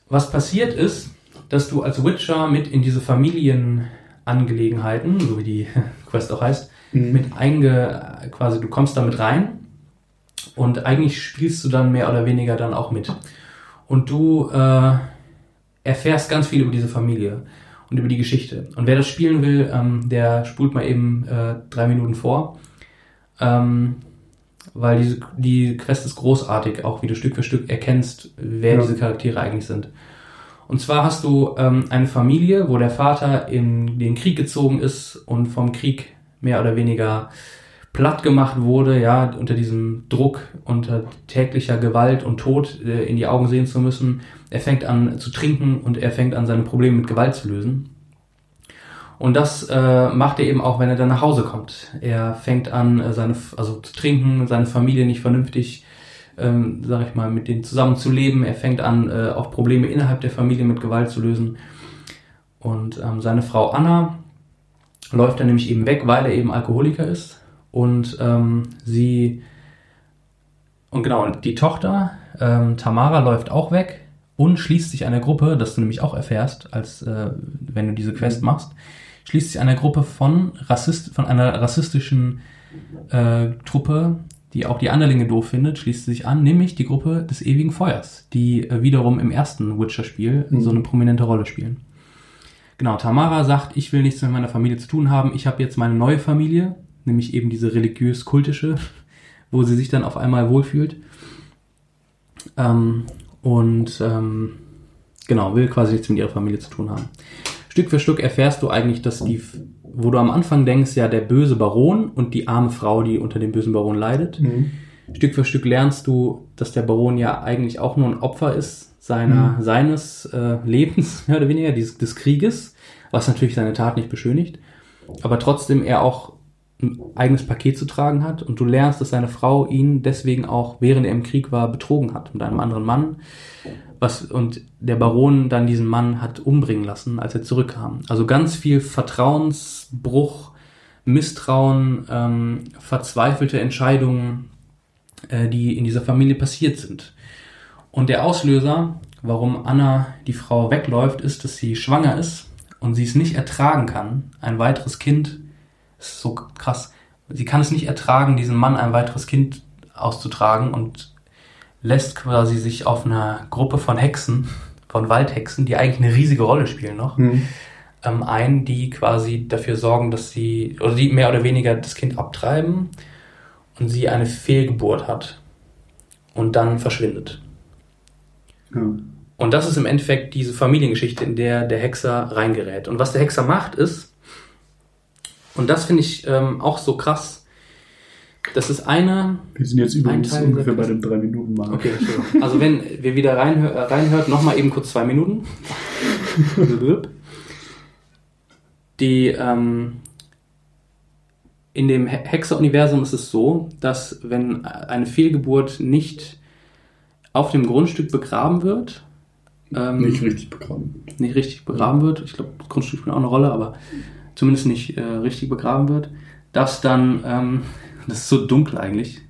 was passiert ist, dass du als Witcher mit in diese Familienangelegenheiten, so wie die (laughs) Quest auch heißt, Mhm. mit einge, quasi du kommst damit rein und eigentlich spielst du dann mehr oder weniger dann auch mit. Und du äh, erfährst ganz viel über diese Familie und über die Geschichte. Und wer das spielen will, ähm, der spult mal eben äh, drei Minuten vor. Ähm, weil diese, die Quest ist großartig, auch wie du Stück für Stück erkennst, wer Ja. diese Charaktere eigentlich sind. Und zwar hast du ähm, eine Familie, wo der Vater in den Krieg gezogen ist und vom Krieg mehr oder weniger platt gemacht wurde, ja, unter diesem Druck, unter täglicher Gewalt und Tod äh, in die Augen sehen zu müssen. Er fängt an zu trinken und er fängt an, seine Probleme mit Gewalt zu lösen. Und das äh, macht er eben auch, wenn er dann nach Hause kommt. Er fängt an, äh, seine, also zu trinken, seine Familie nicht vernünftig, ähm, sag ich mal, mit denen zusammen zu leben. Er fängt an, äh, auch Probleme innerhalb der Familie mit Gewalt zu lösen. Und ähm, seine Frau Anna läuft dann nämlich eben weg, weil er eben Alkoholiker ist. Und ähm, sie und genau, die Tochter ähm, Tamara läuft auch weg und schließt sich einer Gruppe, das du nämlich auch erfährst, als äh, wenn du diese Quest machst, schließt sich einer Gruppe von Rassist, von einer rassistischen äh, Truppe, die auch die Anderlinge doof findet, schließt sie sich an, nämlich die Gruppe des ewigen Feuers, die äh, wiederum im ersten Witcher-Spiel Mhm. so eine prominente Rolle spielen. Genau, Tamara sagt, ich will nichts mit meiner Familie zu tun haben, ich habe jetzt meine neue Familie, nämlich eben diese religiös-kultische, (laughs) wo sie sich dann auf einmal wohlfühlt. Ähm, und ähm, genau, will quasi nichts mit ihrer Familie zu tun haben. Stück für Stück erfährst du eigentlich, dass die, wo du am Anfang denkst, ja, der böse Baron und die arme Frau, die unter dem bösen Baron leidet. Stück für Stück lernst du, dass der Baron ja eigentlich auch nur ein Opfer ist seiner, seines äh, Lebens, (laughs) mehr oder weniger, dieses, des Krieges, was natürlich seine Tat nicht beschönigt, aber trotzdem er auch ein eigenes Paket zu tragen hat und du lernst, dass seine Frau ihn deswegen auch, während er im Krieg war, betrogen hat mit einem anderen Mann, was, und der Baron dann diesen Mann hat umbringen lassen, als er zurückkam. Also ganz viel Vertrauensbruch, Misstrauen, ähm, verzweifelte Entscheidungen, äh, die in dieser Familie passiert sind. Und der Auslöser, warum Anna, die Frau, wegläuft, ist, dass sie schwanger ist und sie es nicht ertragen kann, ein weiteres Kind, ist so krass, sie kann es nicht ertragen, diesem Mann ein weiteres Kind auszutragen und lässt quasi sich auf einer Gruppe von Hexen, von Waldhexen, die eigentlich eine riesige Rolle spielen noch, Mhm. ähm, ein, die quasi dafür sorgen, dass sie, oder die mehr oder weniger das Kind abtreiben und sie eine Fehlgeburt hat und dann verschwindet. Ja. Und das ist im Endeffekt diese Familiengeschichte, in der der Hexer reingerät. Und was der Hexer macht, ist, und das finde ich ähm, auch so krass, das ist eine, Wir sind jetzt übrigens ungefähr bei dem 3 minuten mark Okay, Entschuldigung. Also wenn wir wieder reinhör, äh, reinhört, nochmal eben kurz zwei Minuten. (laughs) Die, ähm, in dem He- Hexer-Universum ist es so, dass wenn eine Fehlgeburt nicht auf dem Grundstück begraben wird, ähm, Nicht richtig begraben. nicht richtig begraben wird, ich glaube, das Grundstück spielt auch eine Rolle, aber zumindest nicht äh, richtig begraben wird, dass dann, ähm, (laughs) das ist so dunkel eigentlich,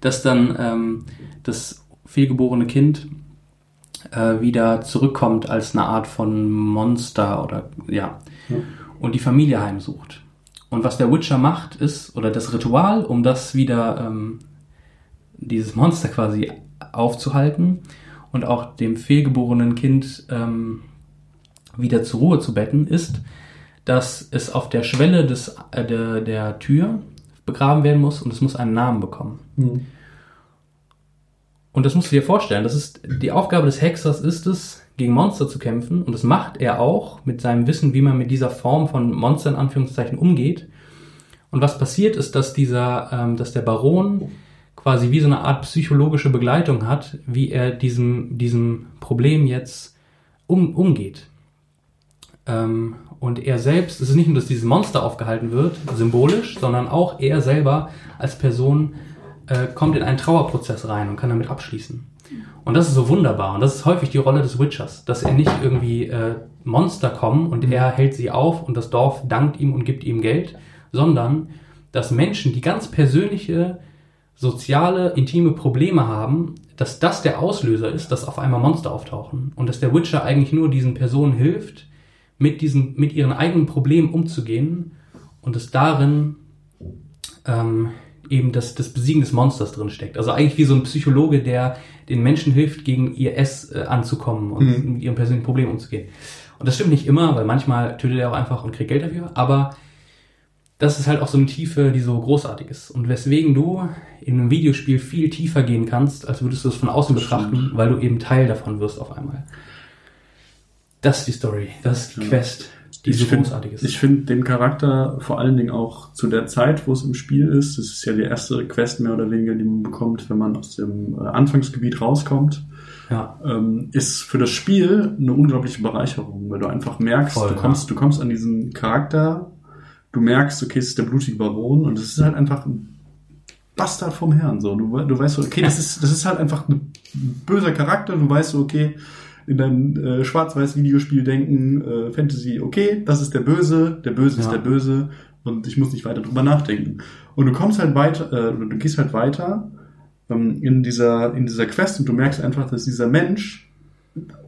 dass dann ähm, das fehlgeborene Kind äh, wieder zurückkommt als eine Art von Monster oder ja, Ja. und die Familie heimsucht. Und was der Witcher macht, ist, oder das Ritual, um das wieder, ähm, dieses Monster quasi aufzuhalten und auch dem fehlgeborenen Kind ähm, wieder zur Ruhe zu betten, ist, dass es auf der Schwelle des, äh, der, der Tür begraben werden muss und es muss einen Namen bekommen. Mhm. Und das musst du dir vorstellen. Das ist die Aufgabe des Hexers ist es, gegen Monster zu kämpfen. Und das macht er auch mit seinem Wissen, wie man mit dieser Form von Monster in Anführungszeichen umgeht. Und was passiert ist, dass dieser, ähm, dass der Baron quasi wie so eine Art psychologische Begleitung hat, wie er diesem, diesem Problem jetzt um, umgeht. Ähm, und er selbst, es ist nicht nur, dass dieses Monster aufgehalten wird, symbolisch, sondern auch er selber als Person äh, kommt in einen Trauerprozess rein und kann damit abschließen. Und das ist so wunderbar. Und das ist häufig die Rolle des Witchers, dass er nicht irgendwie äh, Monster kommen und er hält sie auf und das Dorf dankt ihm und gibt ihm Geld, sondern dass Menschen, die ganz persönliche, soziale, intime Probleme haben, dass das der Auslöser ist, dass auf einmal Monster auftauchen. Und dass der Witcher eigentlich nur diesen Personen hilft, mit, diesen, mit ihren eigenen Problemen umzugehen und es darin ähm, eben das, das Besiegen des Monsters drin steckt. Also eigentlich wie so ein Psychologe, der den Menschen hilft, gegen ihr S äh, anzukommen und Mhm. mit ihrem persönlichen Problem umzugehen. Und das stimmt nicht immer, weil manchmal tötet er auch einfach und kriegt Geld dafür, aber das ist halt auch so eine Tiefe, die so großartig ist. Und weswegen du in einem Videospiel viel tiefer gehen kannst, als würdest du es von außen betrachten, weil du eben Teil davon wirst auf einmal. Das ist die Story, das ist die Ja. Quest, die ich so find- großartig ist. Ich finde den Charakter vor allen Dingen auch zu der Zeit, wo es im Spiel ist. Das ist ja die erste Quest mehr oder weniger, die man bekommt, wenn man aus dem äh, Anfangsgebiet rauskommt. ja. ähm, ist für das Spiel eine unglaubliche Bereicherung, weil du einfach merkst, Voll, du ja. kommst, du kommst an diesen Charakter, du merkst, okay, es ist der blutige Baron und es ist halt einfach ein Bastard vom Herrn, so. Du, du weißt so, okay, das ist, das ist halt einfach ein böser Charakter, du weißt so, okay, in ein äh, Schwarz-Weiß-Videospiel denken, äh, Fantasy, okay, das ist der Böse, der Böse ist Ja. der Böse und ich muss nicht weiter drüber nachdenken. Und du kommst halt weiter, äh, du gehst halt weiter ähm, in dieser in dieser Quest und du merkst einfach, dass dieser Mensch,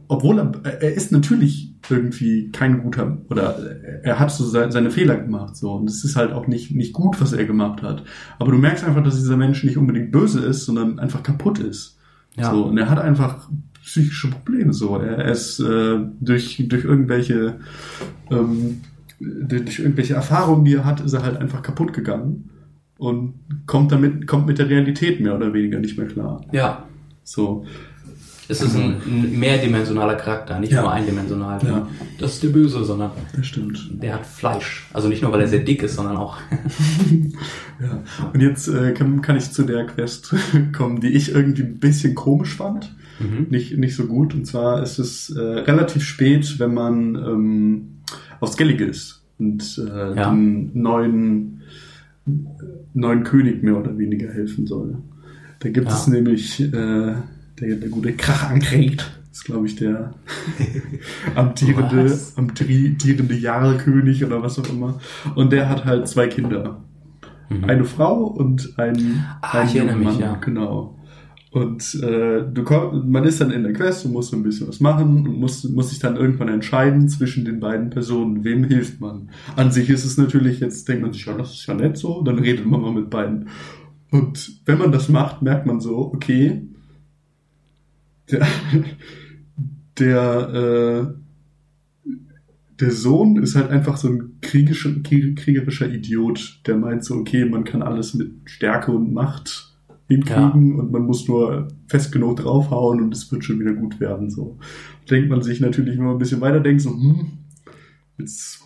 obwohl er, er ist natürlich irgendwie kein guter oder er hat so se- seine Fehler gemacht so und es ist halt auch nicht nicht gut, was er gemacht hat. Aber du merkst einfach, dass dieser Mensch nicht unbedingt böse ist, sondern einfach kaputt ist. Ja. So, und er hat einfach psychische Probleme. So, er ist äh, durch durch irgendwelche ähm, durch irgendwelche Erfahrungen, die er hat, ist er halt einfach kaputt gegangen und kommt damit kommt mit der Realität mehr oder weniger nicht mehr klar. Ja. So, Es ist ein, ein mehrdimensionaler Charakter, nicht Ja. nur eindimensional. Ja. Das ist der Böse, sondern der hat Fleisch. Also nicht nur, weil er sehr dick ist, sondern auch. (laughs) Ja. Und jetzt äh, kann, kann ich zu der Quest (laughs) kommen, die ich irgendwie ein bisschen komisch fand. Mhm. Nicht, nicht so gut. Und zwar ist es äh, relativ spät, wenn man ähm, auf Skellige ist und äh, Ja. dem neuen, neuen König mehr oder weniger helfen soll. Da gibt Ja. es nämlich äh, der, der gute Krachankret, ist glaube ich der (laughs) amtierende, Was? amtierende Jahrekönig oder was auch immer. Und der hat halt zwei Kinder Mhm. eine Frau und ein, Ah, ein ich junger mich, ja. Genau. Und äh, du komm, man ist dann in der Quest und muss so ein bisschen was machen und muss, muss sich dann irgendwann entscheiden zwischen den beiden Personen. Wem hilft man? An sich ist es natürlich, jetzt denkt man sich, ja, das ist ja nett so, dann redet man mal mit beiden. Und wenn man das macht, merkt man so, okay, der, (laughs) der, äh, der Sohn ist halt einfach so ein kriegischer, krieg- kriegerischer Idiot, der meint so, okay, man kann alles mit Stärke und Macht hinkriegen und man muss nur fest genug draufhauen und es wird schon wieder gut werden. So denkt man sich natürlich, wenn man ein bisschen weiter denkt, so, hm, jetzt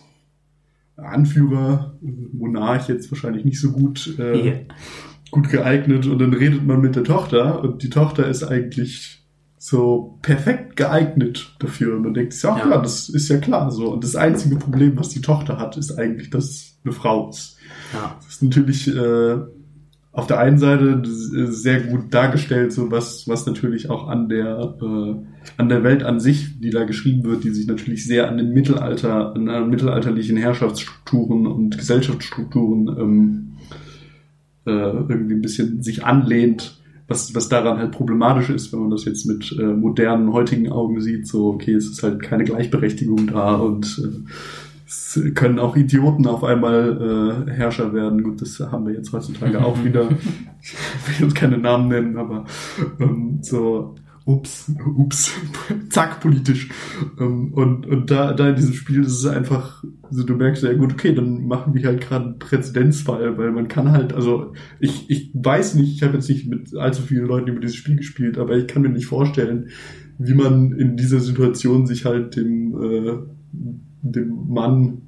Anführer, Monarch jetzt wahrscheinlich nicht so gut, äh, Ja. gut geeignet und dann redet man mit der Tochter und die Tochter ist eigentlich so perfekt geeignet dafür und man denkt sich, ja, Ja. klar, das ist ja klar so und das einzige Problem, was die Tochter hat, ist eigentlich, dass es eine Frau ist. Ja. Das ist natürlich äh, auf der einen Seite sehr gut dargestellt, so was, was natürlich auch an der, äh, an der Welt an sich, die da geschrieben wird, die sich natürlich sehr an den Mittelalter, an den mittelalterlichen Herrschaftsstrukturen und Gesellschaftsstrukturen ähm, äh, irgendwie ein bisschen sich anlehnt, was, was daran halt problematisch ist, wenn man das jetzt mit äh, modernen, heutigen Augen sieht, so, okay, es ist halt keine Gleichberechtigung da und äh, es können auch Idioten auf einmal äh, Herrscher werden. Gut, das haben wir jetzt heutzutage auch (laughs) wieder. Ich will jetzt keine Namen nennen, aber ähm, so, ups, ups, (laughs) zack, politisch. Ähm, und und da, da in diesem Spiel ist es einfach, also du merkst ja gut, okay, dann machen wir halt gerade einen Präzedenzfall, weil man kann halt, also ich, ich weiß nicht, ich habe jetzt nicht mit allzu vielen Leuten über dieses Spiel gespielt, aber ich kann mir nicht vorstellen, wie man in dieser Situation sich halt dem, äh, dem Mann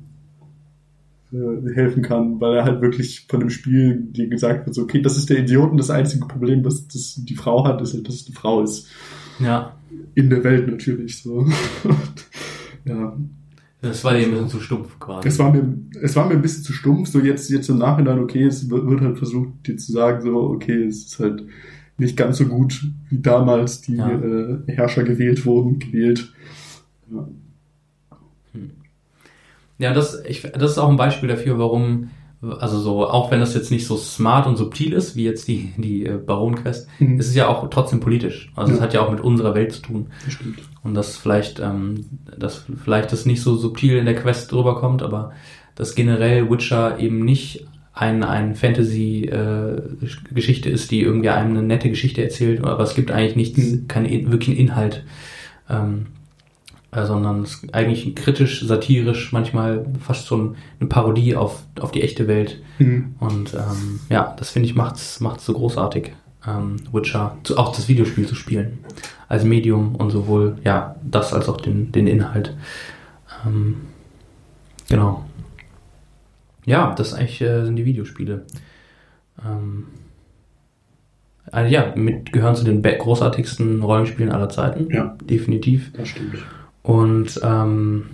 äh, helfen kann, weil er halt wirklich von dem Spiel dir gesagt wird, so, okay, das ist der Idiot und das einzige Problem, was das, die Frau hat, ist halt, dass es eine Frau ist. ja. In der Welt natürlich so. (laughs) ja. Das war dir ein bisschen zu stumpf quasi. Es war mir, es war mir ein bisschen zu stumpf, so jetzt, jetzt im Nachhinein, okay, es wird wird halt versucht, dir zu sagen, so, okay, es ist halt nicht ganz so gut, wie damals die Ja. äh, Herrscher gewählt wurden, gewählt. Ja. Ja, das, ich, das ist auch ein Beispiel dafür, warum, also so, auch wenn das jetzt nicht so smart und subtil ist, wie jetzt die, die äh, Baron-Quest, Mhm. ist es ja auch trotzdem politisch. Also es Ja. hat ja auch mit unserer Welt zu tun. Das stimmt. Und dass vielleicht, ähm, dass vielleicht das nicht so subtil in der Quest drüber kommt, aber dass generell Witcher eben nicht ein, ein Fantasy-Geschichte ist, die irgendwie einem eine nette Geschichte erzählt, aber es gibt eigentlich nichts, Mhm. keinen in, wirklichen Inhalt, ähm, äh, sondern es ist eigentlich kritisch, satirisch, manchmal fast schon eine Parodie auf, auf die echte Welt. Mhm. Und ähm, ja, das finde ich macht's macht's so großartig, ähm, Witcher, zu, auch das Videospiel zu spielen als Medium und sowohl ja das als auch den den Inhalt. Ähm, genau. Ja, das eigentlich äh, sind die Videospiele. Ähm, also ja, mit gehören zu den großartigsten Rollenspielen aller Zeiten. Ja. Definitiv. Das stimmt. Und ähm,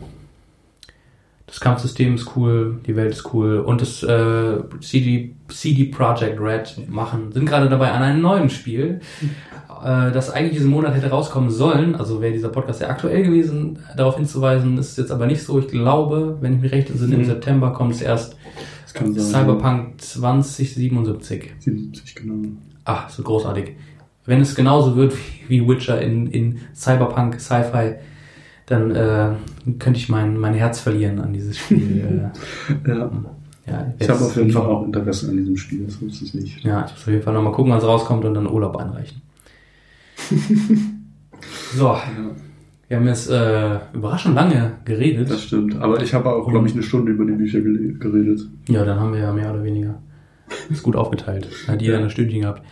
das Kampfsystem ist cool, die Welt ist cool und das äh, CD, CD Projekt Red machen, sind gerade dabei an einem neuen Spiel. (laughs) äh, das eigentlich diesen Monat hätte rauskommen sollen. Also wäre dieser Podcast ja aktuell gewesen, darauf hinzuweisen, ist jetzt aber nicht so. Ich glaube, wenn ich mich recht entsinne, im Mhm. September kommt es erst. Cyberpunk 2077. 77, genau. Ach, so großartig. Wenn es genauso wird wie, (laughs) wie Witcher in, in Cyberpunk Sci-Fi, dann äh, könnte ich mein, mein Herz verlieren an dieses Spiel. (laughs) äh, Ja. ja, Ich habe auf jeden Fall auch Interesse an diesem Spiel, das wusste ich nicht. Ja, ich muss auf jeden Fall nochmal gucken, wann es rauskommt und dann Urlaub einreichen. (laughs) so, Ja, wir haben jetzt äh, überraschend lange geredet. das stimmt. Aber ich habe auch, glaube ich, eine Stunde über die Bücher geredet. Ja, dann haben wir ja mehr oder weniger. Ist gut aufgeteilt. (laughs) Hat jeder eine Stündchen gehabt.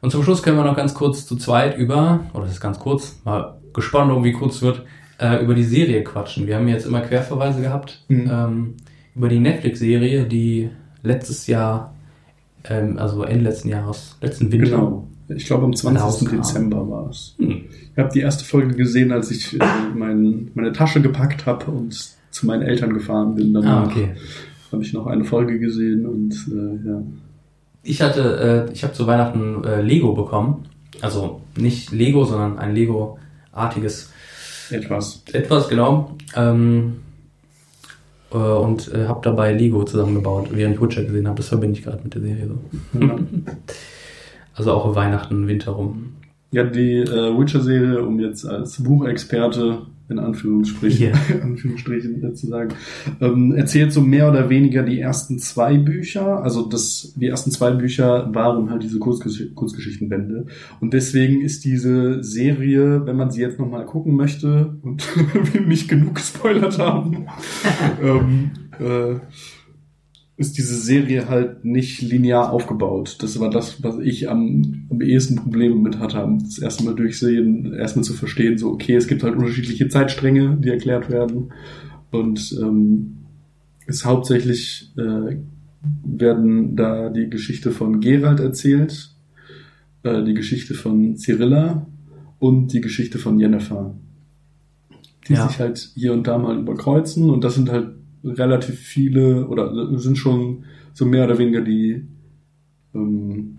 Und zum Schluss können wir noch ganz kurz zu zweit über, oder das ist ganz kurz, mal gespannt, um wie kurz es wird, äh, über die Serie quatschen. Wir haben jetzt immer Querverweise gehabt Mhm. ähm, über die Netflix-Serie, die letztes Jahr, ähm, also Ende letzten Jahres, letzten Winter. Genau. Ich glaube, am 20. Rauskam. Dezember war es. Hm. Ich habe die erste Folge gesehen, als ich äh, mein, meine Tasche gepackt habe und zu meinen Eltern gefahren bin. Danach Ah, okay. habe ich noch eine Folge gesehen und äh, ja. Ich hatte, äh, ich habe zu Weihnachten äh, Lego bekommen. Also nicht Lego, sondern ein Lego-artiges Etwas. etwas, genau. Ähm, äh, und äh, habe dabei Lego zusammengebaut, während ich Witcher gesehen habe. Das verbinde ich gerade mit der Serie so. (laughs) Also auch Weihnachten, Winter rum. ja die äh, Witcher-Serie, um jetzt als Buchexperte in Anführungsstrichen, Ja. (laughs) Anführungsstrichen zu sagen, ähm, erzählt so mehr oder weniger die ersten zwei Bücher. Also das, die ersten zwei Bücher waren halt diese Kurzgesch Kurzgeschichtenbände. Und deswegen ist diese Serie, wenn man sie jetzt nochmal gucken möchte und (laughs) wir nicht genug gespoilert haben, (laughs) ähm, äh, ist diese Serie halt nicht linear aufgebaut. Das war das, was ich am, am ehesten Probleme mit hatte, das erste Mal durchsehen, erstmal zu verstehen, so, okay, es gibt halt unterschiedliche Zeitstränge, die erklärt werden. Und ähm, ist hauptsächlich äh, werden da die Geschichte von Gerald erzählt, äh, die Geschichte von Cyrilla und die Geschichte von Jennifer. Die Ja. sich halt hier und da mal überkreuzen und das sind halt relativ viele oder sind schon so mehr oder weniger die ähm,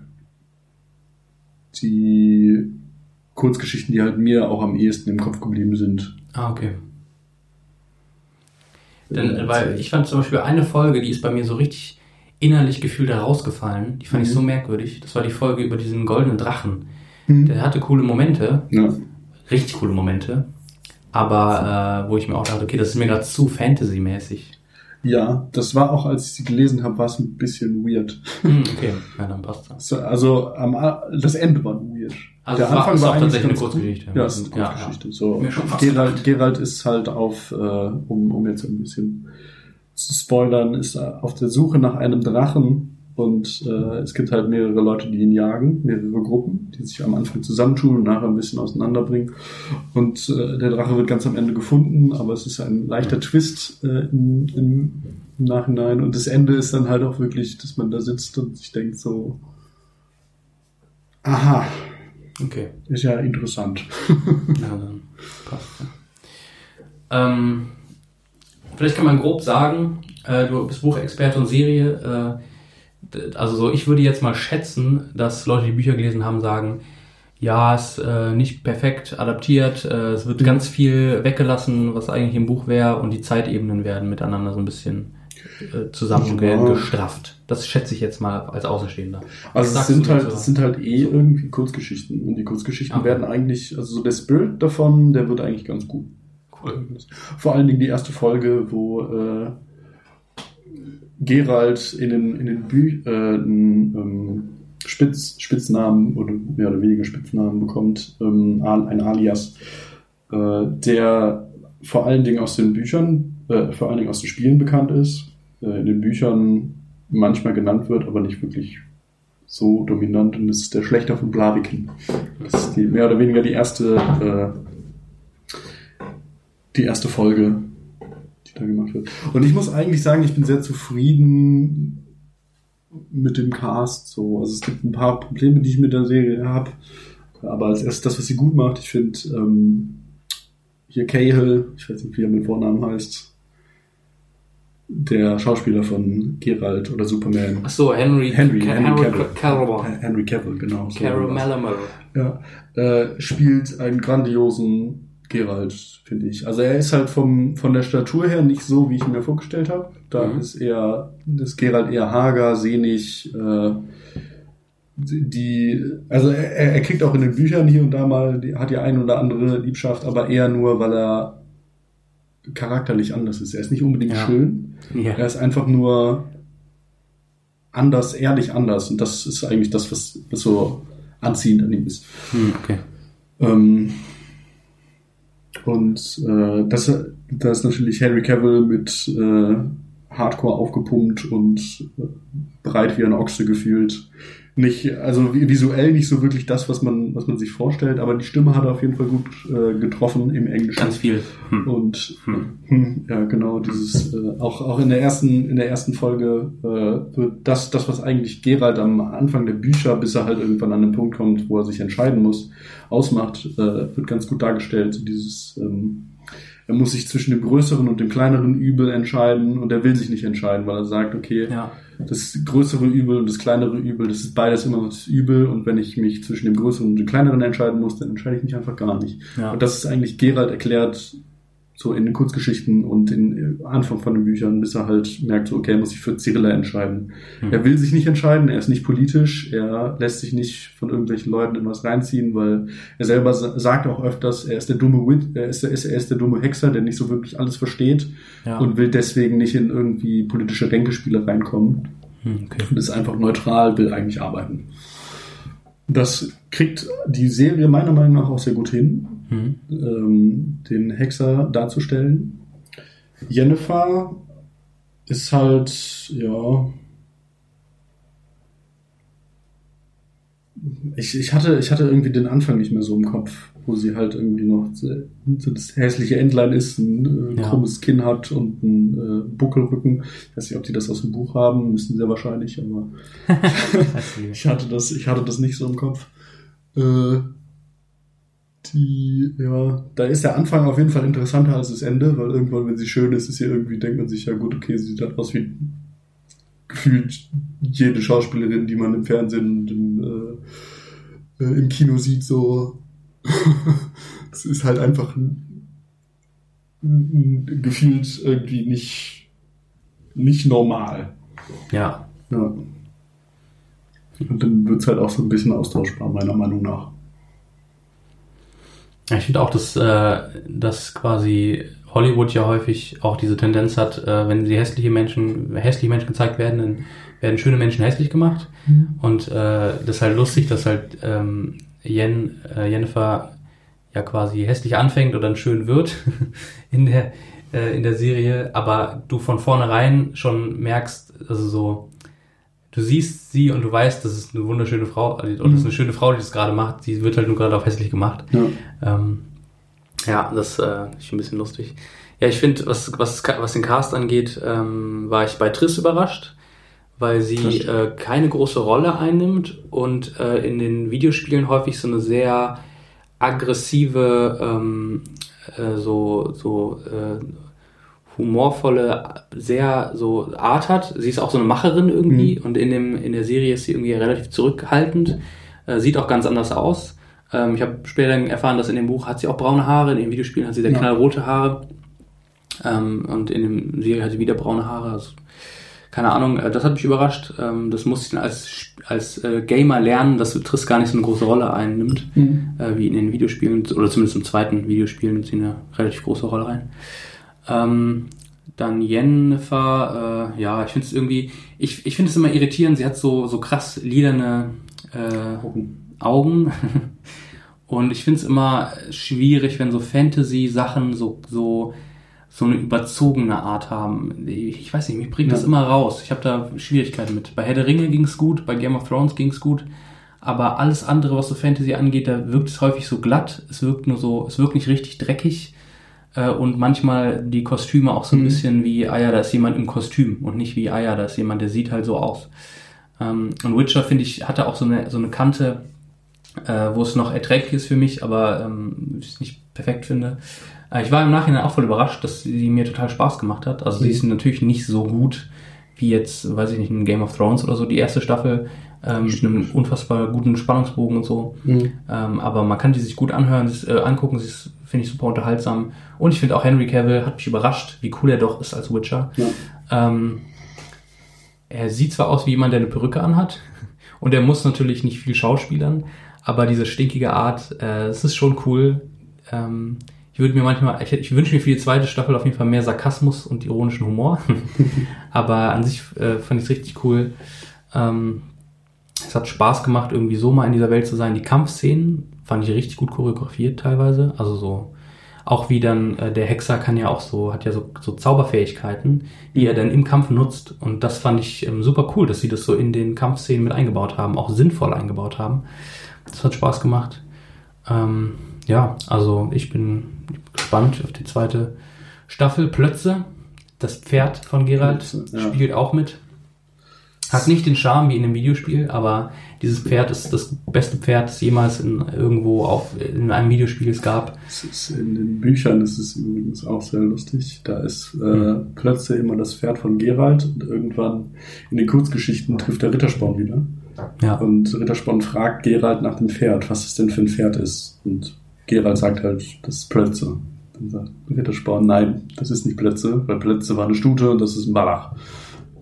die Kurzgeschichten, die halt mir auch am ehesten im Kopf geblieben sind. Ah, okay. Denn, weil ich fand zum Beispiel eine Folge, die ist bei mir so richtig innerlich gefühlt herausgefallen. Die fand ich Mhm. so merkwürdig. Das war die Folge über diesen goldenen Drachen. Mhm. Der hatte coole Momente, Ja. richtig coole Momente. Aber äh, wo ich mir auch dachte, okay, das ist mir gerade zu Fantasy-mäßig. ja, das war auch, als ich sie gelesen habe, war es ein bisschen weird. Hm, okay, ja, dann passt das. So, Also am, das Ende war weird. Also es war- ist auch tatsächlich eine Kurzgeschichte. Ja, es ist eine Ja, Kurzgeschichte. So, schon fast Gerald. Gerald ist halt auf, äh, um, um jetzt ein bisschen zu spoilern, ist er auf der Suche nach einem Drachen und äh, es gibt halt mehrere Leute, die ihn jagen, mehrere Gruppen, die sich am Anfang zusammentun und nachher ein bisschen auseinanderbringen. Und äh, der Drache wird ganz am Ende gefunden, aber es ist ein leichter Twist äh, im, im, Nachhinein. Und das Ende ist dann halt auch wirklich, dass man da sitzt und sich denkt so, aha, Okay. ist ja interessant. (laughs) Ja, dann passt. Ja. Ähm, vielleicht kann man grob sagen, äh, du bist Buchexperte und Serie. Äh, also so, ich würde jetzt mal schätzen, dass Leute, die Bücher gelesen haben, sagen, ja, ist äh, nicht perfekt adaptiert, äh, es wird ganz viel weggelassen, was eigentlich im Buch wäre, und die Zeitebenen werden miteinander so ein bisschen äh, zusammengestrafft. Das schätze ich jetzt mal als Außenstehender. Also es sind halt, so? es sind halt eh irgendwie Kurzgeschichten. Und die Kurzgeschichten Okay. werden eigentlich, also so der Spirit davon, der wird eigentlich ganz gut. Cool. Vor allen Dingen die erste Folge, wo äh, Gerald in den, in den Bü äh, ähm, Spitz, Spitznamen oder mehr oder weniger Spitznamen bekommt, ähm, ein Alias, äh, der vor allen Dingen aus den Büchern, äh, vor allen Dingen aus den Spielen bekannt ist, äh, in den Büchern manchmal genannt wird, aber nicht wirklich so dominant und das ist der Schlechter von Blaviken. Das ist die, mehr oder weniger die erste, äh, die erste Folge, da gemacht wird. Und ich muss eigentlich sagen, ich bin sehr zufrieden mit dem Cast. So, also es gibt ein paar Probleme, die ich mit der Serie habe, aber als erstes das, was sie gut macht, ich finde ähm, hier Cahill, ich weiß nicht, wie er mit Vornamen heißt, der Schauspieler von Geralt oder Superman. Ach so, Henry, Henry, Ca- Henry Cavill. Cavill. Henry Cavill, genau. so. Malamal. Ja, äh, spielt einen grandiosen Geralt, finde ich. Also er ist halt vom, von der Statur her nicht so, wie ich ihn mir vorgestellt habe. Da Mhm. ist er, ist Geralt eher hager, sehnig, äh, die, also er, er kriegt auch in den Büchern hier und da mal, die, hat ja ein oder andere Liebschaft, aber eher nur, weil er charakterlich anders ist. Er ist nicht unbedingt Ja. schön, Ja. er ist einfach nur anders, ehrlich anders. Und das ist eigentlich das, was, was so anziehend an ihm ist. Hm, okay. Ähm, und äh, das, da ist natürlich Henry Cavill mit äh, Hardcore aufgepumpt und äh, breit wie ein Ochse gefühlt. Nicht, also vi- visuell nicht so wirklich das, was man, was man sich vorstellt, aber die Stimme hat er auf jeden Fall gut äh, getroffen im Englischen. Ganz viel. Hm. Und Hm. hm, ja, genau, dieses äh, auch auch in der ersten in der ersten Folge äh, wird das das was eigentlich Gerald am Anfang der Bücher, bis er halt irgendwann an den Punkt kommt, wo er sich entscheiden muss, ausmacht, äh, wird ganz gut dargestellt. So Dieses ähm, er muss sich zwischen dem größeren und dem kleineren Übel entscheiden und er will sich nicht entscheiden, weil er sagt, okay, Ja. Das größere Übel und das kleinere Übel, das ist beides immer das Übel und wenn ich mich zwischen dem größeren und dem kleineren entscheiden muss, dann entscheide ich mich einfach gar nicht. Ja. Und das ist eigentlich Gerald erklärt, so in den Kurzgeschichten und in äh, Anfang von den Büchern, bis er halt merkt, so, okay, er muss sich für Cyrilla entscheiden. Hm. Er will sich nicht entscheiden, er ist nicht politisch, er lässt sich nicht von irgendwelchen Leuten in was reinziehen, weil er selber sa- sagt auch öfters, er ist der dumme Wit, er ist, der- er ist, er ist der dumme Hexer, der nicht so wirklich alles versteht Ja. und will deswegen nicht in irgendwie politische Ränkespiele reinkommen Hm, okay. und ist einfach neutral, will eigentlich arbeiten. Das kriegt die Serie meiner Meinung nach auch sehr gut hin, Hm. ähm, den Hexer darzustellen. Jennifer ist halt, ja. Ich, ich, hatte, ich hatte irgendwie den Anfang nicht mehr so im Kopf, wo sie halt irgendwie noch so das hässliche Entlein ist, ein äh, Ja. krummes Kinn hat und einen äh, Buckelrücken. Ich weiß nicht, ob die das aus dem Buch haben, müssen sehr wahrscheinlich, aber (laughs) (laughs) ich hatte das, ich hatte das nicht so im Kopf. Äh, die, ja, da ist der Anfang auf jeden Fall interessanter als das Ende, weil irgendwann, wenn sie schön ist, ist sie irgendwie, denkt man sich, ja gut, okay, sie sieht halt aus wie gefühlt jede Schauspielerin, die man im Fernsehen und im, äh, äh, im Kino sieht, so. (laughs) Es ist halt einfach ein, ein, ein gefühlt irgendwie nicht, nicht normal. Ja. Ja. Und dann wird's halt auch so ein bisschen austauschbar, meiner Meinung nach. Ich finde auch, dass, äh, dass quasi Hollywood ja häufig auch diese Tendenz hat, äh, wenn sie hässliche Menschen, hässliche Menschen gezeigt werden, dann werden schöne Menschen hässlich gemacht. Und äh, das ist halt lustig, dass halt ähm, Jen, äh, Jennifer ja quasi hässlich anfängt und dann schön wird (laughs) in der, äh, in der Serie, aber du von vornherein schon merkst, also so, du siehst sie und du weißt, das ist eine wunderschöne Frau, also, oder das ist eine schöne Frau, die das gerade macht, sie wird halt nur gerade auf hässlich gemacht. Ja. Ähm, ja, das äh, ist ein bisschen lustig. Ja, ich finde, was, was, was den Cast angeht, ähm, war ich bei Triss überrascht, weil sie äh, keine große Rolle einnimmt und äh, in den Videospielen häufig so eine sehr aggressive, ähm, äh, so, so äh, humorvolle, sehr so Art hat. Sie ist auch so eine Macherin irgendwie und in, dem, in der Serie ist sie irgendwie relativ zurückhaltend, äh, sieht auch ganz anders aus. Ähm, ich habe später erfahren, dass in dem Buch hat sie auch braune Haare, in den Videospielen hat sie sehr Ja. knallrote Haare ähm, und in dem Serie hat sie wieder braune Haare. Also, keine Ahnung, äh, das hat mich überrascht. Ähm, das musste ich dann als, als äh, Gamer lernen, dass Triss gar nicht so eine große Rolle einnimmt, äh, wie in den Videospielen, oder zumindest im zweiten Videospiel nimmt sie eine relativ große Rolle rein. Ähm, dann Jennifer, äh, ja, ich finde es irgendwie, ich, ich finde es immer irritierend, sie hat so, so krass lilane äh, Augen. (laughs) Und ich finde es immer schwierig, wenn so Fantasy-Sachen so, so, so eine überzogene Art haben. Ich weiß nicht, mich bringt das Ja. immer raus. Ich habe da Schwierigkeiten mit. Bei Herr der Ringe ging es gut, bei Game of Thrones ging es gut. Aber alles andere, was so Fantasy angeht, da wirkt es häufig so glatt. Es wirkt nur so, es wirkt nicht richtig dreckig. Äh, Und manchmal die Kostüme auch so ein Mhm. bisschen wie, ah ja, da ist jemand im Kostüm und nicht wie, ah ja, da ist jemand, der sieht halt so aus. Ähm, Und Witcher, finde ich, hatte auch so eine, so eine Kante, äh, wo es noch erträglich ist für mich, aber ähm, ich es nicht perfekt finde. Äh, ich war im Nachhinein auch voll überrascht, dass sie mir total Spaß gemacht hat. Also sie ist natürlich nicht so gut wie jetzt, weiß ich nicht, in Game of Thrones oder so, die erste Staffel ähm, mit einem unfassbar guten Spannungsbogen und so. Mhm. Ähm, aber man kann die sich gut anhören, ist, äh, angucken, sie ist, finde ich, super unterhaltsam. Und ich finde auch Henry Cavill hat mich überrascht, wie cool er doch ist als Witcher. Ja. Ähm, er sieht zwar aus wie jemand, der eine Perücke anhat, (laughs) und er muss natürlich nicht viel schauspielern, aber diese stinkige Art, äh, es ist schon cool. Ähm, ich würde mir manchmal, ich, ich wünsche mir für die zweite Staffel auf jeden Fall mehr Sarkasmus und ironischen Humor. (laughs) aber an sich äh, fand ich es richtig cool. Ähm, es hat Spaß gemacht, irgendwie so mal in dieser Welt zu sein. Die Kampfszenen fand ich richtig gut choreografiert teilweise. Also so, auch wie dann, äh, der Hexer kann ja auch so, hat ja so, so Zauberfähigkeiten, die er dann im Kampf nutzt. Und das fand ich ähm, super cool, dass sie das so in den Kampfszenen mit eingebaut haben, auch sinnvoll eingebaut haben. Das hat Spaß gemacht. Ähm, ja, also ich bin gespannt auf die zweite Staffel. Plötze, das Pferd von Geralt, Plötze, ja. spielt auch mit. Hat nicht den Charme wie in einem Videospiel, aber dieses Pferd ist das beste Pferd, das jemals in, irgendwo auf, in einem Videospiel es gab. Es ist in den Büchern ist es übrigens auch sehr lustig. Da ist äh, Hm. plötzlich immer das Pferd von Geralt und irgendwann in den Kurzgeschichten trifft der Rittersporn wieder. Ja, Und Rittersporn fragt Geralt nach dem Pferd, was es denn für ein Pferd ist. Und Geralt sagt halt, das ist Plötze. Dann sagt Rittersporn, nein, das ist nicht Plötze, weil Plötze war eine Stute und das ist ein Wallach.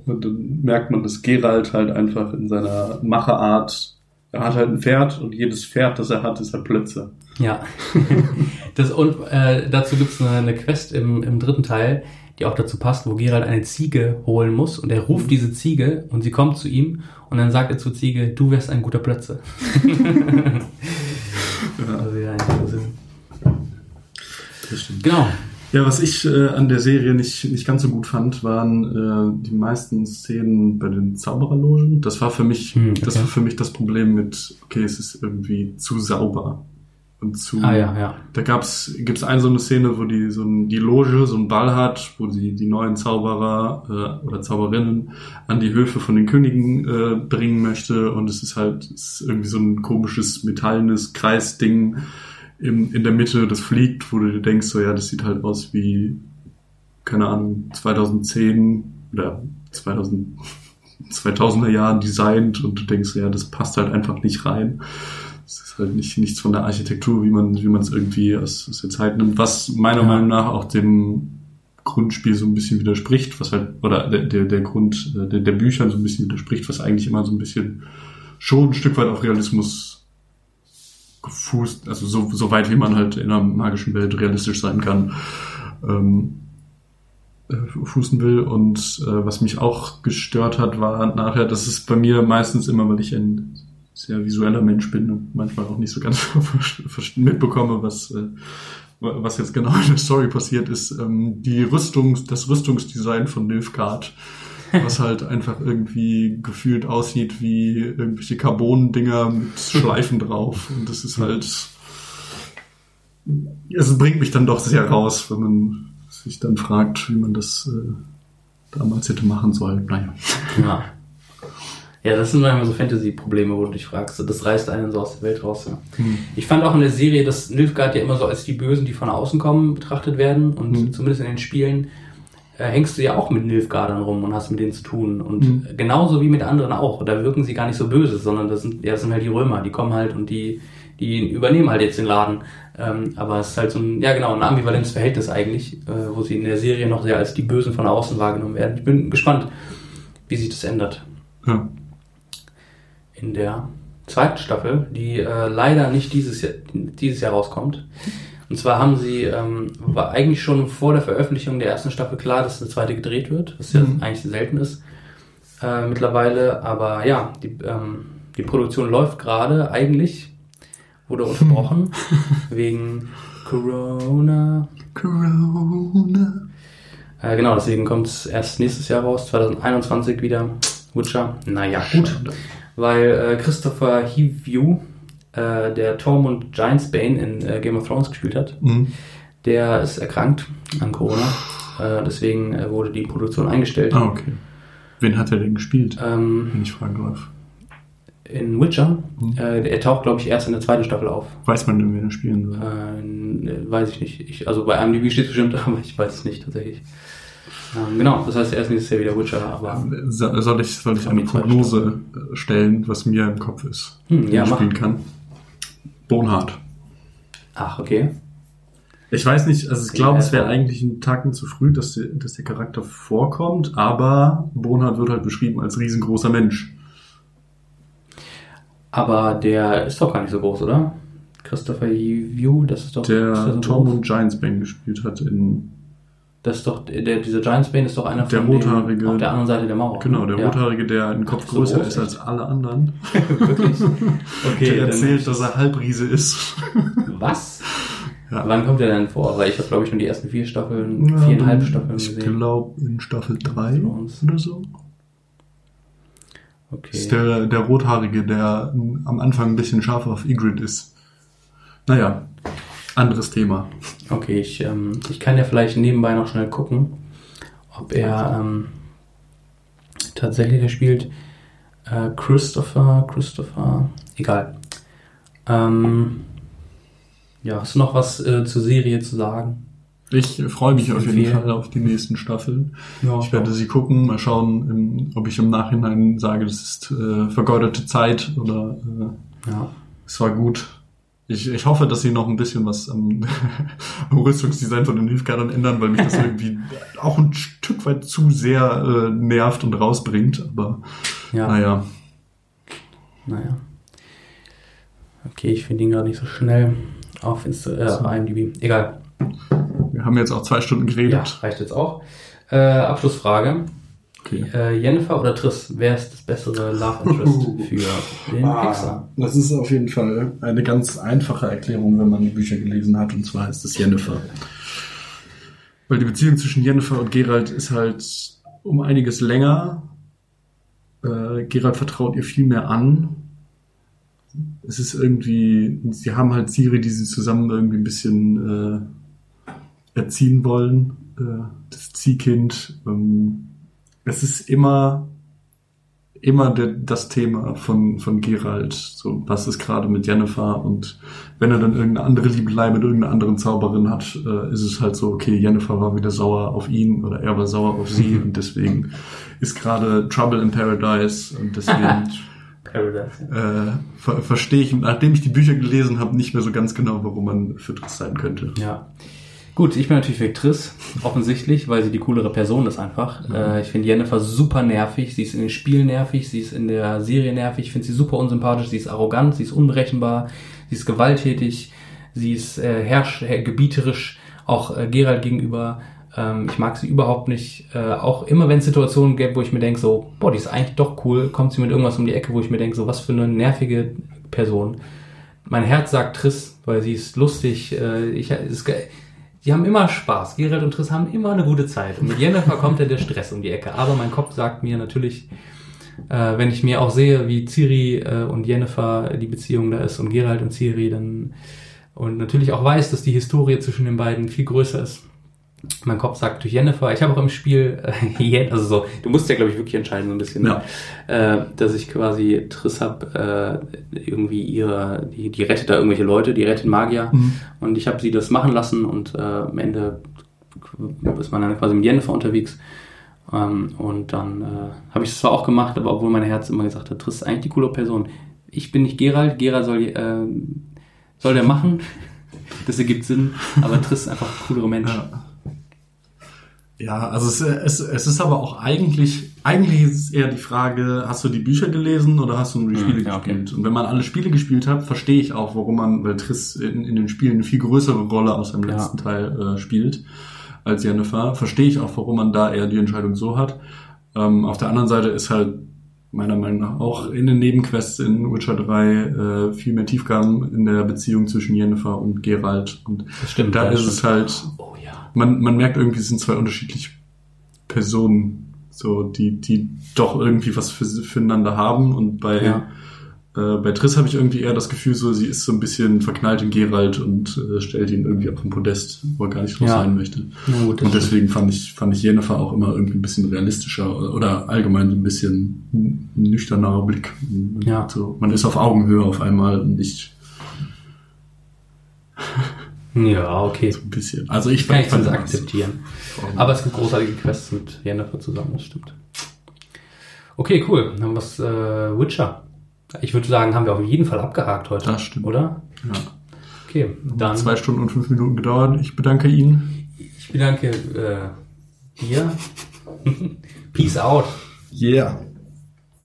Und dann merkt man, dass Geralt halt einfach in seiner Macherart, er hat halt ein Pferd und jedes Pferd, das er hat, ist halt Plötze. ja. (laughs) das, und äh, dazu gibt's eine, eine Quest im, im dritten Teil, die auch dazu passt, wo Geralt eine Ziege holen muss und er ruft diese Ziege und sie kommt zu ihm und dann sagt er zur Ziege, du wärst ein guter Plötze. (laughs) Ja, Also ja, das stimmt. Genau. Ja, was ich äh, an der Serie nicht, nicht ganz so gut fand, waren äh, die meisten Szenen bei den Zaubererlogen. Das war für mich, Hm, das okay. war für mich das Problem mit, okay, es ist irgendwie zu sauber. Und zu, Ah ja, ja. da gab's, gibt's eine so eine Szene, wo die so ein, die Loge so einen Ball hat, wo sie die neuen Zauberer äh, oder Zauberinnen an die Höfe von den Königen äh, bringen möchte und es ist halt es ist irgendwie so ein komisches metallenes Kreisding im, in der Mitte, das fliegt, wo du dir denkst, so ja, das sieht halt aus wie keine Ahnung 2010 oder 2000 2000er (laughs) Jahren designt und du denkst, ja, das passt halt einfach nicht rein. Es ist halt nicht nichts von der Architektur, wie man wie man es irgendwie aus, aus der Zeit nimmt, was meiner Ja. Meinung nach auch dem Grundspiel so ein bisschen widerspricht, was halt oder der der, der Grund äh, der, der Büchern so ein bisschen widerspricht, was eigentlich immer so ein bisschen schon ein Stück weit auf Realismus gefußt, also so, so weit wie man halt in einer magischen Welt realistisch sein kann. Ähm, äh, fußen will. Und äh, was mich auch gestört hat, war nachher, das ist bei mir meistens immer, weil ich ein sehr visueller Mensch bin und manchmal auch nicht so ganz (laughs) mitbekomme, was, äh, was jetzt genau in der Story passiert ist, ähm, die Rüstung, das Rüstungsdesign von Nilfgaard, was halt einfach irgendwie gefühlt aussieht wie irgendwelche Carbon-Dinger mit Schleifen drauf. Und das ist halt, es bringt mich dann doch sehr raus, wenn man sich dann fragt, wie man das äh, damals hätte machen sollen. Naja. Ja. Ja, das sind manchmal so Fantasy-Probleme, wo du dich fragst. Das reißt einen so aus der Welt raus. Ja. Hm. Ich fand auch in der Serie, dass Nilfgaard ja immer so als die Bösen, die von außen kommen, betrachtet werden. Und Mhm. zumindest in den Spielen äh, hängst du ja auch mit Nilfgaardern rum und hast mit denen zu tun. Und Mhm. genauso wie mit anderen auch. Da wirken sie gar nicht so böse, sondern das sind, ja, das sind halt die Römer. Die kommen halt und die, die übernehmen halt jetzt den Laden. Ähm, aber es ist halt so ein, ja genau, ein ambivalentes Verhältnis eigentlich, äh, wo sie in der Serie noch sehr als die Bösen von außen wahrgenommen werden. Ich bin gespannt, wie sich das ändert Ja. in der zweiten Staffel, die äh, leider nicht dieses Jahr, dieses Jahr rauskommt. Und zwar haben sie, ähm, war eigentlich schon vor der Veröffentlichung der ersten Staffel klar, dass eine zweite gedreht wird, was ja Mhm. eigentlich selten ist äh, mittlerweile. Aber ja, die, ähm, die Produktion läuft gerade eigentlich, wurde unterbrochen (laughs) wegen Corona. Corona. Äh, genau, deswegen kommt es erst nächstes Jahr raus, 2021 wieder. Witcher. Naja, gut. Schade. weil äh, Christopher Hivju, äh, der Tormund Giantsbane in äh, Game of Thrones gespielt hat, Mhm. der ist erkrankt an Corona. Äh, deswegen äh, wurde die Produktion eingestellt. Ah, okay. Wen hat er denn gespielt, Ähm, wenn ich fragen darf? in Witcher. Mhm. Äh, er taucht, glaube ich, erst in der zweiten Staffel auf. Weiß man denn, wen er spielen soll? Äh, weiß ich nicht. Ich, also bei IMDb steht bestimmt, (laughs) aber ich weiß es nicht tatsächlich. Ähm, genau, das heißt, er ist nächstes Jahr wieder Witcher, aber So- Soll ich, soll ich eine Prognose stellen, was mir im Kopf ist, Hm, ja, mach. spielen kann? Bonhart. ach, okay. Ich weiß nicht, also ich glaube, es wäre also- eigentlich ein Tacken zu früh, dass der, dass der Charakter vorkommt, aber Bonhart wird halt beschrieben als riesengroßer Mensch. Aber der ist doch gar nicht so groß, oder? Christopher View, das ist doch Der so Tom groß? und Giantsbane gespielt hat in, Das ist doch, der, dieser Giants Bane ist doch einer Der von den, Rothaarige. auf der anderen Seite der Mauer. genau, der ja. Rothaarige, der im Kopf so größer groß, ist als alle anderen. (laughs) Wirklich? Okay, der erzählt, dass er Halbriese ist. Was? Ja. Wann kommt der denn vor? Weil ich habe, glaube ich, nur die ersten vier Staffeln, Ja, viereinhalb Staffeln Ich gesehen. glaube in Staffel 3 Für uns. oder so. Okay. Das ist der, der Rothaarige, der am Anfang ein bisschen scharf auf Ygritte ist. Naja, anderes Thema. Okay, ich, ähm, ich kann ja vielleicht nebenbei noch schnell gucken, ob er ähm, tatsächlich, er spielt äh, Christopher, Christopher, egal. Ähm, ja, hast du noch was äh, zur Serie zu sagen? Ich freue mich auf jeden. Fall auf die nächsten Staffeln. Ja, Ich werde sie gucken, mal schauen, im, ob ich im Nachhinein sage, das ist äh, vergeudete Zeit oder äh, ja. es war gut. Ich, ich hoffe, dass sie noch ein bisschen was am, (laughs) am Rüstungsdesign von den Hilfkadern ändern, weil mich das (laughs) irgendwie auch ein Stück weit zu sehr äh, nervt und rausbringt. Aber ja. naja, Naja. Okay, ich finde ihn gerade nicht so schnell auf Insta äh, auf IMDb. Egal. wir haben jetzt auch zwei Stunden Ja, geredet. reicht jetzt auch. Äh, Abschlussfrage. Okay. Äh, Jennifer oder Triss? Wer ist das bessere Love Interest für den Hexer? Ah, das ist auf jeden Fall eine ganz einfache Erklärung, wenn man die Bücher gelesen hat, und zwar ist es Jennifer. Weil die Beziehung zwischen Jennifer und Gerald ist halt um einiges länger. Äh, Gerald vertraut ihr viel mehr an. Es ist irgendwie, sie haben halt Siri, die sie zusammen irgendwie ein bisschen äh, erziehen wollen. Äh, das Ziehkind. Ähm, es ist immer immer der, das Thema von, von Gerald. So, was ist gerade mit Jennifer? Und wenn er dann irgendeine andere Liebelei mit irgendeiner anderen Zauberin hat, äh, ist es halt so, okay, Jennifer war wieder sauer auf ihn oder er war sauer auf sie (laughs) und deswegen ist gerade Trouble in Paradise und deswegen (laughs) Paradise. äh, ver verstehe ich, nachdem ich die Bücher gelesen habe, nicht mehr so ganz genau, warum man für Triss sein könnte. Ja. Gut, ich bin natürlich für Triss, offensichtlich, weil sie die coolere Person ist einfach. Äh, ich finde Jennifer super nervig, sie ist in den Spielen nervig, sie ist in der Serie nervig, ich finde sie super unsympathisch, sie ist arrogant, sie ist unberechenbar, sie ist gewalttätig, sie ist äh, herrsch, äh, gebieterisch, auch äh, Gerald gegenüber. Ähm, ich mag sie überhaupt nicht. Äh, auch immer wenn es Situationen gibt, wo ich mir denke, so, boah, die ist eigentlich doch cool, kommt sie mit irgendwas um die Ecke, wo ich mir denke, so, was für eine nervige Person. Mein Herz sagt Triss, weil sie ist lustig. Äh, ich, ist, die haben immer Spaß. Gerald und Triss haben immer eine gute Zeit. Und mit Jennifer (laughs) kommt ja der Stress um die Ecke. Aber mein Kopf sagt mir natürlich, äh, wenn ich mir auch sehe, wie Ciri äh, und Jennifer die Beziehung da ist und Gerald und Ciri, dann und natürlich auch weiß, dass die Historie zwischen den beiden viel größer ist. Mein Kopf sagt durch Jennifer. Ich habe auch im Spiel, äh, (laughs) also so, du musst ja glaube ich wirklich entscheiden so ein bisschen, Ja. äh, dass ich quasi Triss hab, äh, irgendwie ihre, die, die rettet da irgendwelche Leute, die rettet Magier Mhm. und ich habe sie das machen lassen und äh, am Ende ist man dann quasi mit Jennifer unterwegs ähm, und dann äh, habe ich es zwar auch gemacht, aber obwohl mein Herz immer gesagt hat, Triss ist eigentlich die coole Person. Ich bin nicht Gerald, Gerald soll, äh, soll der machen, das ergibt Sinn, aber Triss ist einfach ein coolerer Mensch. Ja. Ja, also es, es, es ist aber auch eigentlich, eigentlich ist es eher die Frage, hast du die Bücher gelesen oder hast du nur die Hm, Spiele ja, okay. gespielt? Und wenn man alle Spiele gespielt hat, verstehe ich auch, warum man, weil Triss in, in den Spielen eine viel größere Rolle aus dem Ja. letzten Teil äh, spielt als Jennifer, verstehe ich auch, warum man da eher die Entscheidung so hat. Ähm, auf der anderen Seite ist halt meiner Meinung nach auch in den Nebenquests in Witcher 3 äh, viel mehr Tiefgang in der Beziehung zwischen Jennifer und Geralt. Und Das stimmt. da ja, ist das es stimmt. halt, Oh ja. Man, man merkt irgendwie, es sind zwei unterschiedliche Personen, so, die, die doch irgendwie was für, füreinander haben und bei, Ja. Äh, bei Triss habe ich irgendwie eher das Gefühl, so sie ist so ein bisschen verknallt in Gerald und äh, stellt ihn irgendwie auf den Podest, wo er gar nicht drauf Ja. sein möchte. Na gut, Und deswegen fand ich, fand ich Jennifer auch immer irgendwie ein bisschen realistischer oder, oder allgemein so ein bisschen nüchternerer Blick. Ja. So, man ist auf Augenhöhe auf einmal und nicht (laughs) Ja, okay. so ein bisschen. Also ich Kann das- akzeptieren. Aber es gibt großartige Quests mit Jennifer zusammen, das stimmt. Okay, cool. Dann haben wir es, äh, Witcher. Ich würde sagen, haben wir auf jeden Fall abgehakt heute. Das stimmt. Oder? Ja. Okay, dann Zwei Stunden und fünf Minuten gedauert. Ich bedanke Ihnen. ich bedanke äh, dir. (laughs) Peace out. Yeah.